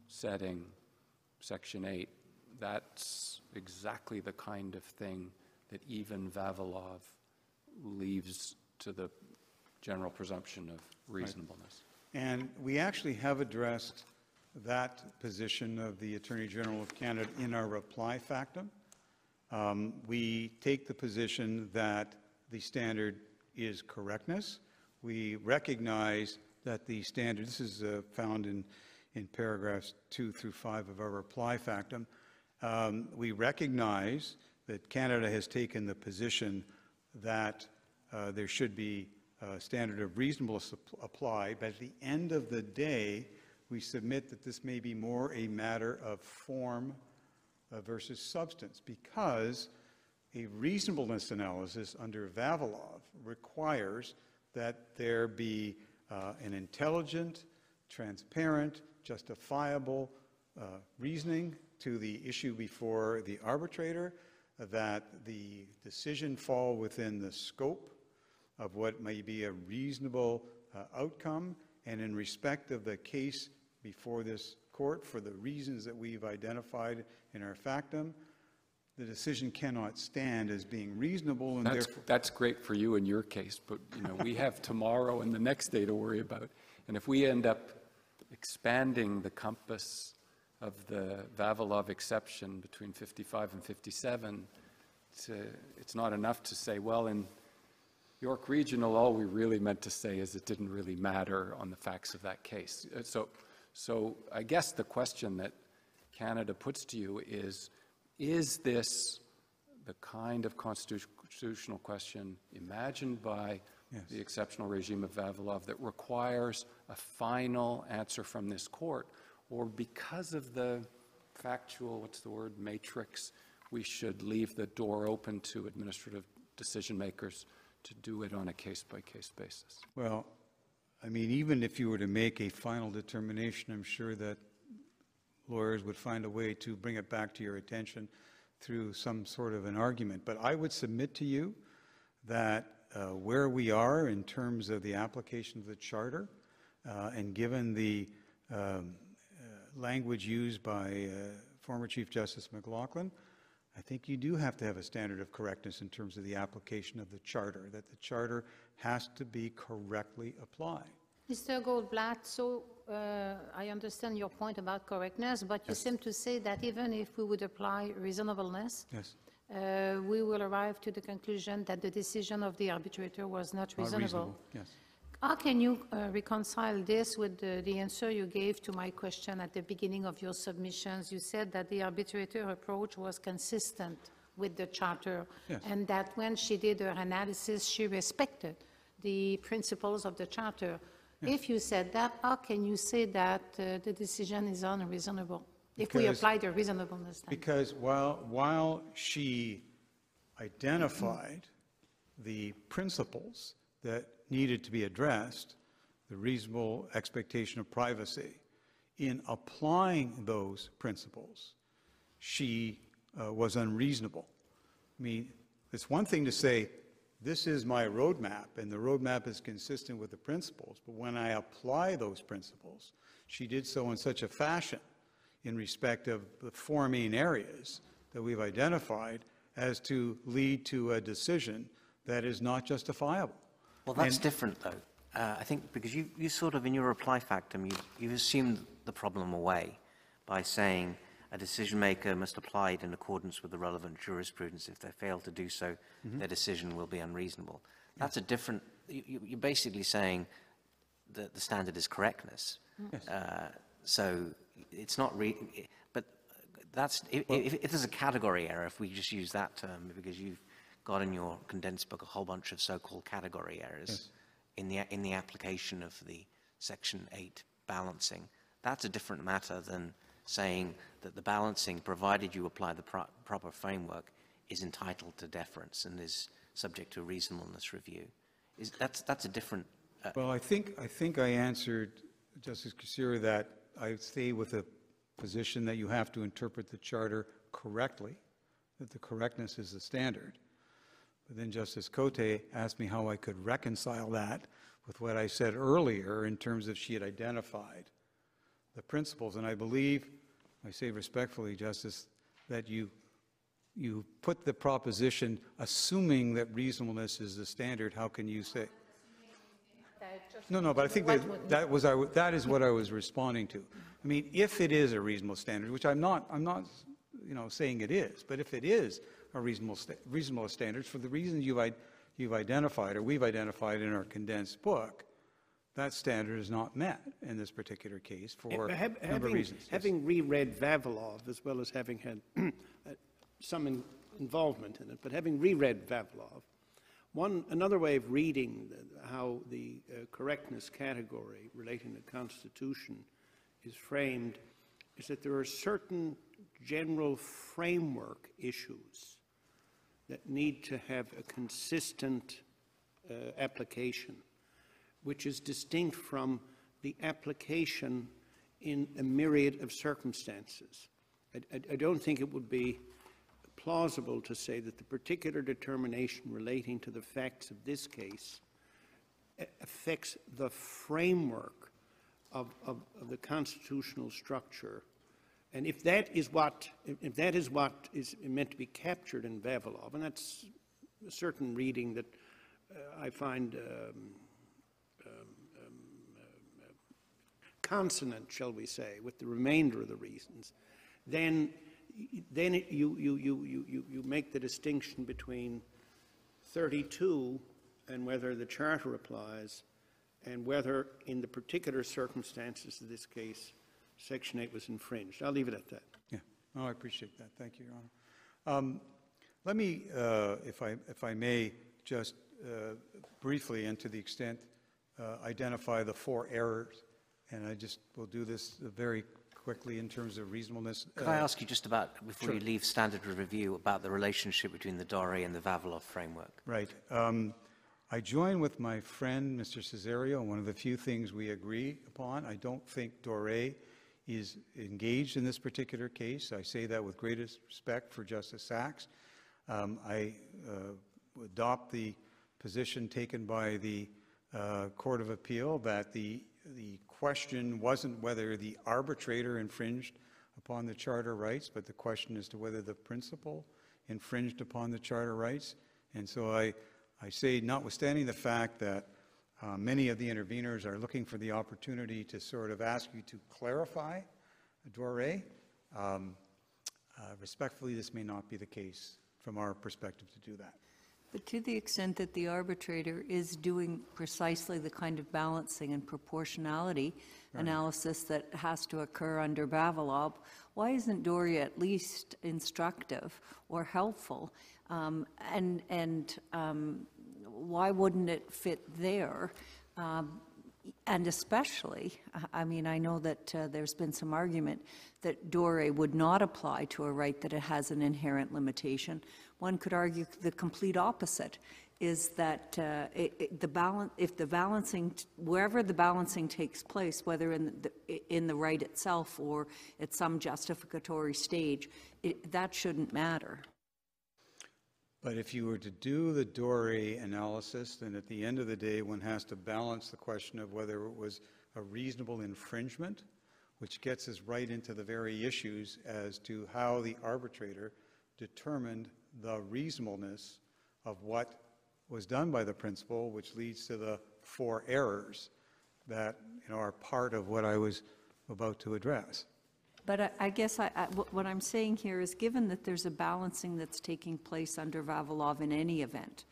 setting, Section 8, that's exactly the kind of thing that even Vavilov leaves to the general presumption of reasonableness. And we actually have addressed that position of the Attorney General of Canada in our reply factum. Um, We take the position that the standard is correctness. We recognize that the standard, this is uh, found in, in paragraphs two through five of our reply factum. Um, We recognize that Canada has taken the position that uh, there should be a standard of reasonableness ap- applied, but at the end of the day, we submit that this may be more a matter of form uh, versus substance, because a reasonableness analysis under Vavilov requires that there be uh, an intelligent, transparent, justifiable uh, reasoning to the issue before the arbitrator, that the decision fall within the scope of what may be a reasonable uh, outcome, and in respect of the case before this court, for the reasons that we've identified in our factum, the decision cannot stand as being reasonable, and That's, therefore, that's great for you in your case, but, you know, we have tomorrow and the next day to worry about. And if we end up expanding the compass of the Vavilov exception between 55 and 57, to, it's not enough to say, well, in York Regional, all we really meant to say is it didn't really matter on the facts of that case. Uh, So, so I guess the question that Canada puts to you is, is this the kind of constitutional question imagined by the exceptional regime of Vavilov that requires a final answer from this court? Or because of the factual, what's the word, matrix, we should leave the door open to administrative decision makers to do it on a case-by-case basis? well, I mean, even if you were to make a final determination, I'm sure that lawyers would find a way to bring it back to your attention through some sort of an argument. But I would submit to you that uh, where we are in terms of the application of the charter, uh, and given the um, uh, language used by uh, former Chief Justice McLachlin, I think you do have to have a standard of correctness in terms of the application of the charter, that the charter has to be correctly applied. Mr. Goldblatt, so uh, I understand your point about correctness, but you seem to say that even if we would apply reasonableness, Yes. uh, we will arrive to the conclusion that the decision of the arbitrator was not Not reasonable. Yes. How can you uh, reconcile this with the, the answer you gave to my question at the beginning of your submissions? You said that the arbitrator approach was consistent with the charter, Yes. and that when she did her analysis, she respected the principles of the charter. If you said that, how can you say that uh, the decision is unreasonable? If we apply the reasonableness standard? Because while, while she identified the principles that needed to be addressed, the reasonable expectation of privacy, in applying those principles, she uh, was unreasonable. I mean, it's one thing to say, this is my roadmap, and the roadmap is consistent with the principles, but when I apply those principles, she did so in such a fashion in respect of the four main areas that we've identified as to lead to a decision that is not justifiable. Well, that's And- different, though. Uh, I think because you, you sort of, in your reply factum, you, you assumed the problem away by saying a decision maker must apply it in accordance with the relevant jurisprudence. If they fail to do so, Mhm. their decision will be unreasonable. That's a different, you, you're basically saying that the standard is correctness. Yes. Uh, so it's not re, but that's, if, if, if there's a category error, if we just use that term, because you've got in your condensed book a whole bunch of so-called category errors Yes. in the, in the application of the Section 8 balancing, that's a different matter than saying that the balancing, provided you apply the pro- proper framework, is entitled to deference and is subject to reasonableness review. Is, that's, that's a different, uh, Well, I think, I think I answered Justice Kasirer that I stay with a position that you have to interpret the charter correctly, that the correctness is the standard. But then Justice Cote asked me how I could reconcile that with what I said earlier in terms of she had identified the principles. And I believe, I say respectfully, Justice, that you, you put the proposition assuming that reasonableness is the standard. How can you say? No, no, but I think that, that was, I- that is what I was responding to. I mean, if it is a reasonable standard, which I'm not, I'm not, you know, saying it is, but if it is a reasonable, sta- reasonable standards for the reasons you've, i- you've identified, or we've identified in our condensed book. That standard is not met in this particular case for a number of having- reasons. Yes. Having reread Vavilov, as well as having had uh, some in- involvement in it, but having reread Vavilov, one, another way of reading the- how the uh, correctness category relating to Constitution is framed is that there are certain general framework issues that need to have a consistent uh, application, which is distinct from the application in a myriad of circumstances. I, I- I don't think it would be plausible to say that the particular determination relating to the facts of this case affects the framework of, of, of the constitutional structure. And if that is what, if, that is what is meant to be captured in Vavilov, and that's a certain reading that uh, I find um, um, um, uh, consonant, shall we say, with the remainder of the reasons, then, then it- you, you, you, you- you make the distinction between 32 and whether the charter applies, and whether, in the particular circumstances of this case, Section 8 was infringed. I'll leave it at that. Yeah, oh, I appreciate that. Thank you, Your Honor. Um, Let me, uh, if I, if I may, just uh, briefly, and to the extent, uh, identify the four errors, and I just will do this very quickly in terms of reasonableness. Could I ask you just about, before you leave standard of review, about the relationship between the Doré and the Vavilov framework? Right. Um, I join with my friend, Mr. Cesario, on one of the few things we agree upon. I don't think Doré is engaged in this particular case. I say that with greatest respect for Justice Sachs. Um, I uh, adopt the position taken by the uh, Court of Appeal that the, the question wasn't whether the arbitrator infringed upon the charter rights, but the question as to whether the principal infringed upon the charter rights. And so I, I say, notwithstanding the fact that uh, many of the interveners are looking for the opportunity to sort of ask you to clarify Doré, um, uh, respectfully, this may not be the case from our perspective to do that. But to the extent that the arbitrator is doing precisely the kind of balancing and proportionality analysis that has to occur under Vavilov, why isn't Doré at least instructive or helpful? Um, And, and um, why wouldn't it fit there? Um, And especially, I- mean, I know that uh, there's been some argument that Doré would not apply to a right that it has an inherent limitation. One could argue the complete opposite, is that uh, it- it- the balance, if the balancing, wherever the balancing takes place, whether in the, in the right itself or at some justificatory stage, it- that shouldn't matter. But if you were to do the Doré analysis, then at the end of the day, one has to balance the question of whether it was a reasonable infringement, which gets us right into the very issues as to how the arbitrator determined the reasonableness of what was done by the principal, which leads to the four errors that, you know, are part of what I was about to address. But I- I guess I, I- what I'm saying here is, given that there's a balancing that's taking place under Vavilov in any event,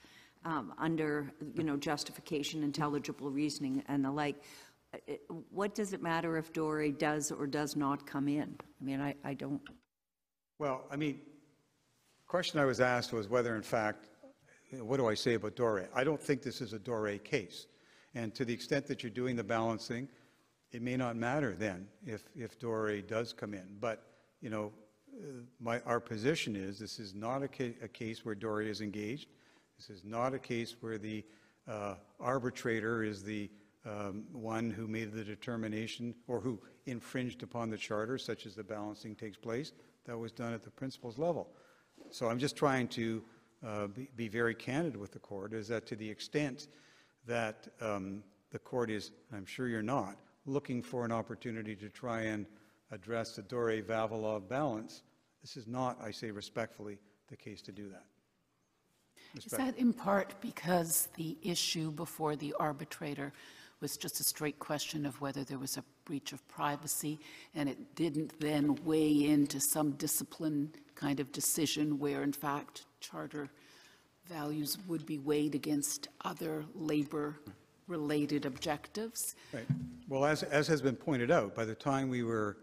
um, under, you know, justification, intelligible reasoning, and the like, uh, what does it matter if Doré does or does not come in? I mean, I, I don't, Well, I mean, the question I was asked was whether, in fact, what do I say about Doré? I don't think this is a Doré case. And to the extent that you're doing the balancing, it may not matter then if, if Doré does come in. But, you know, my, our position is this is not a, ca- a case where Doré is engaged. This is not a case where the uh, arbitrator is the um, one who made the determination or who infringed upon the charter, such as the balancing takes place. That was done at the principal's level. So I'm just trying to uh, be, be very candid with the court, is that to the extent that um, the court is, I'm sure you're not, looking for an opportunity to try and address the Doré-Vavilov balance, this is not, I say respectfully, the case to do that. Is that in part because the issue before the arbitrator was just a straight question of whether there was a breach of privacy, and it didn't then weigh into some discipline kind of decision where, in fact, charter values would be weighed against other labor-related objectives. Right. Well, as, as has been pointed out, by the time we were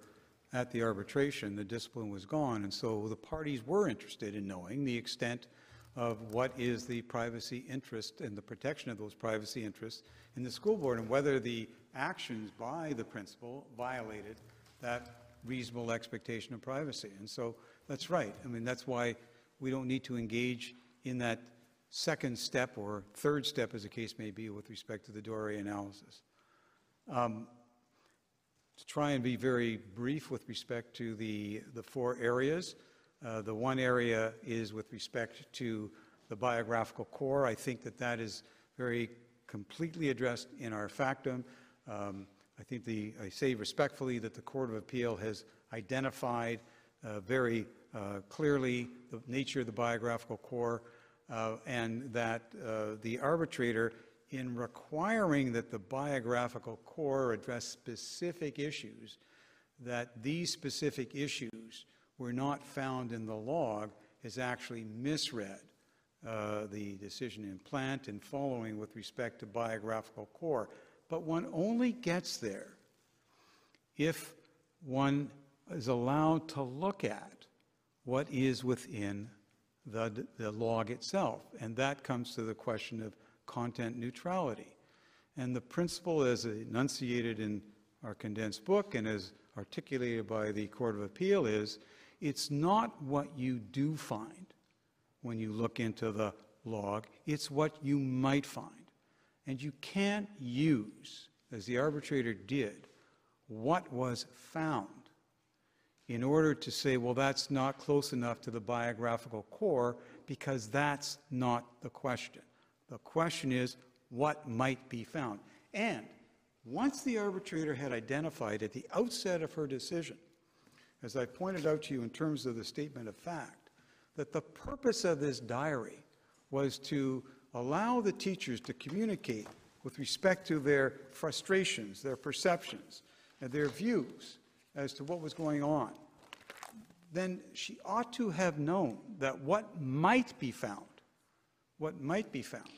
at the arbitration, the discipline was gone, and so the parties were interested in knowing the extent of what is the privacy interest and the protection of those privacy interests in the school board, and whether the actions by the principal violated that reasonable expectation of privacy. And so that's right. I mean, that's why we don't need to engage in that second step or third step, as the case may be, with respect to the Doré analysis. Um, to try and be very brief with respect to the, the four areas, uh, the one area is with respect to the biographical core. I think that that is very completely addressed in our factum. Um, I think the, I say respectfully that the Court of Appeal has identified uh, very uh, clearly the nature of the biographical core and that uh, the arbitrator, in requiring that the biographical core address specific issues, that these specific issues were not found in the log, has actually misread uh, the decision in Plant and following with respect to biographical core. But one only gets there if one is allowed to look at what is within the, the log itself. And that comes to the question of content neutrality. And the principle as enunciated in our condensed book and as articulated by the Court of Appeal is it's not what you do find when you look into the log, it's what you might find. And you can't use, as the arbitrator did, what was found in order to say, well, that's not close enough to the biographical core, because that's not the question. The question is, what might be found? And once the arbitrator had identified at the outset of her decision, as I pointed out to you in terms of the statement of fact, that the purpose of this diary was to allow the teachers to communicate with respect to their frustrations, their perceptions, and their views as to what was going on, then she ought to have known that what might be found, what might be found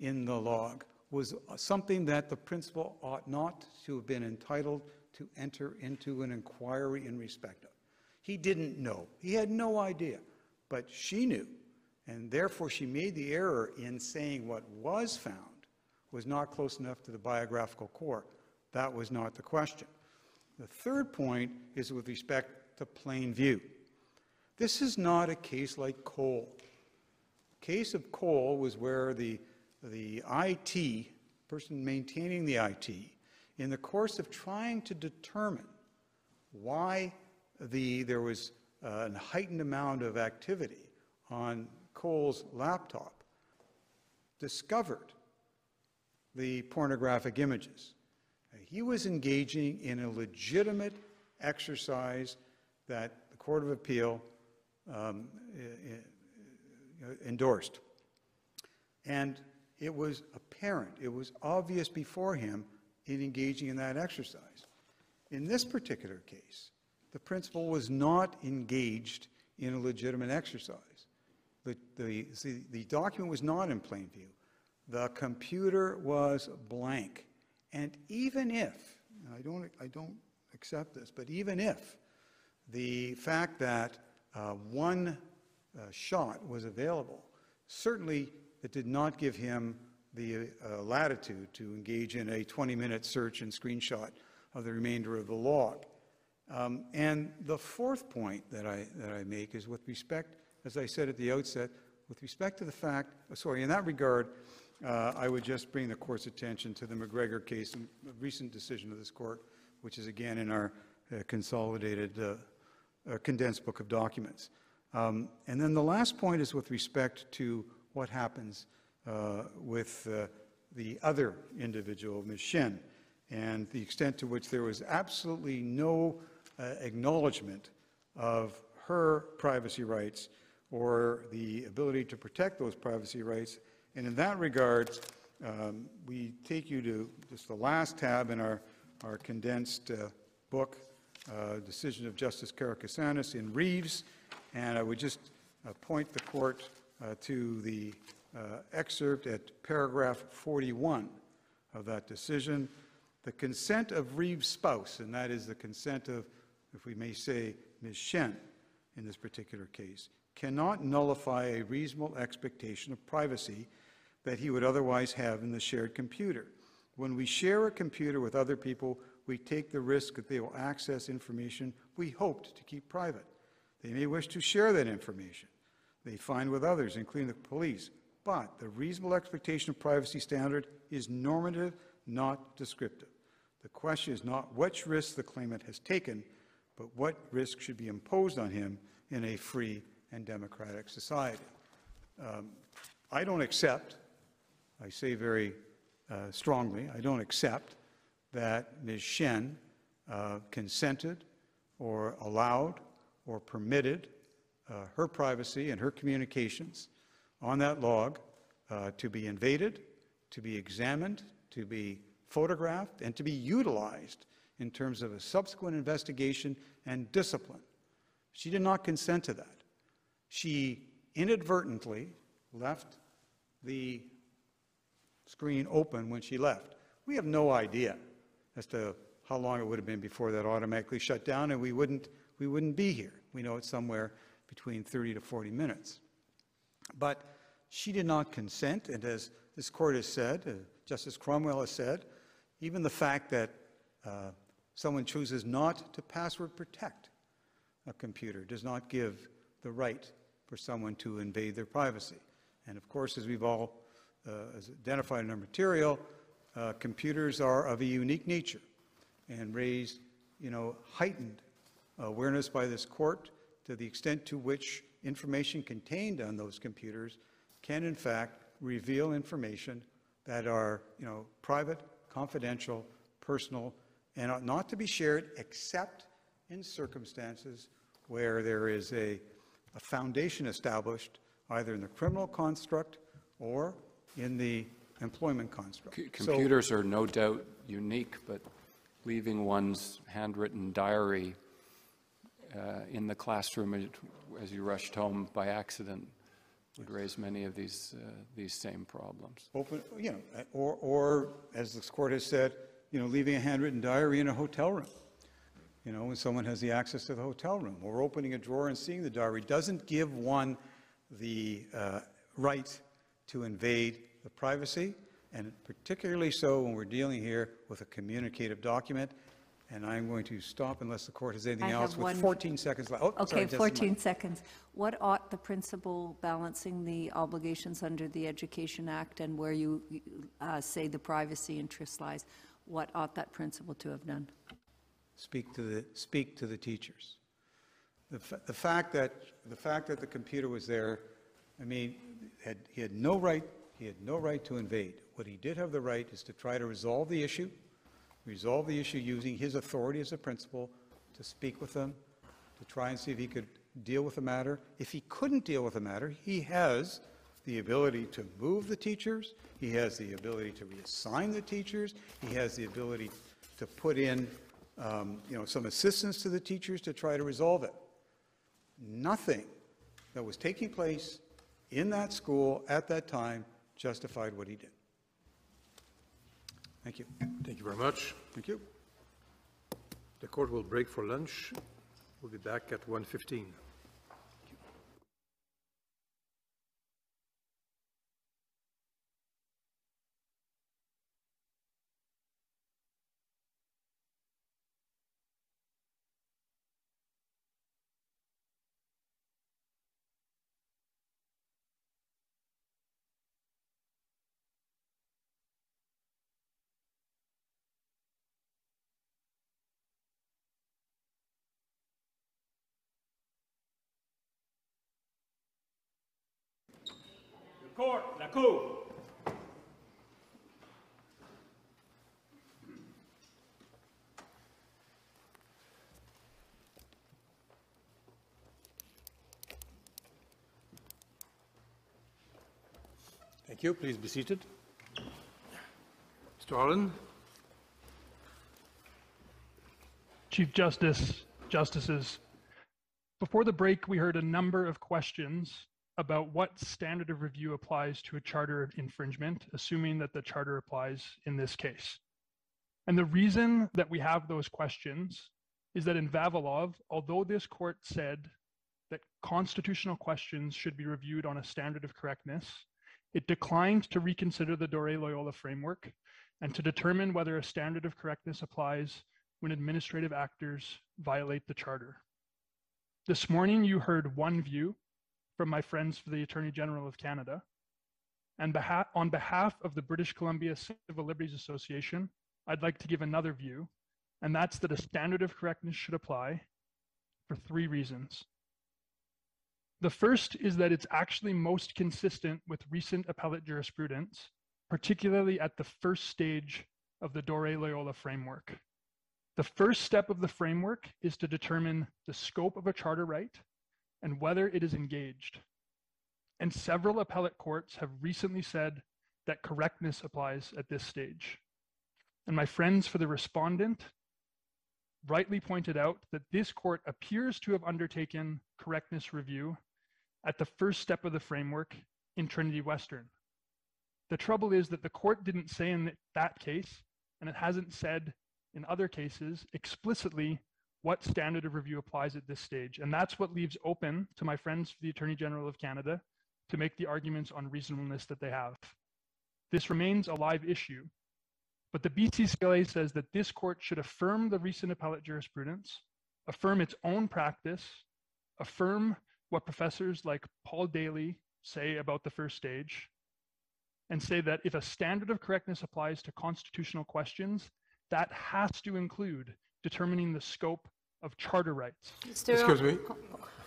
in the log was something that the principal ought not to have been entitled to enter into an inquiry in respect of. He didn't know. He had no idea. But she knew. And therefore, she made the error in saying what was found was not close enough to the biographical core. That was not the question. The third point is with respect to plain view. This is not a case like Cole. Case of Cole was where the, the IT, person maintaining the IT, in the course of trying to determine why the, there was uh, a heightened amount of activity on Cole's laptop, discovered the pornographic images. He was engaging in a legitimate exercise that the Court of Appeal um, endorsed. And it was apparent, it was obvious before him in engaging in that exercise. In this particular case, the principal was not engaged in a legitimate exercise. The, the, the document was not in plain view. The computer was blank. And even if, I don't, I don't accept this, but even if the fact that uh, one uh, shot was available, certainly it did not give him the uh, latitude to engage in a 20-minute search and screenshot of the remainder of the log. Um, and the fourth point that I, that I make is with respect, as I said at the outset, with respect to the fact, uh, sorry, in that regard, uh, I would just bring the court's attention to the McGregor case, a recent decision of this court, which is again in our uh, consolidated, uh, uh, condensed book of documents. Um, and then the last point is with respect to what happens uh, with the other individual, Ms. Shen, and the extent to which there was absolutely no acknowledgement of her privacy rights or the ability to protect those privacy rights. And in that regard, um, we take you to just the last tab in our, our condensed uh, book, uh, Decision of Justice Karakatsanis in Reeves. And I would just uh, point the court uh, to the uh, excerpt at paragraph 41 of that decision. The consent of Reeves' spouse, and that is the consent of, if we may say, Ms. Shen in this particular case, cannot nullify a reasonable expectation of privacy that he would otherwise have in the shared computer. When we share a computer with other people, we take the risk that they will access information we hoped to keep private. They may wish to share that information they find with others, including the police, but the reasonable expectation of privacy standard is normative, not descriptive. The question is not which risk the claimant has taken, but what risk should be imposed on him in a free and democratic society. Um, I don't accept, I say very uh, strongly, I don't accept that Ms. Shen uh, consented or allowed or permitted uh, her privacy and her communications on that log uh, to be invaded, to be examined, to be photographed, and to be utilized in terms of a subsequent investigation and discipline. She did not consent to that. She inadvertently left the screen open when she left. We have no idea as to how long it would have been before that automatically shut down, and we wouldn't, we wouldn't be here. We know it's somewhere between 30 to 40 minutes. But she did not consent, and as this court has said, uh, Justice Cromwell has said, even the fact that uh, someone chooses not to password protect a computer does not give the right for someone to invade their privacy. And of course, as we've all uh, as identified in our material, uh, computers are of a unique nature and raise, you know, heightened awareness by this court to the extent to which information contained on those computers can, in fact, reveal information that are, you know, private, confidential, personal, and ought not to be shared except in circumstances where there is a, a foundation established either in the criminal construct or in the employment construct. C- Computers are no doubt unique, but leaving one's handwritten diary uh, in the classroom as- as you rushed home by accident would raise many of these, uh, these same problems. Open, you know, or, or, as this court has said, you know, leaving a handwritten diary in a hotel room. You know, when someone has the access to the hotel room, or opening a drawer and seeing the diary doesn't give one the uh, right to invade the privacy, and particularly so when we're dealing here with a communicative document. And I'm going to stop unless the court has anything I else have with one- 14 seconds left. Oh, sorry, Okay, Justice 14 seconds. What ought the principal balancing the obligations under the Education Act and where you uh, say the privacy interest lies, what ought that principal to have done? Speak to the, speak to the teachers. The, fa- the fact that, the fact that the computer was there, I mean, had, he had no right, he had no right to invade. What he did have the right is to try to resolve the issue, resolve the issue using his authority as a principal to speak with them, to try and see if he could deal with the matter. If he couldn't deal with the matter, he has the ability to move the teachers, he has the ability to reassign the teachers, he has the ability to put in, um, you know, some assistance to the teachers to try to resolve it. Nothing that was taking place in that school at that time justified what he did. Thank you. Thank you very much. Thank you. The court will break for lunch. We'll be back at 1:15. Court, la cour. Thank you. Please be seated. Mr. Harlan? Chief Justice, Justices, before the break, we heard a number of questions about what standard of review applies to a charter infringement, assuming that the charter applies in this case. And the reason that we have those questions is that in Vavilov, although this court said that constitutional questions should be reviewed on a standard of correctness, it declined to reconsider the Doré Loyola framework and to determine whether a standard of correctness applies when administrative actors violate the charter. This morning, you heard one view from my friends for the Attorney General of Canada. And beha- on behalf of the British Columbia Civil Liberties Association, I'd like to give another view, and that's that a standard of correctness should apply for three reasons. The first is that it's actually most consistent with recent appellate jurisprudence, particularly at the first stage of the Doré Loyola framework. The first step of the framework is to determine the scope of a charter right and whether it is engaged. And several appellate courts have recently said that correctness applies at this stage. And my friends for the respondent rightly pointed out that this court appears to have undertaken correctness review at the first step of the framework in Trinity Western. The trouble is that the court didn't say in that case, and it hasn't said in other cases explicitly what standard of review applies at this stage. And that's what leaves open to my friends the Attorney General of Canada to make the arguments on reasonableness that they have. This remains a live issue, but the BCCLA says that this court should affirm the recent appellate jurisprudence, affirm its own practice, affirm what professors like Paul Daly say about the first stage, and say that if a standard of correctness applies to constitutional questions, that has to include determining the scope of charter rights. Excuse me.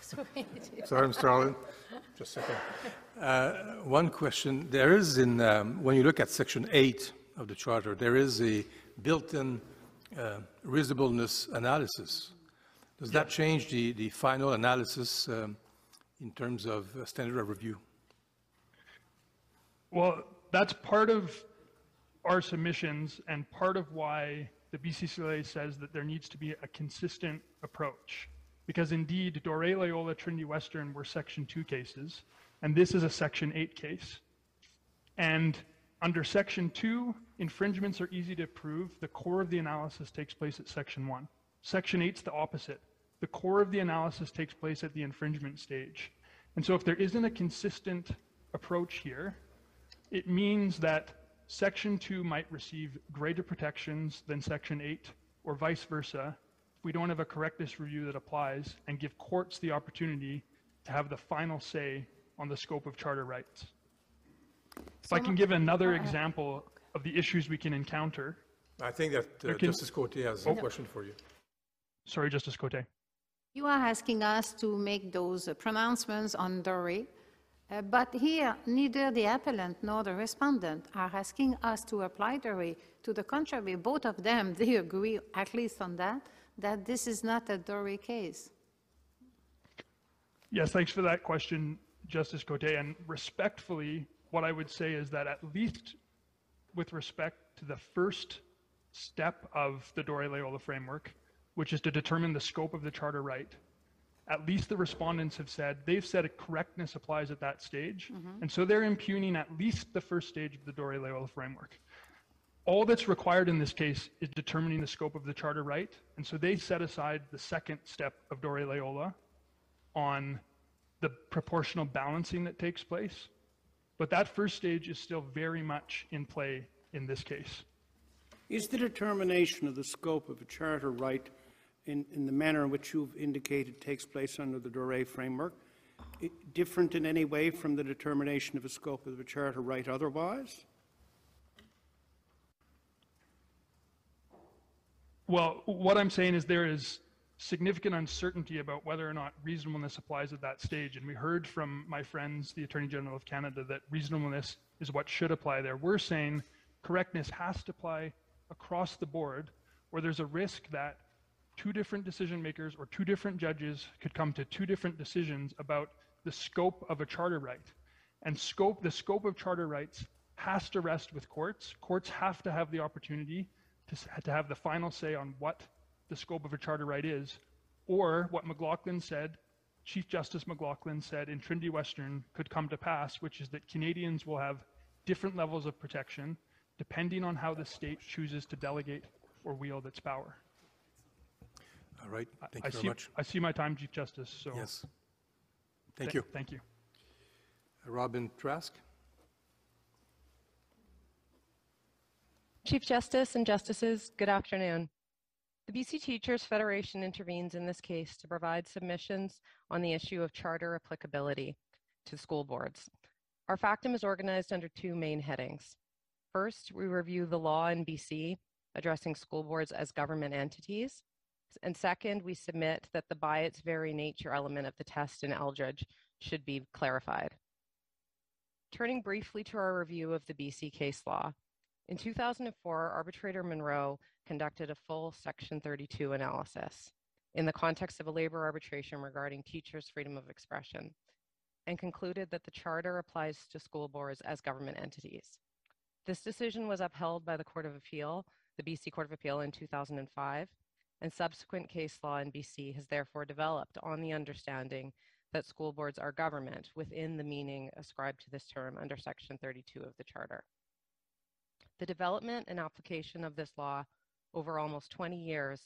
Sorry, Mr. Allen. Just a second. Uh, one question. There is in, um, when you look at section 8 of the charter, there is a built-in uh, reasonableness analysis. Does that change the, the final analysis um, in terms of uh, standard of review? Well, that's part of our submissions and part of why the BCCLA says that there needs to be a consistent approach. Because indeed, Doré Loyola Trinity Western were Section 2 cases, and this is a Section 8 case. And under Section 2, infringements are easy to prove. The core of the analysis takes place at Section 1. Section 8 is the opposite. The core of the analysis takes place at the infringement stage. And so if there isn't a consistent approach here, it means that Section 2 might receive greater protections than Section 8, or vice versa, if we don't have a correctness review that applies and give courts the opportunity to have the final say on the scope of charter rights. If I can give another example of the issues we can encounter. I think that uh, can- Justice Côté has a Oh. question for you. Sorry, Justice Côté. You are asking us to make those uh, pronouncements on Doré, uh, but here, neither the appellant nor the respondent are asking us to apply Doré. To the contrary, both of them, they agree, at least on that, that this is not a Doré case. Yes, thanks for that question, Justice Côté. And respectfully, what I would say is that at least with respect to the first step of the Doré Loyola framework, which is to determine the scope of the charter right, at least the respondents have said they've said a correctness applies at that stage. Mm-hmm. And so they're impugning at least the first stage of the Doré Loyola framework. All that's required in this case is determining the scope of the charter right. And so they set aside the second step of Doré Loyola on the proportional balancing that takes place. But that first stage is still very much in play in this case. Is the determination of the scope of a charter right in, in the manner in which you've indicated takes place under the Doré framework i- different in any way from the determination of a scope of a charter right otherwise? Well, what I'm saying is there is significant uncertainty about whether or not reasonableness applies at that stage. And we heard from my friends, the Attorney General of Canada, that reasonableness is what should apply there. We're saying correctness has to apply across the board, or there's a risk that two different decision makers or two different judges could come to two different decisions about the scope of a charter right. And scope, the scope of charter rights has to rest with courts. Courts have to have the opportunity to, to have the final say on what the scope of a charter right is, or what McLachlin said Chief Justice McLachlin said in Trinity Western could come to pass, which is that Canadians will have different levels of protection depending on how the state chooses to delegate or wield its power. All right, thank I you very see, much. I see my time, Chief Justice, so. Yes. Thank th- you. Thank you. Robin Trask? Chief Justice and Justices, good afternoon. The BC Teachers Federation intervenes in this case to provide submissions on the issue of charter applicability to school boards. Our factum is organized under two main headings. First, we review the law in BC addressing school boards as government entities. And second, we submit that the by its very nature element of the test in Eldridge should be clarified. Turning briefly to our review of the BC case law, in 2004, arbitrator Munroe conducted a full Section 32 analysis in the context of a labor arbitration regarding teachers' freedom of expression and concluded that the charter applies to school boards as government entities. This decision was upheld by the Court of Appeal, the BC Court of Appeal in 2005, and subsequent case law in BC has therefore developed on the understanding that school boards are government within the meaning ascribed to this term under Section 32 of the Charter. The development and application of this law over almost 20 years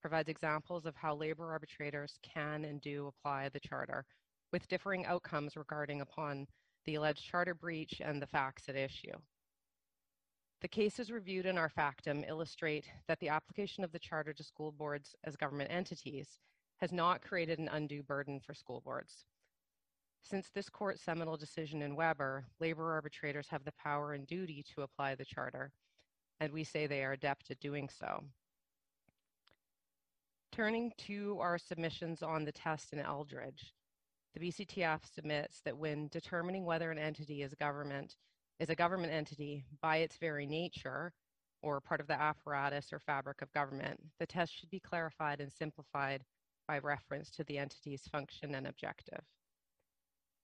provides examples of how labor arbitrators can and do apply the Charter with differing outcomes regarding upon the alleged charter breach and the facts at issue. The cases reviewed in our factum illustrate that the application of the charter to school boards as government entities has not created an undue burden for school boards. Since this court's seminal decision in Weber, labor arbitrators have the power and duty to apply the charter, and we say they are adept at doing so. Turning to our submissions on the test in Eldridge, the BCTF submits that when determining whether an entity is government is a government entity by its very nature or part of the apparatus or fabric of government, the test should be clarified and simplified by reference to the entity's function and objective.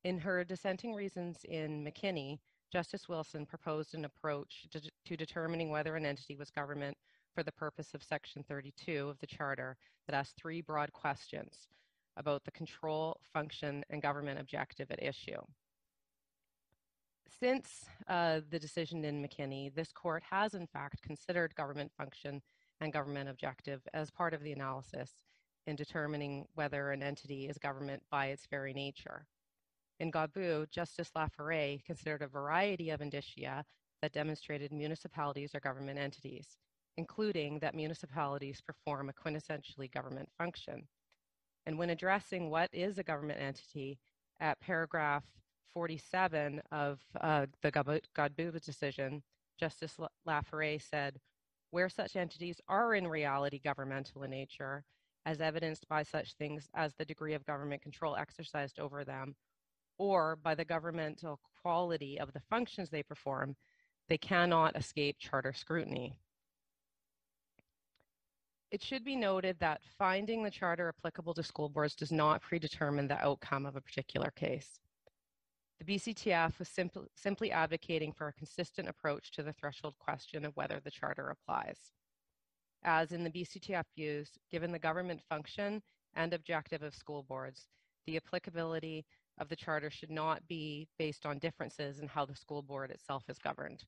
In her dissenting reasons in McKinney, Justice Wilson proposed an approach to, to, determining whether an entity was government for the purpose of Section 32 of the Charter that asked three broad questions about the control, function, and government objective at issue. Since uh, the decision in McKinney, this court has in fact considered government function and government objective as part of the analysis in determining whether an entity is government by its very nature. In Godbout, Justice La Forest considered a variety of indicia that demonstrated municipalities are government entities, including that municipalities perform a quintessentially government function. And when addressing what is a government entity, at paragraph 47 of uh, the Godbout decision, Justice La Forest said, where such entities are in reality governmental in nature, as evidenced by such things as the degree of government control exercised over them, or by the governmental quality of the functions they perform, they cannot escape charter scrutiny. It should be noted that finding the charter applicable to school boards does not predetermine the outcome of a particular case. The BCTF was simpl simply advocating for a consistent approach to the threshold question of whether the charter applies. As in the BCTF views, given the government function and objective of school boards, the applicability of the charter should not be based on differences in how the school board itself is governed.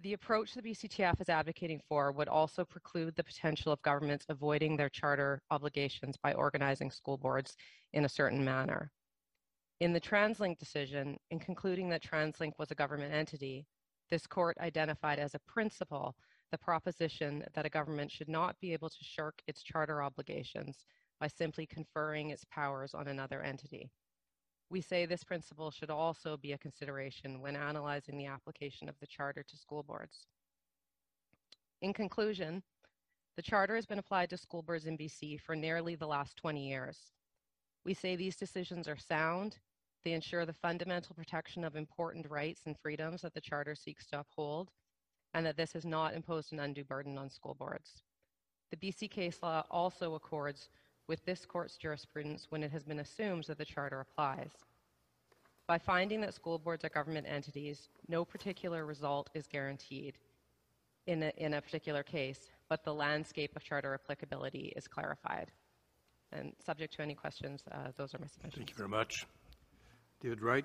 The approach the BCTF is advocating for would also preclude the potential of governments avoiding their charter obligations by organizing school boards in a certain manner. In the TransLink decision, in concluding that TransLink was a government entity, this court identified as a principle the proposition that a government should not be able to shirk its charter obligations by simply conferring its powers on another entity. We say this principle should also be a consideration when analyzing the application of the Charter to school boards. In conclusion, the Charter has been applied to school boards in BC for nearly the last 20 years. We say these decisions are sound, they ensure the fundamental protection of important rights and freedoms that the Charter seeks to uphold, and that this has not imposed an undue burden on school boards. The BC case law also accords with this court's jurisprudence when it has been assumed that the Charter applies. By finding that school boards are government entities, no particular result is guaranteed in a, in a particular case, but the landscape of Charter applicability is clarified. And subject to any questions, uh, those are my submissions. Thank you very much. David Wright?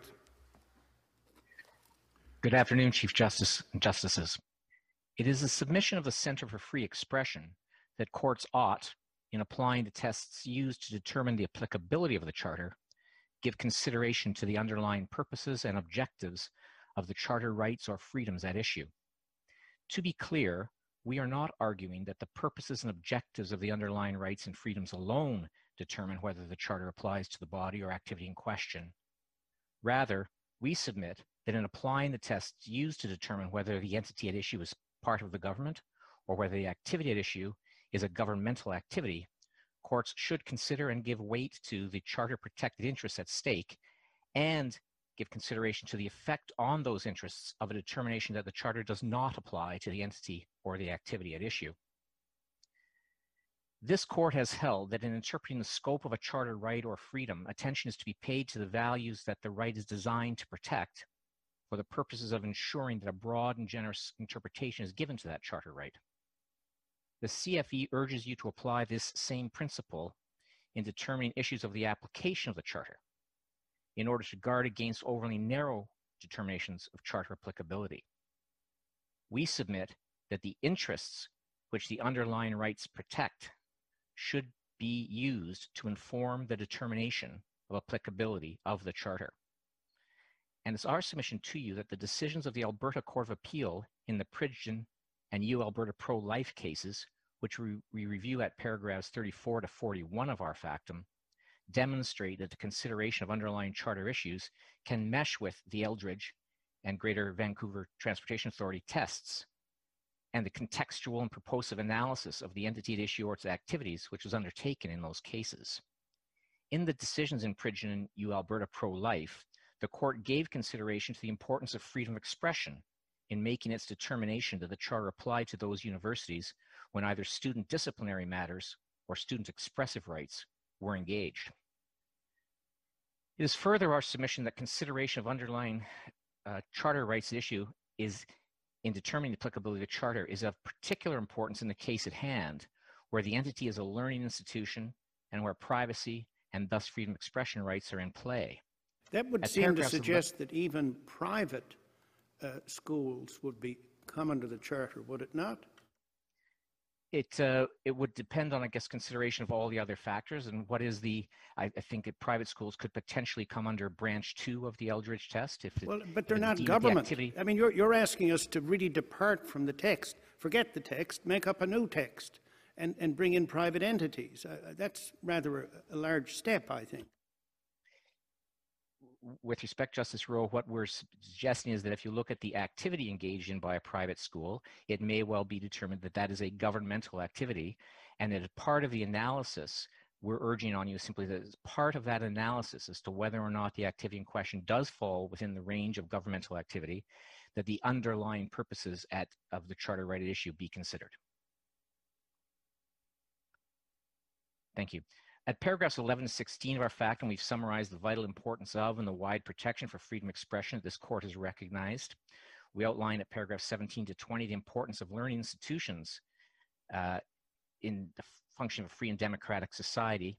Good afternoon, Chief Justice and Justices. It is the submission of the Center for Free Expression that courts ought, in applying the tests used to determine the applicability of the Charter, give consideration to the underlying purposes and objectives of the Charter rights or freedoms at issue. To be clear, we are not arguing that the purposes and objectives of the underlying rights and freedoms alone determine whether the Charter applies to the body or activity in question. Rather, we submit that in applying the tests used to determine whether the entity at issue is part of the government or whether the activity at issue is a governmental activity, courts should consider and give weight to the charter protected interests at stake and give consideration to the effect on those interests of a determination that the charter does not apply to the entity or the activity at issue. This court has held that in interpreting the scope of a charter right or freedom, attention is to be paid to the values that the right is designed to protect for the purposes of ensuring that a broad and generous interpretation is given to that charter right. The CFE urges you to apply this same principle in determining issues of the application of the charter in order to guard against overly narrow determinations of charter applicability. We submit that the interests which the underlying rights protect should be used to inform the determination of applicability of the Charter. And it's our submission to you that the decisions of the Alberta Court of Appeal in the Pridgeon and U Alberta Pro Life cases, which we, we review at paragraphs 34 to 41 of our factum, demonstrate that the consideration of underlying charter issues can mesh with the Eldridge and Greater Vancouver Transportation Authority tests and the contextual and purposive analysis of the entity at issue or its activities, which was undertaken in those cases. In the decisions in Pridgeon and U Alberta Pro Life, the court gave consideration to the importance of freedom of expression in making its determination that the charter applied to those universities when either student disciplinary matters or student expressive rights were engaged. It is further our submission that consideration of underlying uh, charter rights issue is in determining the applicability of the charter is of particular importance in the case at hand, where the entity is a learning institution and where privacy and thus freedom of expression rights are in play. That would seem to suggest that even private uh, schools would be come under the charter, would it not? It uh, it would depend on, I guess, consideration of all the other factors and what is the. I, I think that private schools could potentially come under branch two of the Eldridge test if. it- Well, but they're not deemed the government. I mean, you're, you're asking us to really depart from the text, forget the text, make up a new text, and, and bring in private entities. Uh, that's rather a, a large step, I think. With respect, Justice Rowe, what we're suggesting is that if you look at the activity engaged in by a private school, it may well be determined that that is a governmental activity, and that as part of the analysis, we're urging on you simply that as part of that analysis as to whether or not the activity in question does fall within the range of governmental activity, that the underlying purposes at, of the charter right at issue be considered. Thank you. At paragraphs 11 to 16 of our fact, and we've summarized the vital importance of and the wide protection for freedom of expression that this court has recognized. We outline at paragraphs 17 to 20 the importance of learning institutions uh, in the function of a free and democratic society.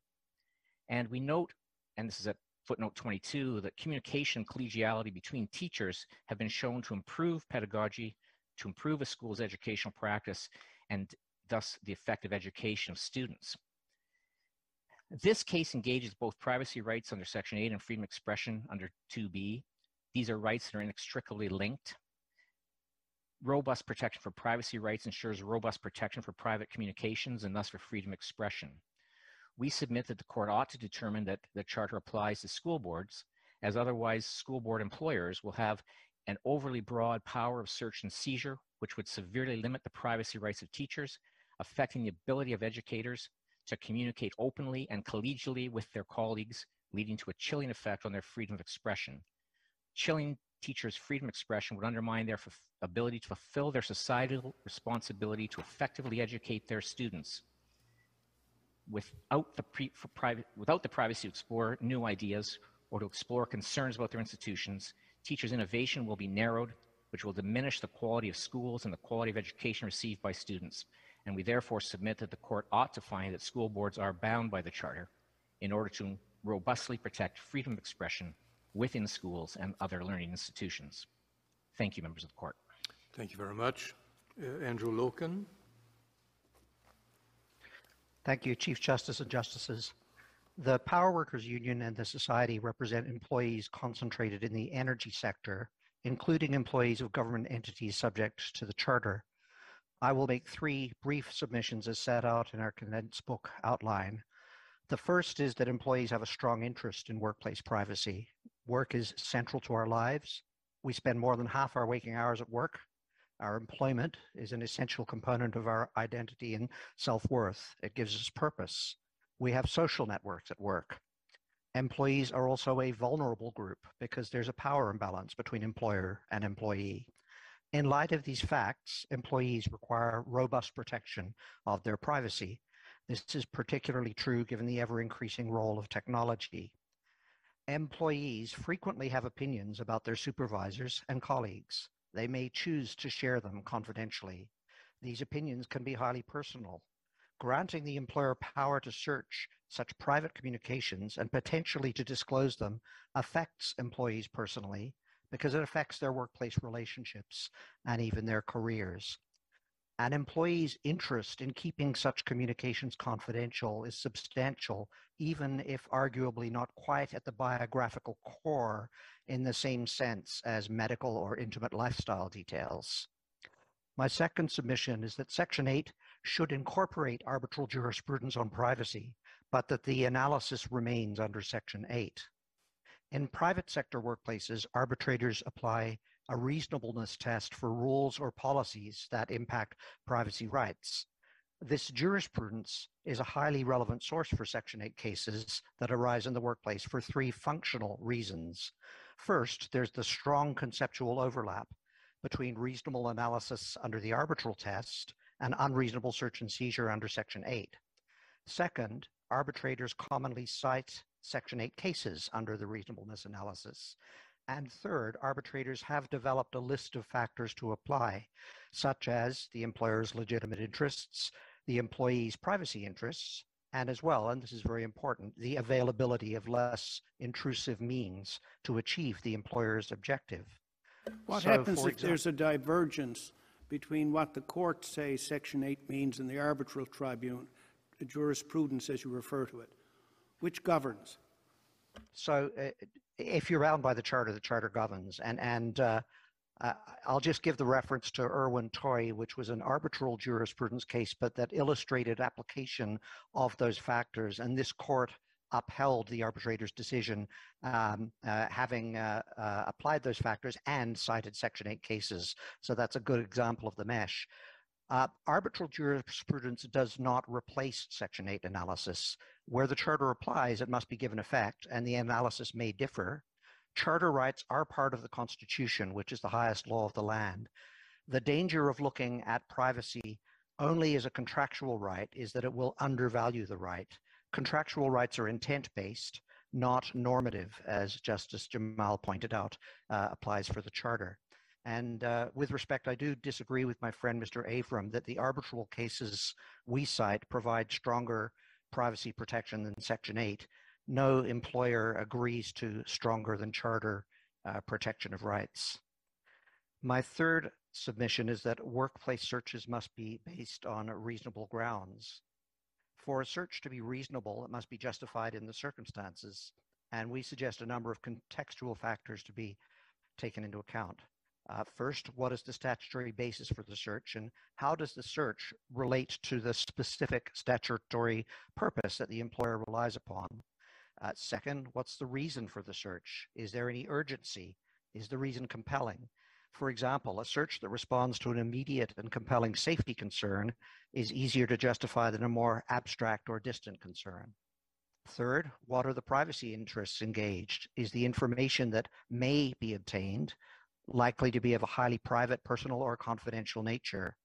And we note, and this is at footnote 22, that communication collegiality between teachers have been shown to improve pedagogy, to improve a school's educational practice, and thus the effective education of students. This case engages both privacy rights under Section 8 and freedom of expression under 2B. These are rights that are inextricably linked. Robust protection for privacy rights ensures robust protection for private communications and thus for freedom of expression. We submit that the court ought to determine that the charter applies to school boards, as otherwise school board employers will have an overly broad power of search and seizure, which would severely limit the privacy rights of teachers, affecting the ability of educators to communicate openly and collegially with their colleagues, leading to a chilling effect on their freedom of expression. Chilling teachers' freedom of expression would undermine their ability to fulfill their societal responsibility to effectively educate their students. Without the, private, without the privacy to explore new ideas or to explore concerns about their institutions, teachers' innovation will be narrowed, which will diminish the quality of schools and the quality of education received by students. And we therefore submit that the court ought to find that school boards are bound by the charter in order to robustly protect freedom of expression within schools and other learning institutions. Thank you, members of the court. Thank you very much. Uh, Andrew Lokan. Thank you, Chief Justice and Justices. The Power Workers Union and the Society represent employees concentrated in the energy sector, including employees of government entities subject to the Charter. I will make three brief submissions as set out in our condensed book outline. The first is that employees have a strong interest in workplace privacy. Work is central to our lives. We spend more than half our waking hours at work. Our employment is an essential component of our identity and self worth. It gives us purpose. We have social networks at work. Employees are also a vulnerable group because there's a power imbalance between employer and employee. In light of these facts, employees require robust protection of their privacy. This is particularly true given the ever increasing role of technology. Employees frequently have opinions about their supervisors and colleagues. They may choose to share them confidentially. These opinions can be highly personal. Granting the employer power to search such private communications and potentially to disclose them affects employees personally because it affects their workplace relationships and even their careers. An employee's interest in keeping such communications confidential is substantial, even if arguably not quite at the biographical core in the same sense as medical or intimate lifestyle details. My second submission is that Section 8 should incorporate arbitral jurisprudence on privacy, but that the analysis remains under Section 8. In private sector workplaces, arbitrators apply a reasonableness test for rules or policies that impact privacy rights. This jurisprudence is a highly relevant source for Section 8 cases that arise in the workplace for three functional reasons. First, there's the strong conceptual overlap between reasonable analysis under the arbitral test and unreasonable search and seizure under Section 8. Second, arbitrators commonly cite Section 8 cases under the reasonableness analysis. And third, arbitrators have developed a list of factors to apply, such as the employer's legitimate interests, the employee's privacy interests, and as well, and this is very important, the availability of less intrusive means to achieve the employer's objective. What So, happens if there's a divergence between what the courts say Section 8 means and the arbitral tribunal, the jurisprudence as you refer to it? Which governs? So uh, if you're bound by the charter, the charter governs. And, and uh, I'll just give the reference to Irwin Toy, which was an arbitral jurisprudence case, but that illustrated application of those factors. And this court upheld the arbitrator's decision, um, uh, having uh, uh, applied those factors and cited Section 8 cases. So that's a good example of the mesh. Uh, arbitral jurisprudence does not replace Section 8 analysis. Where the Charter applies, it must be given effect, and the analysis may differ. Charter rights are part of the Constitution, which is the highest law of the land. The danger of looking at privacy only as a contractual right is that it will undervalue the right. Contractual rights are intent based, not normative, as Justice Jamal pointed out, uh, applies for the Charter. And uh, with respect, I do disagree with my friend Mr. Avraam that the arbitral cases we cite provide stronger privacy protection than Section 8. No employer agrees to stronger than charter uh, protection of rights. My third submission is that workplace searches must be based on reasonable grounds. For a search to be reasonable, it must be justified in the circumstances, and we suggest a number of contextual factors to be taken into account. Uh, first, what is the statutory basis for the search, and how does the search relate to the specific statutory purpose that the employer relies upon? Uh, second, what's the reason for the search? Is there any urgency? Is the reason compelling? For example, a search that responds to an immediate and compelling safety concern is easier to justify than a more abstract or distant concern. Third, what are the privacy interests engaged? Is the information that may be obtained likely to be of a highly private, personal, or confidential nature?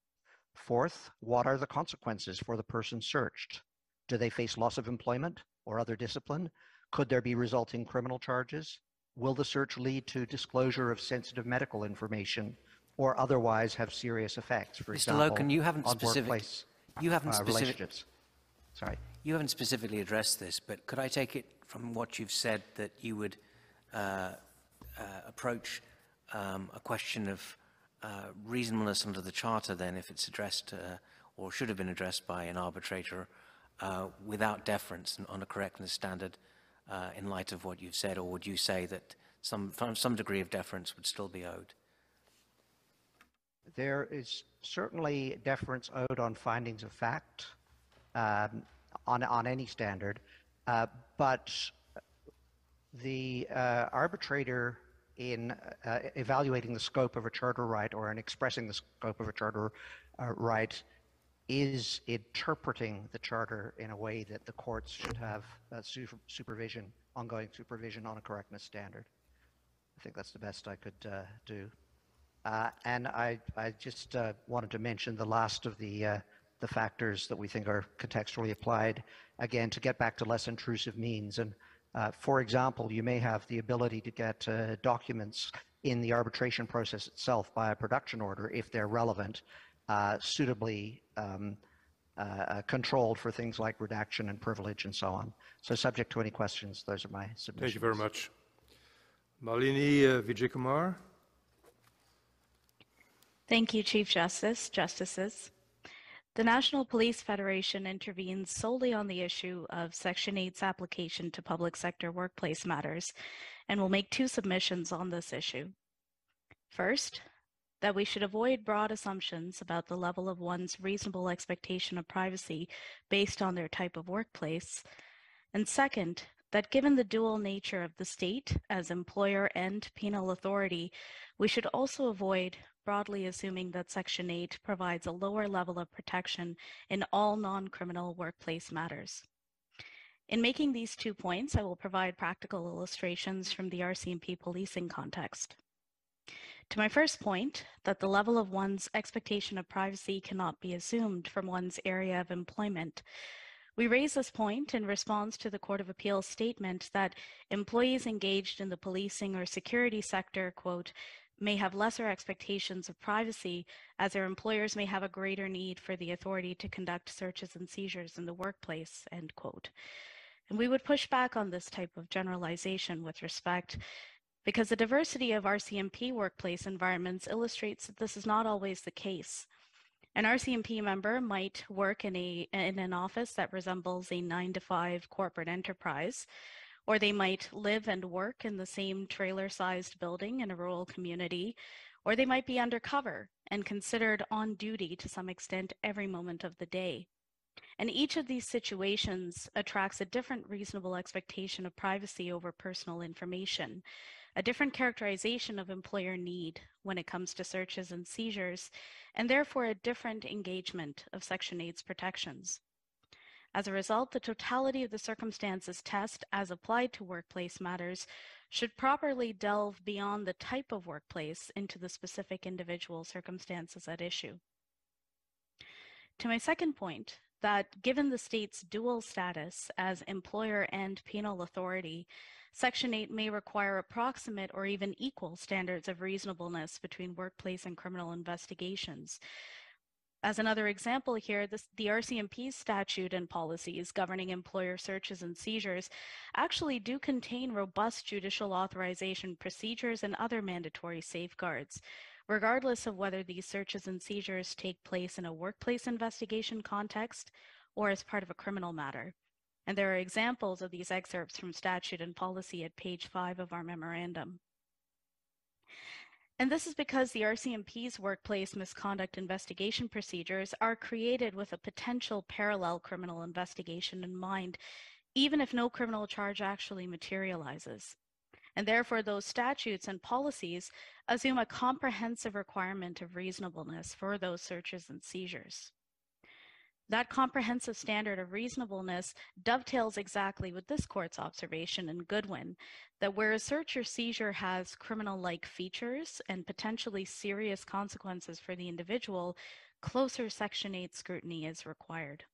Fourth, what are the consequences for the person searched? Do they face loss of employment or other discipline? Could there be resulting criminal charges? Will the search lead to disclosure of sensitive medical information or otherwise have serious effects? For Mr. example, Lokan, you haven't on specific- workplace You haven't uh, specific- relationships. Sorry. You haven't specifically addressed this, but could I take it from what you've said that you would uh, uh, approach um, a question of uh, reasonableness under the Charter then if it's addressed uh, or should have been addressed by an arbitrator uh, without deference and on a correctness standard uh, in light of what you've said, or would you say that some, some degree of deference would still be owed? There is certainly deference owed on findings of fact um, on, on any standard, uh, but the uh, arbitrator in uh, evaluating the scope of a charter right or in expressing the scope of a charter uh, right is interpreting the charter in a way that the courts should have uh, su- supervision, ongoing supervision on a correctness standard. I think that's the best I could uh, do. Uh, and I, I just uh, wanted to mention the last of the, the factors that we think are contextually applied, again, to get back to less intrusive means. And uh, for example, you may have the ability to get uh, documents in the arbitration process itself by a production order if they're relevant, uh, suitably um, controlled for things like redaction and privilege and so on. So subject to any questions, those are my submissions. Thank you very much. Malini uh, Vijaykumar. Thank you, Chief Justice, Justices. The National Police Federation intervenes solely on the issue of Section 8's application to public sector workplace matters and will make two submissions on this issue. First, that we should avoid broad assumptions about the level of one's reasonable expectation of privacy based on their type of workplace. And second, that given the dual nature of the state as employer and penal authority, we should also avoid broadly assuming that Section 8 provides a lower level of protection in all non-criminal workplace matters. In making these two points, I will provide practical illustrations from the RCMP policing context. To my first point, that the level of one's expectation of privacy cannot be assumed from one's area of employment, we raise this point in response to the Court of Appeal's statement that employees engaged in the policing or security sector, quote, may have lesser expectations of privacy as their employers may have a greater need for the authority to conduct searches and seizures in the workplace, end quote. And we would push back on this type of generalization with respect because the diversity of RCMP workplace environments illustrates that this is not always the case. An RCMP member might work in, a, in an office that resembles a nine to five corporate enterprise, or they might live and work in the same trailer sized building in a rural community, or they might be undercover and considered on duty to some extent every moment of the day. And each of these situations attracts a different reasonable expectation of privacy over personal information, a different characterization of employer need when it comes to searches and seizures, and therefore a different engagement of Section 8's protections. As a result, the totality of the circumstances test as applied to workplace matters should properly delve beyond the type of workplace into the specific individual circumstances at issue. To my second point, that given the state's dual status as employer and penal authority, Section 8 may require approximate or even equal standards of reasonableness between workplace and criminal investigations. As another example here, this, the RCMP statute and policies governing employer searches and seizures actually do contain robust judicial authorization procedures and other mandatory safeguards, regardless of whether these searches and seizures take place in a workplace investigation context or as part of a criminal matter. And there are examples of these excerpts from statute and policy at page five of our memorandum. And this is because the RCMP's workplace misconduct investigation procedures are created with a potential parallel criminal investigation in mind, even if no criminal charge actually materializes. And therefore, those statutes and policies assume a comprehensive requirement of reasonableness for those searches and seizures. That comprehensive standard of reasonableness dovetails exactly with this court's observation in Goodwin that where a search or seizure has criminal like features and potentially serious consequences for the individual, closer Section 8 scrutiny is required.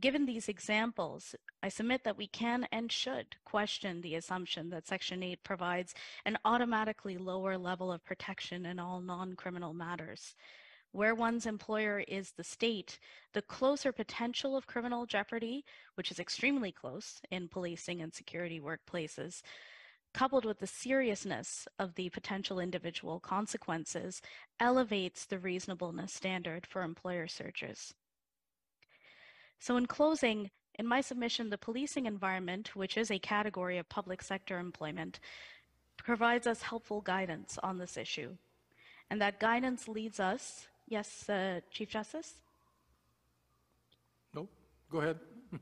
Given these examples, I submit that we can and should question the assumption that Section 8 provides an automatically lower level of protection in all non criminal matters where one's employer is the state, the closer potential of criminal jeopardy, which is extremely close in policing and security workplaces, coupled with the seriousness of the potential individual consequences, elevates the reasonableness standard for employer searches. So, in closing, in my submission, the policing environment, which is a category of public sector employment, provides us helpful guidance on this issue. And that guidance leads us, yes, uh, Chief Justice? No, go ahead.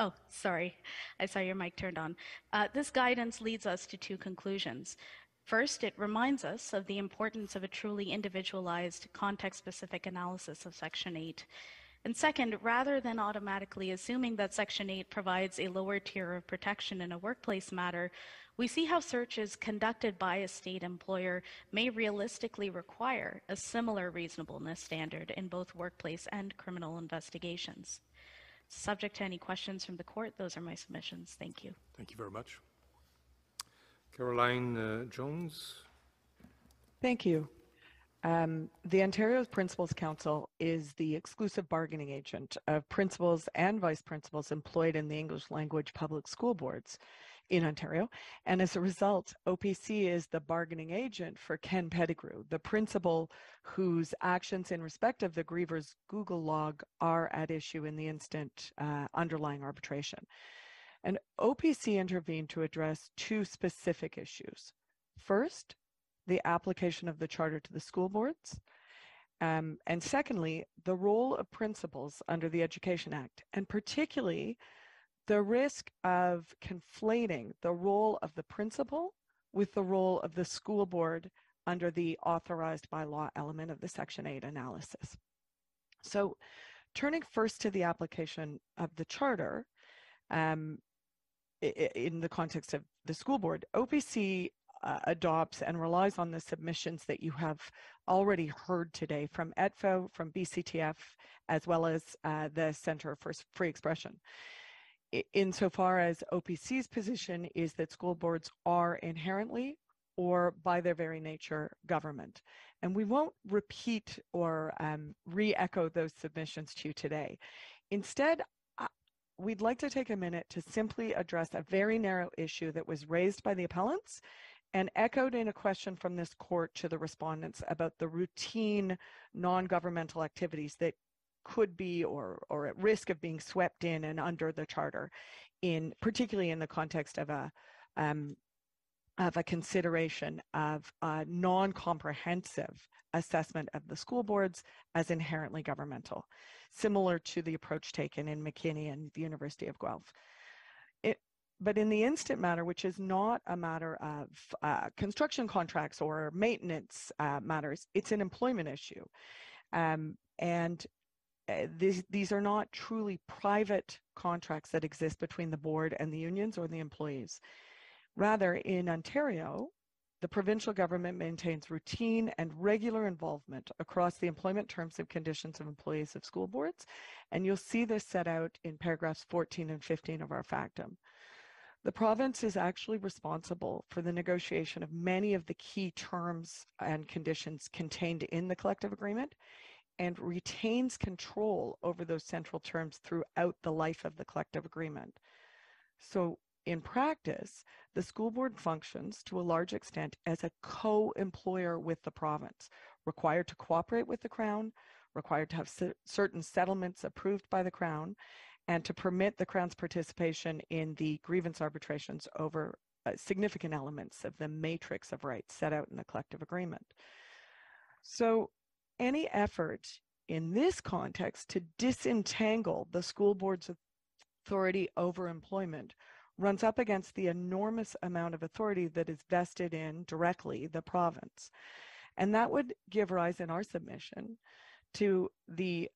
Oh, sorry. I saw your mic turned on. Uh, this guidance leads us to two conclusions. First, it reminds us of the importance of a truly individualized, context specific analysis of Section 8. And second, rather than automatically assuming that Section 8 provides a lower tier of protection in a workplace matter, we see how searches conducted by a state employer may realistically require a similar reasonableness standard in both workplace and criminal investigations. Subject to any questions from the court, those are my submissions. Thank you. Thank you very much. Caroline uh, Jones. Thank you. Um, the Ontario Principals Council is the exclusive bargaining agent of principals and vice principals employed in the English language public school boards in Ontario. And as a result, OPC is the bargaining agent for Ken Pettigrew, the principal whose actions in respect of the Grievors Google log are at issue in the instant uh, underlying arbitration. And OPC intervened to address two specific issues. First, the application of the charter to the school boards. Um, and secondly, the role of principals under the Education Act, and particularly the risk of conflating the role of the principal with the role of the school board under the authorized by law element of the Section 8 analysis. So, turning first to the application of the charter, um, in the context of the school board, OPC uh, adopts and relies on the submissions that you have already heard today from ETFO, from BCTF, as well as uh, the Center for Free Expression. Insofar as OPC's position is that school boards are inherently or by their very nature government. And we won't repeat or um, re echo those submissions to you today. Instead, we'd like to take a minute to simply address a very narrow issue that was raised by the appellants and echoed in a question from this court to the respondents about the routine non-governmental activities that could be or, or at risk of being swept in and under the charter, in particularly in the context of a um, of a consideration of a non-comprehensive assessment of the school boards as inherently governmental, similar to the approach taken in McKinney and the University of Guelph. It, but in the instant matter, which is not a matter of uh, construction contracts or maintenance uh, matters, it's an employment issue. Um, and Eh, these, these are not truly private contracts that exist between the board and the unions or the employees. Rather, in Ontario, the provincial government maintains routine and regular involvement across the employment terms and conditions of employees of school boards, and you'll see this set out in paragraphs 14 and 15 of our factum. The province is actually responsible for the negotiation of many of the key terms and conditions contained in the collective agreement and retains control over those central terms throughout the life of the collective agreement. So, in practice, the school board functions to a large extent as a co employer with the province, required to cooperate with the Crown, required to have certain settlements approved by the Crown, and to permit the Crown's participation in the grievance arbitrations over uh, significant elements of the matrix of rights set out in the collective agreement. So, any effort in this context to disentangle the school board's authority over employment runs up against the enormous amount of authority that is vested in directly the province. And that would give rise in our submission to the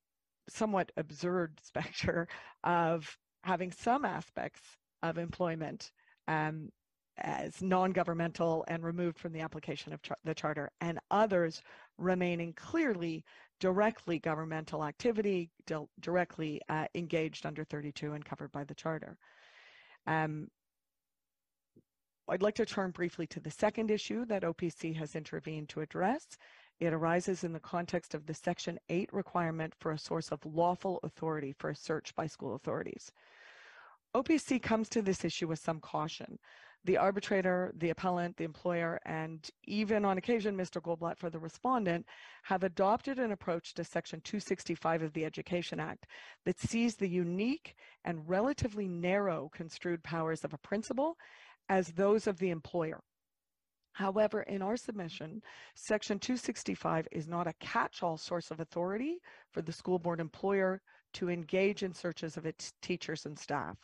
somewhat absurd specter of having some aspects of employment um, as non-governmental and removed from the application of char the charter and others remaining clearly directly governmental activity directly uh, engaged under 32 and covered by the charter um, I'd like to turn briefly to the second issue that OPC has intervened to address, It arises in the context of the Section 8 requirement for a source of lawful authority for a search by school authorities. OPC comes to this issue with some caution. The arbitrator, the appellant, the employer, and even on occasion, Mr. Goldblatt for the respondent, have adopted an approach to Section 265 of the Education Act that sees the unique and relatively narrow construed powers of a principal as those of the employer. However, in our submission, Section 265 is not a catch-all source of authority for the school board employer to engage in searches of its teachers and staff.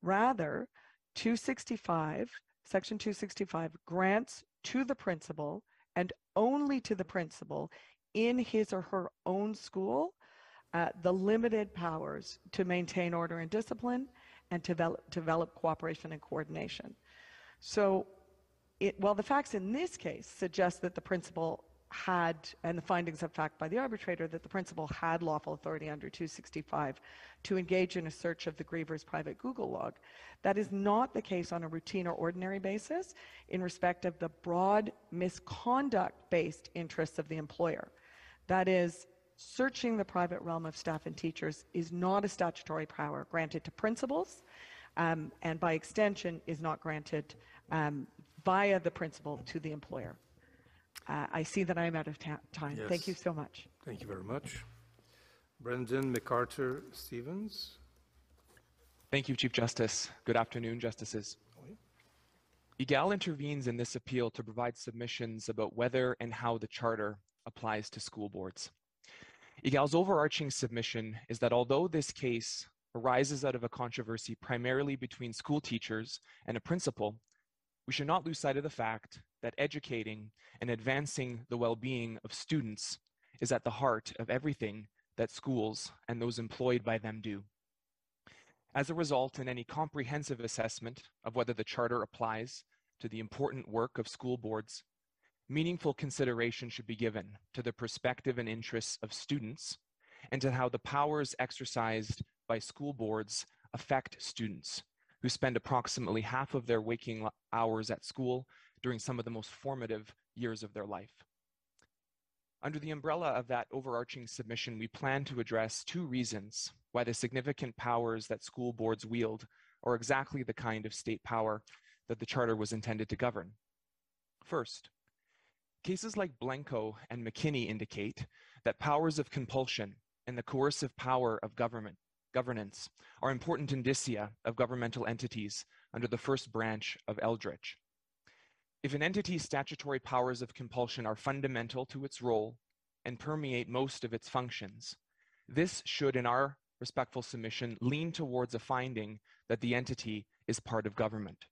Rather, 265, Section 265 grants to the principal and only to the principal in his or her own school uh, the limited powers to maintain order and discipline and to develop, develop cooperation and coordination. So it, while the facts in this case suggest that the principal had, and the findings of fact by the arbitrator, that the principal had lawful authority under 265 to engage in a search of the grievor's private Google log. That is not the case on a routine or ordinary basis in respect of the broad misconduct-based interests of the employer. That is, searching the private realm of staff and teachers is not a statutory power granted to principals, um, and by extension is not granted um, via the principal to the employer. Uh, I see that I'm out of ta- time. Thank you so much. Thank you very much. Brendan MacArthur Stevens. Thank you, Chief Justice. Good afternoon, Justices. Egale intervenes in this appeal to provide submissions about whether and how the Charter applies to school boards. Egale's overarching submission is that although this case arises out of a controversy primarily between school teachers and a principal, we should not lose sight of the fact that educating and advancing the well-being of students is at the heart of everything that schools and those employed by them do. As a result, in any comprehensive assessment of whether the Charter applies to the important work of school boards, meaningful consideration should be given to the perspective and interests of students and to how the powers exercised by school boards affect students who spend approximately half of their waking hours at school during some of the most formative years of their life. Under the umbrella of that overarching submission, we plan to address two reasons why the significant powers that school boards wield are exactly the kind of state power that the Charter was intended to govern. First, cases like Blencoe and McKinney indicate that powers of compulsion and the coercive power of government governance are important indicia of governmental entities under the first branch of Eldridge. If an entity's statutory powers of compulsion are fundamental to its role and permeate most of its functions, this should, in our respectful submission, lean towards a finding that the entity is part of government.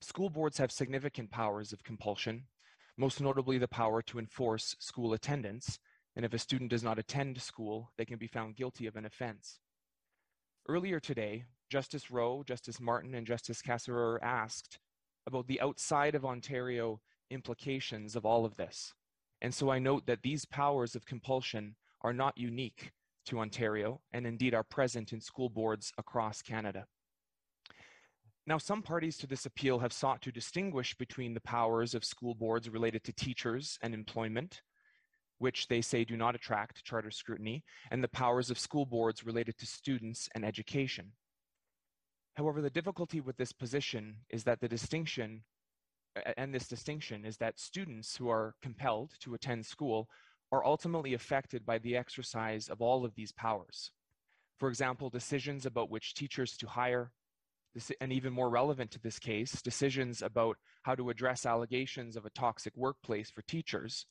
School boards have significant powers of compulsion, most notably the power to enforce school attendance, and if a student does not attend school, they can be found guilty of an offense. Earlier today, Justice Rowe, Justice Martin, and Justice Kasirer asked about the outside of Ontario implications of all of this. And so I note that these powers of compulsion are not unique to Ontario and indeed are present in school boards across Canada. Now, some parties to this appeal have sought to distinguish between the powers of school boards related to teachers and employment, which they say do not attract charter scrutiny, and the powers of school boards related to students and education. However, the difficulty with this position is that the distinction, and this distinction is that students who are compelled to attend school are ultimately affected by the exercise of all of these powers. For example, decisions about which teachers to hire, and even more relevant to this case, decisions about how to address allegations of a toxic workplace for teachers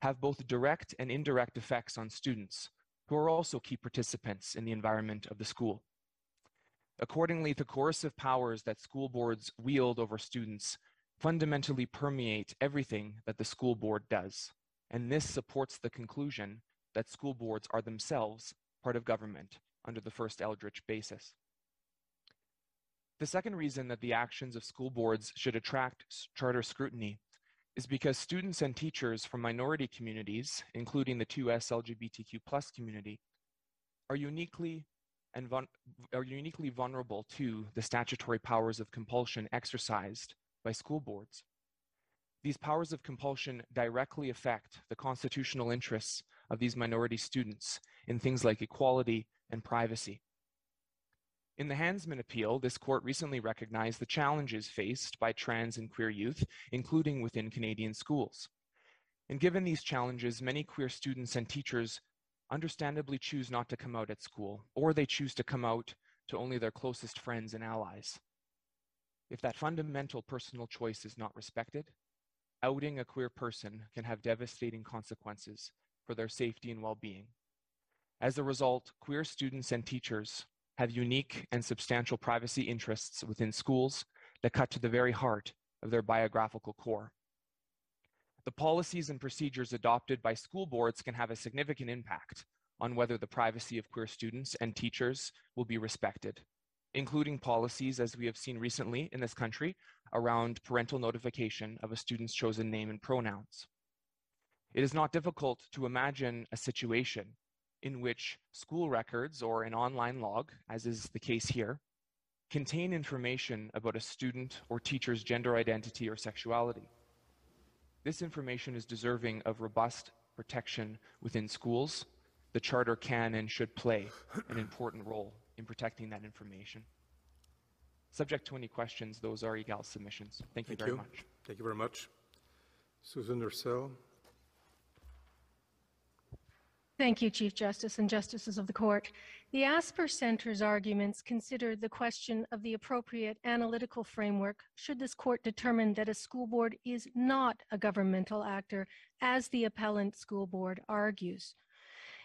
have both direct and indirect effects on students, who are also key participants in the environment of the school. Accordingly, the coercive powers that school boards wield over students fundamentally permeate everything that the school board does. And this supports the conclusion that school boards are themselves part of government under the first Eldridge basis. The second reason that the actions of school boards should attract charter scrutiny is because students and teachers from minority communities, including the 2S LGBTQ plus community, are uniquely and are uniquely vulnerable to the statutory powers of compulsion exercised by school boards. These powers of compulsion directly affect the constitutional interests of these minority students in things like equality and privacy. In the Hansman appeal, this court recently recognized the challenges faced by trans and queer youth, including within Canadian schools. And given these challenges, many queer students and teachers understandably choose not to come out at school, or they choose to come out to only their closest friends and allies. If that fundamental personal choice is not respected, outing a queer person can have devastating consequences for their safety and well-being. As a result, queer students and teachers have unique and substantial privacy interests within schools that cut to the very heart of their biographical core. The policies and procedures adopted by school boards can have a significant impact on whether the privacy of queer students and teachers will be respected, including policies, as we have seen recently in this country, around parental notification of a student's chosen name and pronouns. It is not difficult to imagine a situation in which school records or an online log, as is the case here, contain information about a student or teacher's gender identity or sexuality. This information is deserving of robust protection within schools. The Charter can and should play an important role in protecting that information. Subject to any questions, those are Egale submissions. Thank you Thank very you. much. Thank you very much. Susan Ursel. Thank you, Chief Justice and Justices of the Court. The Asper Center's arguments consider the question of the appropriate analytical framework should this court determine that a school board is not a governmental actor, as the appellant school board argues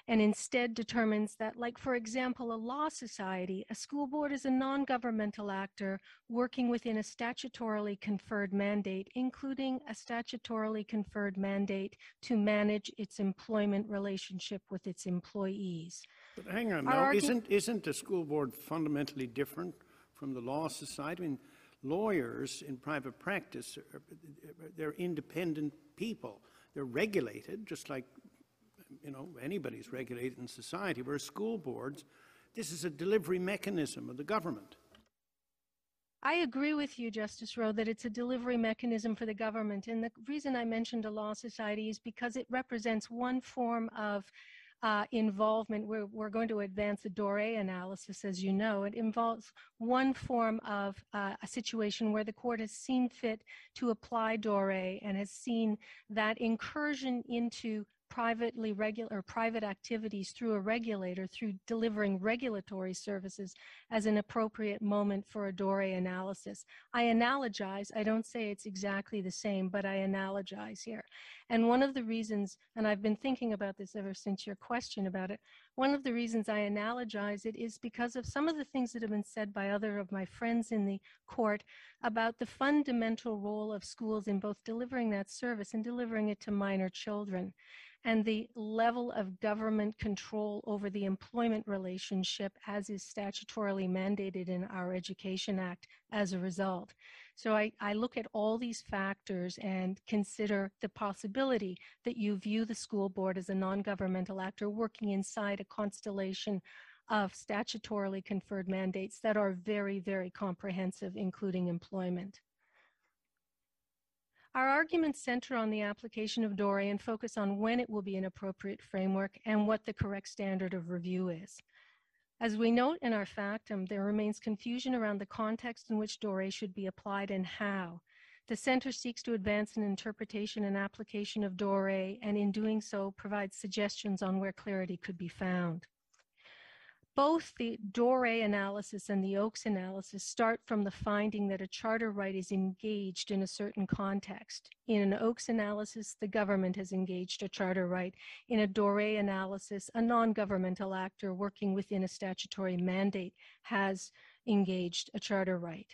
and instead determines that, like, for example, a law society, a school board is a non governmental actor working within a statutorily conferred mandate, including a statutorily conferred mandate to manage its employment relationship with its employees. But hang on now, isn't, isn't the school board fundamentally different from the law society? I mean, lawyers in private practice, are- they're independent people. They're regulated, just like, you know, anybody's regulated in society, whereas school boards, this is a delivery mechanism of the government. I agree with you, Justice Rowe, that it's a delivery mechanism for the government. And the reason I mentioned a law society is because it represents one form of uh, involvement. We're, we're going to advance the Doré analysis, as you know. It involves one form of uh, a situation where the court has seen fit to apply Doré and has seen that incursion into privately regular private activities through a regulator through delivering regulatory services as an appropriate moment for a Doré analysis. I analogize, I don't say it's exactly the same, but I analogize here. And one of the reasons, and I've been thinking about this ever since your question about it, one of the reasons I analogize it is because of some of the things that have been said by other of my friends in the court about the fundamental role of schools in both delivering that service and delivering it to minor children and the level of government control over the employment relationship as is statutorily mandated in our Education Act as a result. So I, I look at all these factors and consider the possibility that you view the school board as a non-governmental actor working inside a constellation of statutorily conferred mandates that are very, very comprehensive, including employment. Our arguments center on the application of Doré and focus on when it will be an appropriate framework and what the correct standard of review is. As we note in our factum, there remains confusion around the context in which Doré should be applied and how. The Center seeks to advance an interpretation and application of Doré, and in doing so, provides suggestions on where clarity could be found. Both the Doré analysis and the Oakes analysis start from the finding that a charter right is engaged in a certain context. In an Oakes analysis, the government has engaged a charter right. In a Doré analysis, a non-governmental actor working within a statutory mandate has engaged a charter right.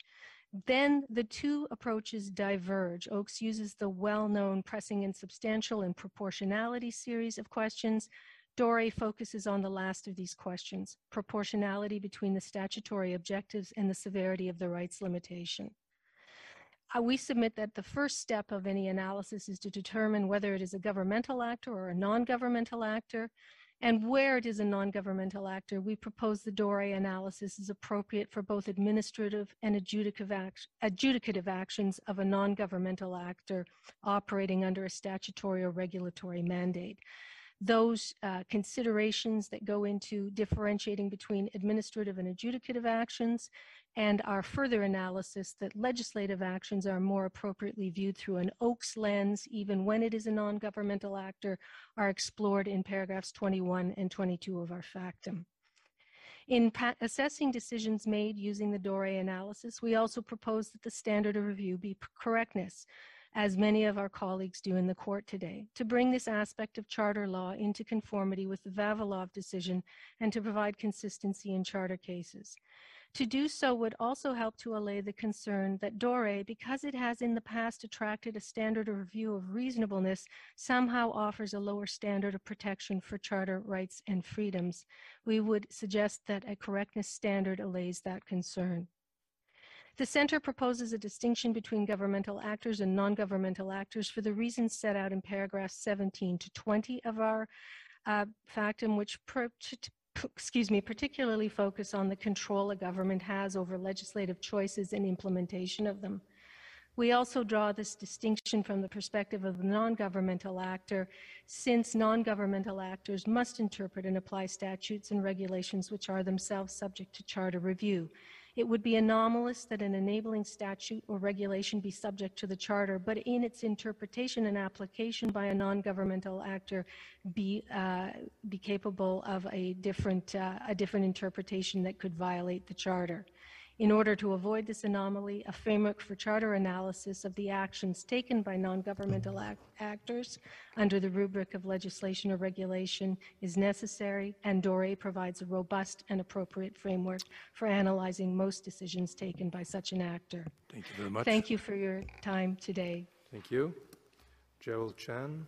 Then the two approaches diverge. Oakes uses the well-known pressing and substantial and proportionality series of questions. Doré focuses on the last of these questions, proportionality between the statutory objectives and the severity of the rights limitation. Uh, we submit that the first step of any analysis is to determine whether it is a governmental actor or a non-governmental actor. And where it is a non-governmental actor, we propose the Doré analysis is appropriate for both administrative and adjudicative, act, adjudicative actions of a non-governmental actor operating under a statutory or regulatory mandate those uh, considerations that go into differentiating between administrative and adjudicative actions, and our further analysis that legislative actions are more appropriately viewed through an Oakes lens, even when it is a non-governmental actor, are explored in paragraphs 21 and 22 of our factum. In assessing decisions made using the Doré analysis, we also propose that the standard of review be correctness, as many of our colleagues do in the court today, to bring this aspect of charter law into conformity with the Vavilov decision and to provide consistency in charter cases. To do so would also help to allay the concern that Doré, because it has in the past attracted a standard of review of reasonableness, somehow offers a lower standard of protection for charter rights and freedoms. We would suggest that a correctness standard allays that concern. The Center proposes a distinction between governmental actors and non-governmental actors for the reasons set out in paragraphs 17 to 20 of our uh, factum, which excuse me, particularly focus on the control a government has over legislative choices and implementation of them. We also draw this distinction from the perspective of the non-governmental actor, since non-governmental actors must interpret and apply statutes and regulations which are themselves subject to charter review. It would be anomalous that an enabling statute or regulation be subject to the Charter, but in its interpretation and application by a non-governmental actor be, uh, be capable of a different, uh, a different interpretation that could violate the Charter. In order to avoid this anomaly, a framework for charter analysis of the actions taken by non-governmental mm-hmm. act actors under the rubric of legislation or regulation is necessary, and Doré provides a robust and appropriate framework for analyzing most decisions taken by such an actor. Thank you very much. Thank you for your time today. Thank you. Gerald Chan.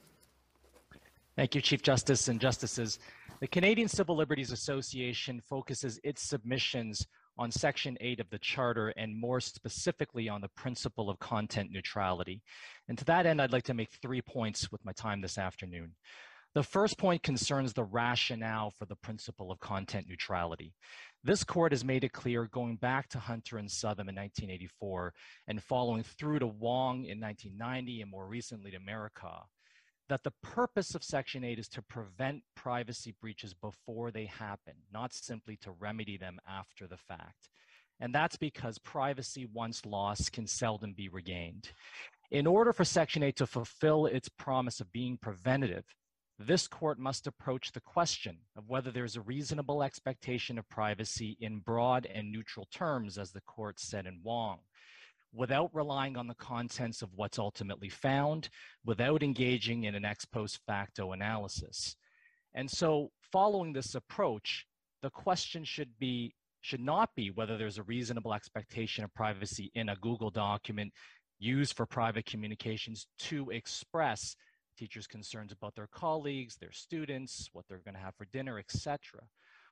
Thank you, Chief Justice and Justices. The Canadian Civil Liberties Association focuses its submissions on Section 8 of the Charter and more specifically on the principle of content neutrality. And to that end, I'd like to make three points with my time this afternoon. The first point concerns the rationale for the principle of content neutrality. This court has made it clear going back to Hunter and Southam in 1984 and following through to Wong in 1990 and more recently to Marakah that the purpose of Section 8 is to prevent privacy breaches before they happen, not simply to remedy them after the fact. And that's because privacy, once lost, can seldom be regained. In order for Section 8 to fulfill its promise of being preventative, this court must approach the question of whether there's a reasonable expectation of privacy in broad and neutral terms, as the court said in Wong without relying on the contents of what's ultimately found, without engaging in an ex post facto analysis. And so following this approach, the question should be should not be whether there's a reasonable expectation of privacy in a Google document used for private communications to express teachers' concerns about their colleagues, their students, what they're going to have for dinner, etc.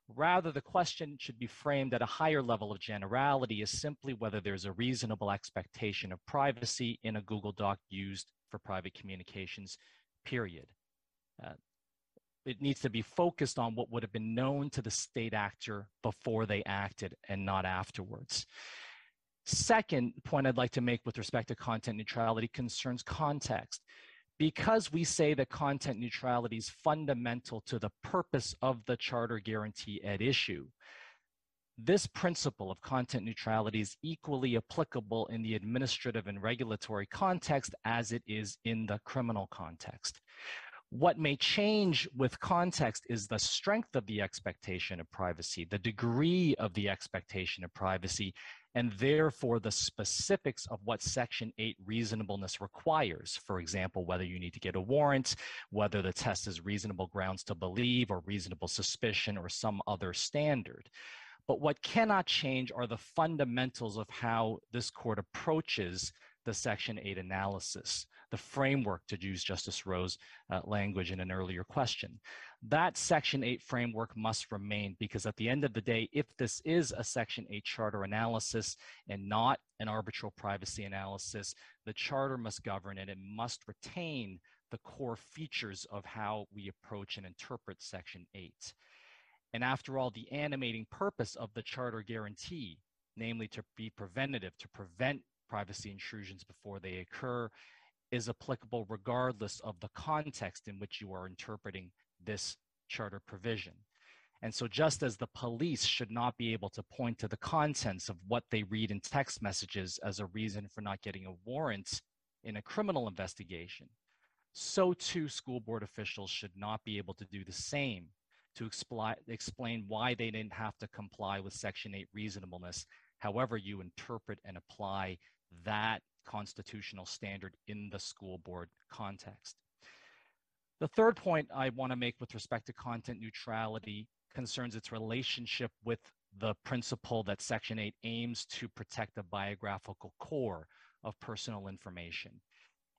Rather, the question should be framed at a higher level of generality as simply whether there's a reasonable expectation of privacy in a Google Doc used for private communications, period. Uh, it needs to be focused on what would have been known to the state actor before they acted and not afterwards. Second point I'd like to make with respect to content neutrality concerns context because we say that content neutrality is fundamental to the purpose of the charter guarantee at issue, this principle of content neutrality is equally applicable in the administrative and regulatory context as it is in the criminal context. What may change with context is the strength of the expectation of privacy, the degree of the expectation of privacy, and therefore the specifics of what Section 8 reasonableness requires. For example, whether you need to get a warrant, whether the test is reasonable grounds to believe or reasonable suspicion or some other standard. But what cannot change are the fundamentals of how this court approaches the Section 8 analysis, the framework, to use Justice Rowe's uh, language in an earlier question. That Section 8 framework must remain because at the end of the day, if this is a Section 8 charter analysis and not an arbitral privacy analysis, the charter must govern and it must retain the core features of how we approach and interpret Section 8. And after all, the animating purpose of the Charter guarantee, namely to be preventative, to prevent privacy intrusions before they occur, is applicable regardless of the context in which you are interpreting this charter provision. And so, just as the police should not be able to point to the contents of what they read in text messages as a reason for not getting a warrant in a criminal investigation, so too school board officials should not be able to do the same to expli- explain why they didn't have to comply with Section 8 reasonableness, however, you interpret and apply that constitutional standard in the school board context. The third point I want to make with respect to content neutrality concerns its relationship with the principle that Section 8 aims to protect the biographical core of personal information.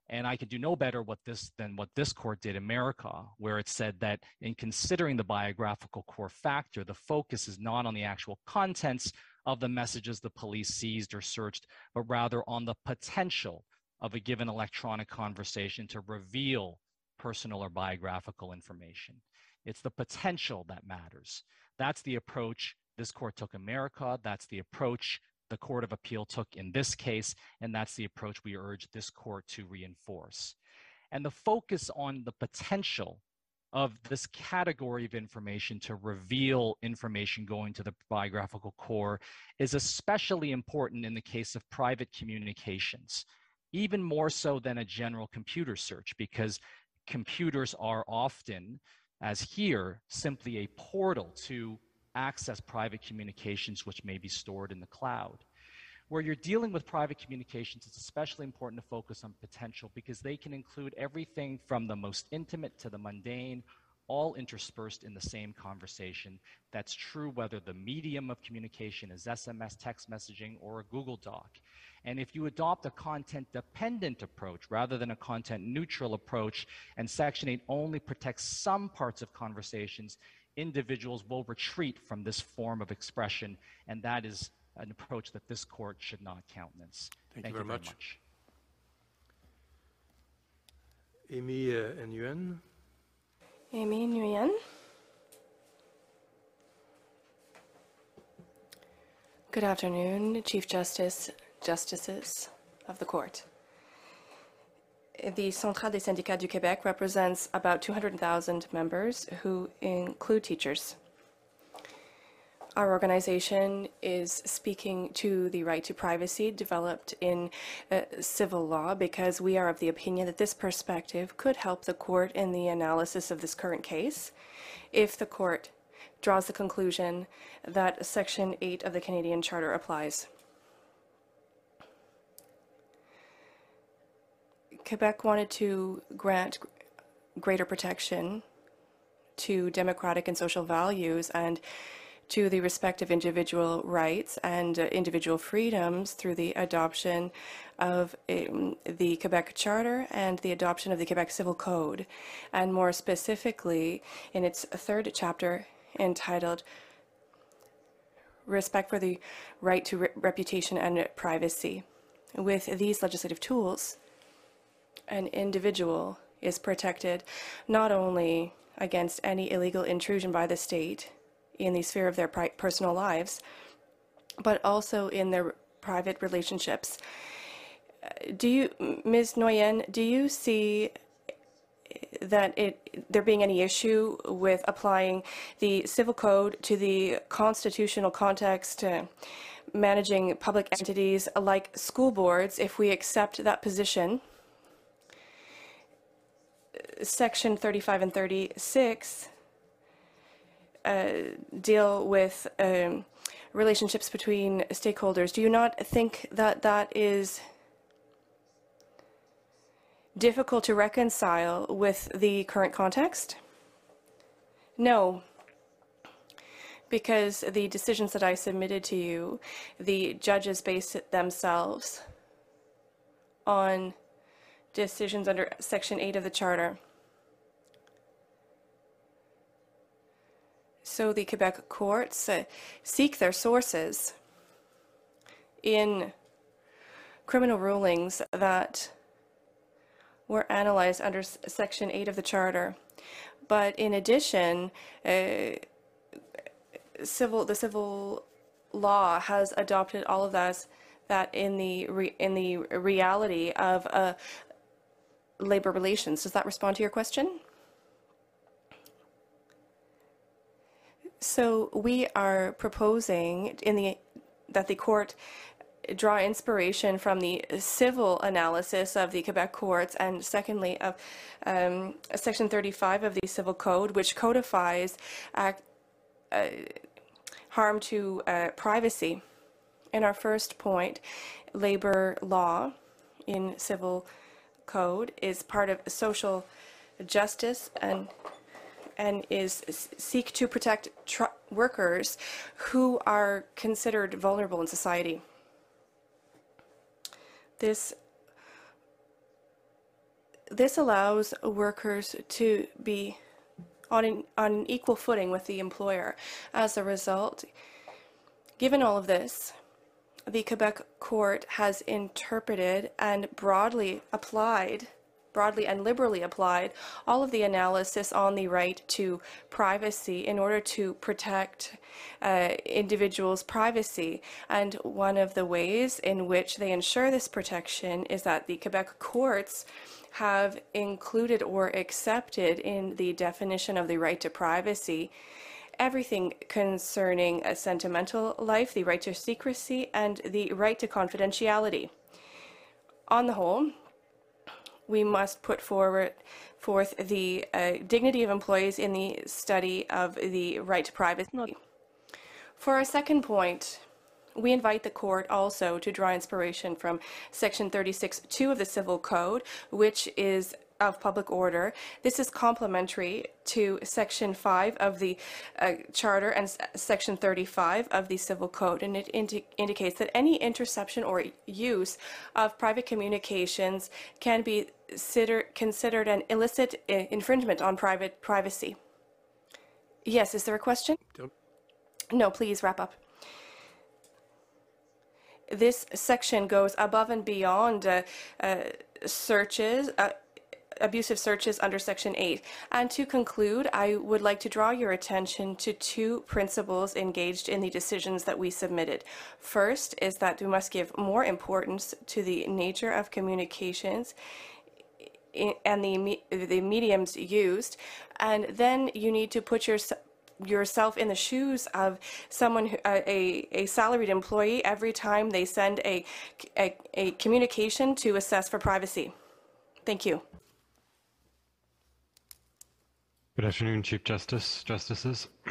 And I could do no better what this than what this court did in Marakah, where it said that in considering the biographical core factor, the focus is not on the actual contents of the messages the police seized or searched, but rather on the potential of a given electronic conversation to reveal personal or biographical information. It's the potential that matters. That's the approach this court took in Marakah. That's the approach the Court of Appeal took in this case, and that's the approach we urge this court to reinforce. And the focus on the potential of this category of information to reveal information going to the biographical core is especially important in the case of private communications, even more so than a general computer search, because computers are often, as here, simply a portal to access private communications which may be stored in the cloud. Where you're dealing with private communications, it's especially important to focus on potential because they can include everything from the most intimate to the mundane, all interspersed in the same conversation. That's true whether the medium of communication is SMS, text messaging, or a Google Doc. And if you adopt a content dependent approach rather than a content neutral approach, and Section 8 only protects some parts of conversations, individuals will retreat from this form of expression, and that is an approach that this court should not countenance. Thank, you very much. Amy uh, Nguyen. Amy Nguyen. Good afternoon, Chief Justice, Justices of the Court. The Centrale des syndicats du Québec represents about 200,000 members who include teachers. Our organization is speaking to the right to privacy developed in uh, civil law because we are of the opinion that this perspective could help the court in the analysis of this current case if the court draws the conclusion that Section 8 of the Canadian Charter applies. Quebec wanted to grant greater protection to democratic and social values and to the respect of individual rights and uh, individual freedoms through the adoption of um, the Quebec Charter and the adoption of the Quebec Civil Code, and more specifically in its third chapter entitled Respect for the Right to Re Reputation and Privacy. With these legislative tools, an individual is protected not only against any illegal intrusion by the state in the sphere of their personal lives, but also in their private relationships. Do you, Ms. Nguyen, do you see that it there being any issue with applying the civil code to the constitutional context, uh, managing public entities like school boards, if we accept that position? Section 35 and 36 uh, deal with um, relationships between stakeholders. Do you not think that that is difficult to reconcile with the current context? No, because the decisions that I submitted to you, the judges base themselves on decisions under Section 8 of the Charter. So the Quebec courts uh, seek their sources in criminal rulings that were analyzed under Section 8 of the Charter. But in addition, uh, civil the civil law has adopted all of that that in the re, in the reality of uh, labor relations. Does that respond to your question? So we are proposing in the that the court draw inspiration from the civil analysis of the Quebec courts, and secondly, of um, Section 35 of the Civil Code, which codifies act, uh, harm to uh, privacy. In our first point, labor law in civil code is part of social justice and and is seek to protect workers who are considered vulnerable in society. This this allows workers to be on an, on an equal footing with the employer. As a result, given all of this, the Quebec court has interpreted and broadly applied broadly and liberally applied all of the analysis on the right to privacy in order to protect uh, individuals' privacy. And one of the ways in which they ensure this protection is that the Quebec courts have included or accepted in the definition of the right to privacy everything concerning a sentimental life, the right to secrecy, and the right to confidentiality. On the whole, we must put forward forth the uh, dignity of employees in the study of the right to privacy. For our second point, we invite the court also to draw inspiration from Section 36.2 of the Civil Code, which is of public order. This is complementary to Section 5 of the uh, Charter and S Section 35 of the Civil Code, and it indi indicates that any interception or use of private communications can be consider considered an illicit uh, infringement on private privacy. Yes, is there a question? No, please wrap up this section goes above and beyond uh, uh, searches, uh, abusive searches under Section 8. And to conclude, I would like to draw your attention to two principles engaged in the decisions that we submitted. First is that we must give more importance to the nature of communications and the, the mediums used, and then you need to put your yourself in the shoes of someone who, a, a salaried employee every time they send a, a, a communication to assess for privacy. Thank you. Good afternoon, Chief Justice, Justices.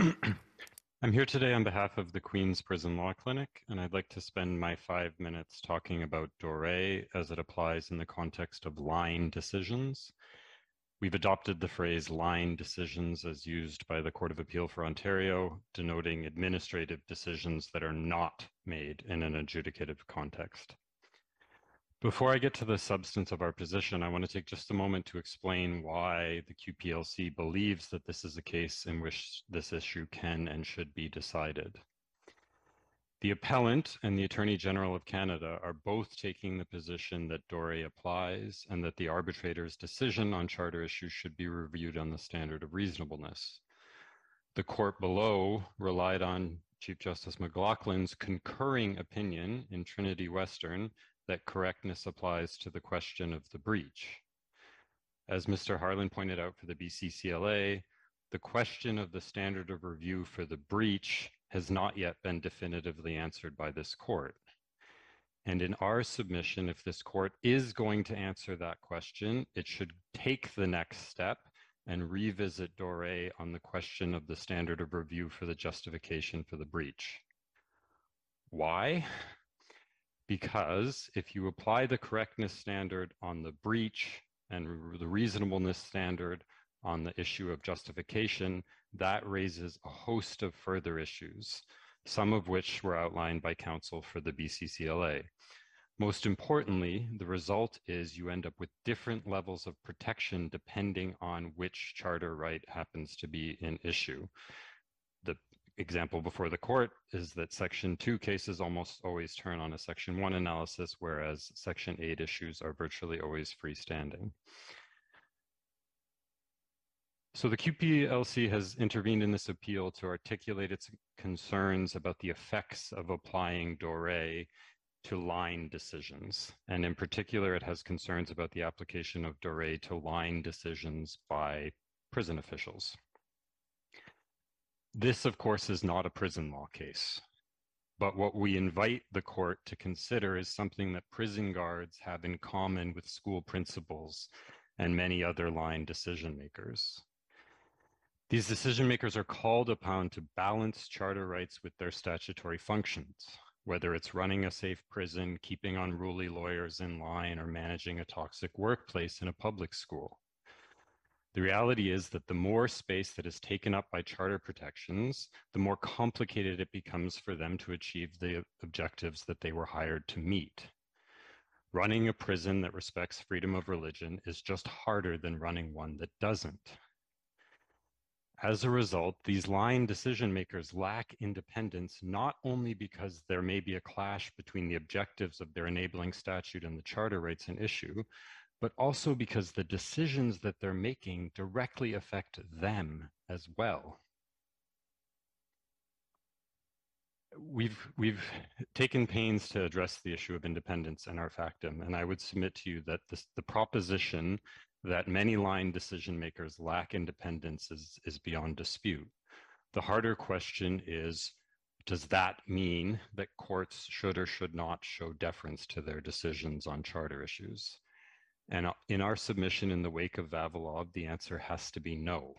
I'm here today on behalf of the Queen's Prison Law Clinic, and I'd like to spend my five minutes talking about Doré as it applies in the context of line decisions. We've adopted the phrase line decisions as used by the Court of Appeal for Ontario, denoting administrative decisions that are not made in an adjudicative context. Before I get to the substance of our position, I want to take just a moment to explain why the QPLC believes that this is a case in which this issue can and should be decided. The appellant and the Attorney General of Canada are both taking the position that Doré applies and that the arbitrator's decision on charter issues should be reviewed on the standard of reasonableness. The court below relied on Chief Justice McLachlin's concurring opinion in Trinity Western that correctness applies to the question of the breach. As Mr. Harlan pointed out for the BCCLA, the question of the standard of review for the breach has not yet been definitively answered by this court. And in our submission, if this court is going to answer that question, it should take the next step and revisit Doré on the question of the standard of review for the justification for the breach. Why? Because if you apply the correctness standard on the breach and the reasonableness standard on the issue of justification, that raises a host of further issues, some of which were outlined by counsel for the BCCLA. Most importantly, the result is you end up with different levels of protection depending on which charter right happens to be in issue. Example before the court is that Section 2 cases almost always turn on a Section 1 analysis, whereas Section 8 issues are virtually always freestanding. So the QPLC has intervened in this appeal to articulate its concerns about the effects of applying Doré to line decisions. And in particular, it has concerns about the application of Doré to line decisions by prison officials. This, of course, is not a prison law case. But what we invite the court to consider is something that prison guards have in common with school principals and many other line decision makers. These decision makers are called upon to balance charter rights with their statutory functions, whether it's running a safe prison, keeping unruly lawyers in line, or managing a toxic workplace in a public school. The reality is that the more space that is taken up by charter protections, the more complicated it becomes for them to achieve the objectives that they were hired to meet. Running a prison that respects freedom of religion is just harder than running one that doesn't. As a result, these line decision makers lack independence not only because there may be a clash between the objectives of their enabling statute and the charter rights in issue, but also because the decisions that they're making directly affect them as well. We've, we've taken pains to address the issue of independence in our factum, and I would submit to you that this, the proposition that many line decision makers lack independence is, is beyond dispute. The harder question is, does that mean that courts should or should not show deference to their decisions on charter issues? And uh, in our submission in the wake of Vavilov, the answer has to be no.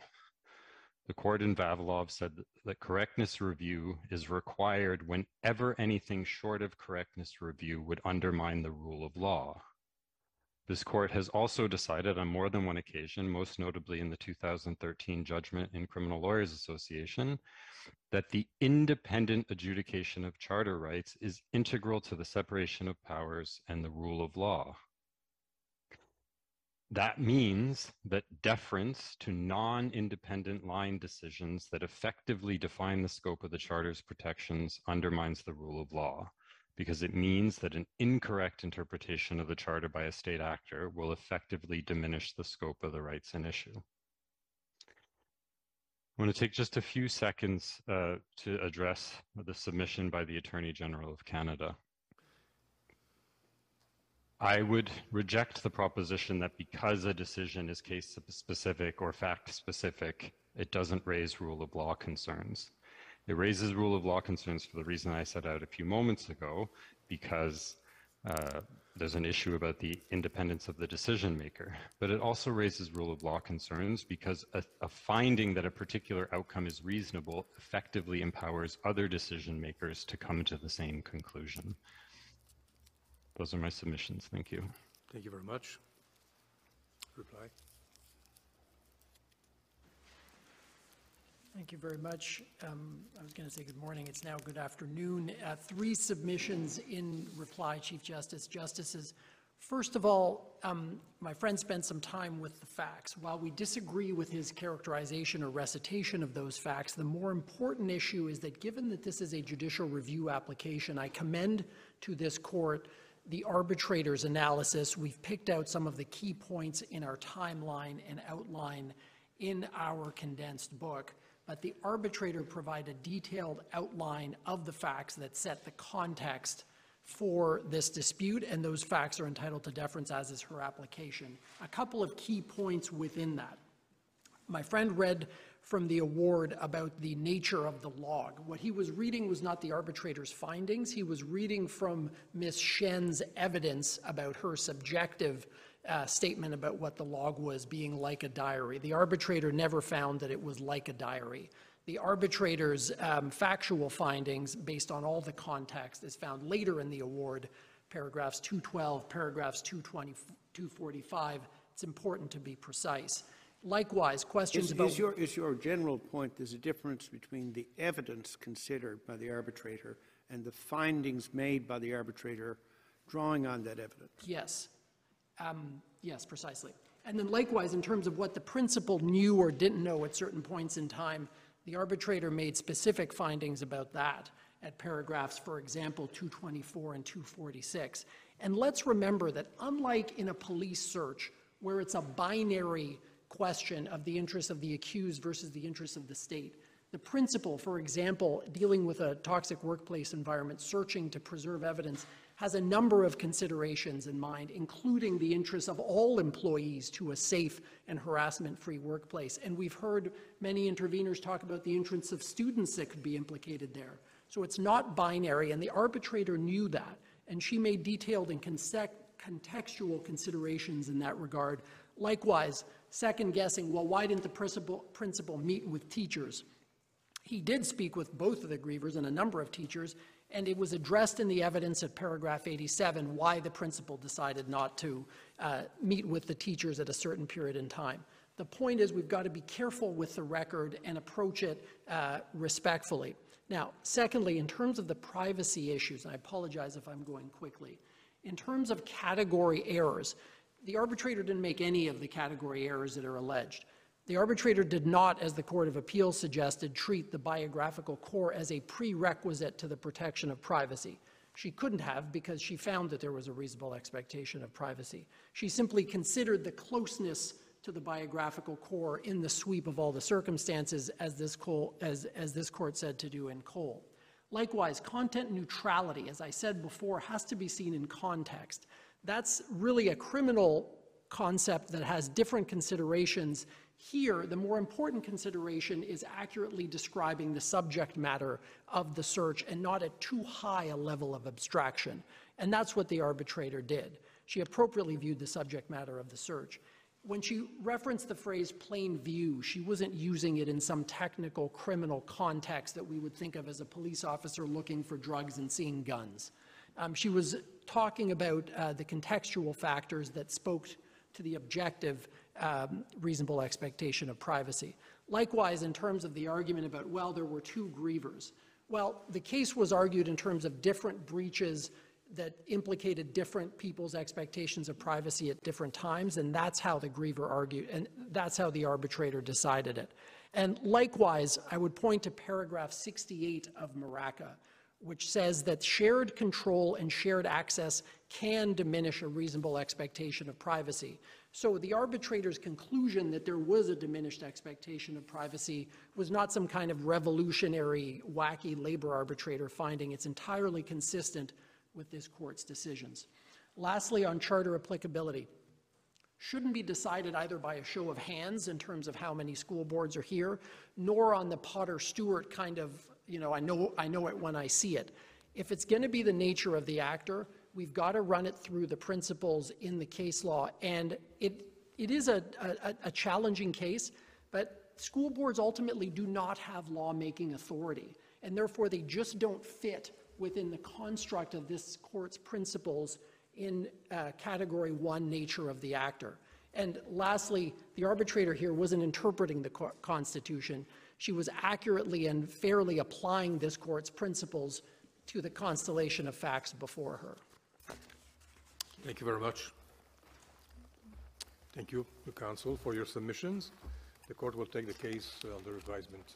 The court in Vavilov said that correctness review is required whenever anything short of correctness review would undermine the rule of law. This court has also decided on more than one occasion, most notably in the 2013 judgment in Criminal Lawyers Association, that the independent adjudication of charter rights is integral to the separation of powers and the rule of law. That means that deference to non-independent line decisions that effectively define the scope of the Charter's protections undermines the rule of law because it means that an incorrect interpretation of the Charter by a state actor will effectively diminish the scope of the rights in issue. I want to take just a few seconds uh, to address the submission by the Attorney General of Canada. I would reject the proposition that because a decision is case specific or fact specific, it doesn't raise rule of law concerns. It raises rule of law concerns for the reason I set out a few moments ago, because uh, there's an issue about the independence of the decision maker. But it also raises rule of law concerns because a, a finding that a particular outcome is reasonable effectively empowers other decision makers to come to the same conclusion. Those are my submissions. Thank you. Thank you very much. Reply. Thank you very much. Um, I was going to say good morning. It's now good afternoon. Uh, three submissions in reply, Chief Justice. Justices, first of all, um, my friend spent some time with the facts. While we disagree with his characterization or recitation of those facts, the more important issue is that given that this is a judicial review application, I commend to this court the arbitrator's analysis. We've picked out some of the key points in our timeline and outline in our condensed book but the arbitrator provide a detailed outline of the facts that set the context for this dispute, and those facts are entitled to deference, as is her application. A couple of key points within that. My friend read from the award about the nature of the log. What he was reading was not the arbitrator's findings, he was reading from Ms. Shen's evidence about her subjective uh, statement about what the log was being like a diary. The arbitrator never found that it was like a diary. The arbitrator's um, factual findings, based on all the context, is found later in the award, paragraphs 212, paragraphs 220, 245. It's important to be precise. Likewise, questions is, about... Is your, is your general point there's a difference between the evidence considered by the arbitrator and the findings made by the arbitrator drawing on that evidence? Yes. Um, yes, precisely. And then likewise, in terms of what the principal knew or didn't know at certain points in time, The arbitrator made specific findings about that at paragraphs, for example, 224 and 246. And let's remember that unlike in a police search, where it's a binary question of the interests of the accused versus the interests of the state, the principal, for example, dealing with a toxic workplace environment, searching to preserve evidence, has a number of considerations in mind, including the interests of all employees to a safe and harassment-free workplace. And we've heard many interveners talk about the interests of students that could be implicated there. So it's not binary, and the arbitrator knew that, and she made detailed and contextual considerations in that regard. Likewise, second guessing, well, why didn't the principal, principal meet with teachers? He did speak with both of the grievors and a number of teachers, and it was addressed in the evidence at paragraph 87 why the principal decided not to uh, meet with the teachers at a certain period in time. The point is we've got to be careful with the record and approach it uh, respectfully. Now, secondly, in terms of the privacy issues, and I apologize if I'm going quickly, in terms of category errors, the arbitrator didn't make any of the category errors that are alleged. The arbitrator did not, as the Court of Appeals suggested, treat the biographical core as a prerequisite to the protection of privacy. She couldn't have because she found that there was a reasonable expectation of privacy. She simply considered the closeness to the biographical core in the sweep of all the circumstances, as this, Cole, as, as this court said to do in Cole. Likewise, content neutrality, as I said before, has to be seen in context. That's really a criminal concept that has different considerations here, the more important consideration is accurately describing the subject matter of the search and not at too high a level of abstraction. And that's what the arbitrator did. She appropriately viewed the subject matter of the search. When she referenced the phrase plain view, she wasn't using it in some technical criminal context that we would think of as a police officer looking for drugs and seeing guns. Um, she was talking about uh, the contextual factors that spoke to the objective um, reasonable expectation of privacy. Likewise, in terms of the argument about, well, there were two grievors. Well, the case was argued in terms of different breaches that implicated different people's expectations of privacy at different times, and that's how the grievor argued, and that's how the arbitrator decided it. And likewise, I would point to paragraph 68 of Marakah, which says that shared control and shared access can diminish a reasonable expectation of privacy. So the arbitrator's conclusion that there was a diminished expectation of privacy was not some kind of revolutionary, wacky labor arbitrator finding. It's entirely consistent with this court's decisions. Lastly, on charter applicability, shouldn't be decided either by a show of hands in terms of how many school boards are here, nor on the Potter Stewart kind of, you know, I know, I know it when I see it. If it's going to be the nature of the actor, We've got to run it through the principles in the case law. And it, it is a, a, a challenging case, but school boards ultimately do not have lawmaking authority. And therefore, they just don't fit within the construct of this court's principles in uh, category one nature of the actor. And lastly, the arbitrator here wasn't interpreting the Constitution. She was accurately and fairly applying this court's principles to the constellation of facts before her. Thank you very much. Thank you, the counsel, for your submissions. The court will take the case under advisement.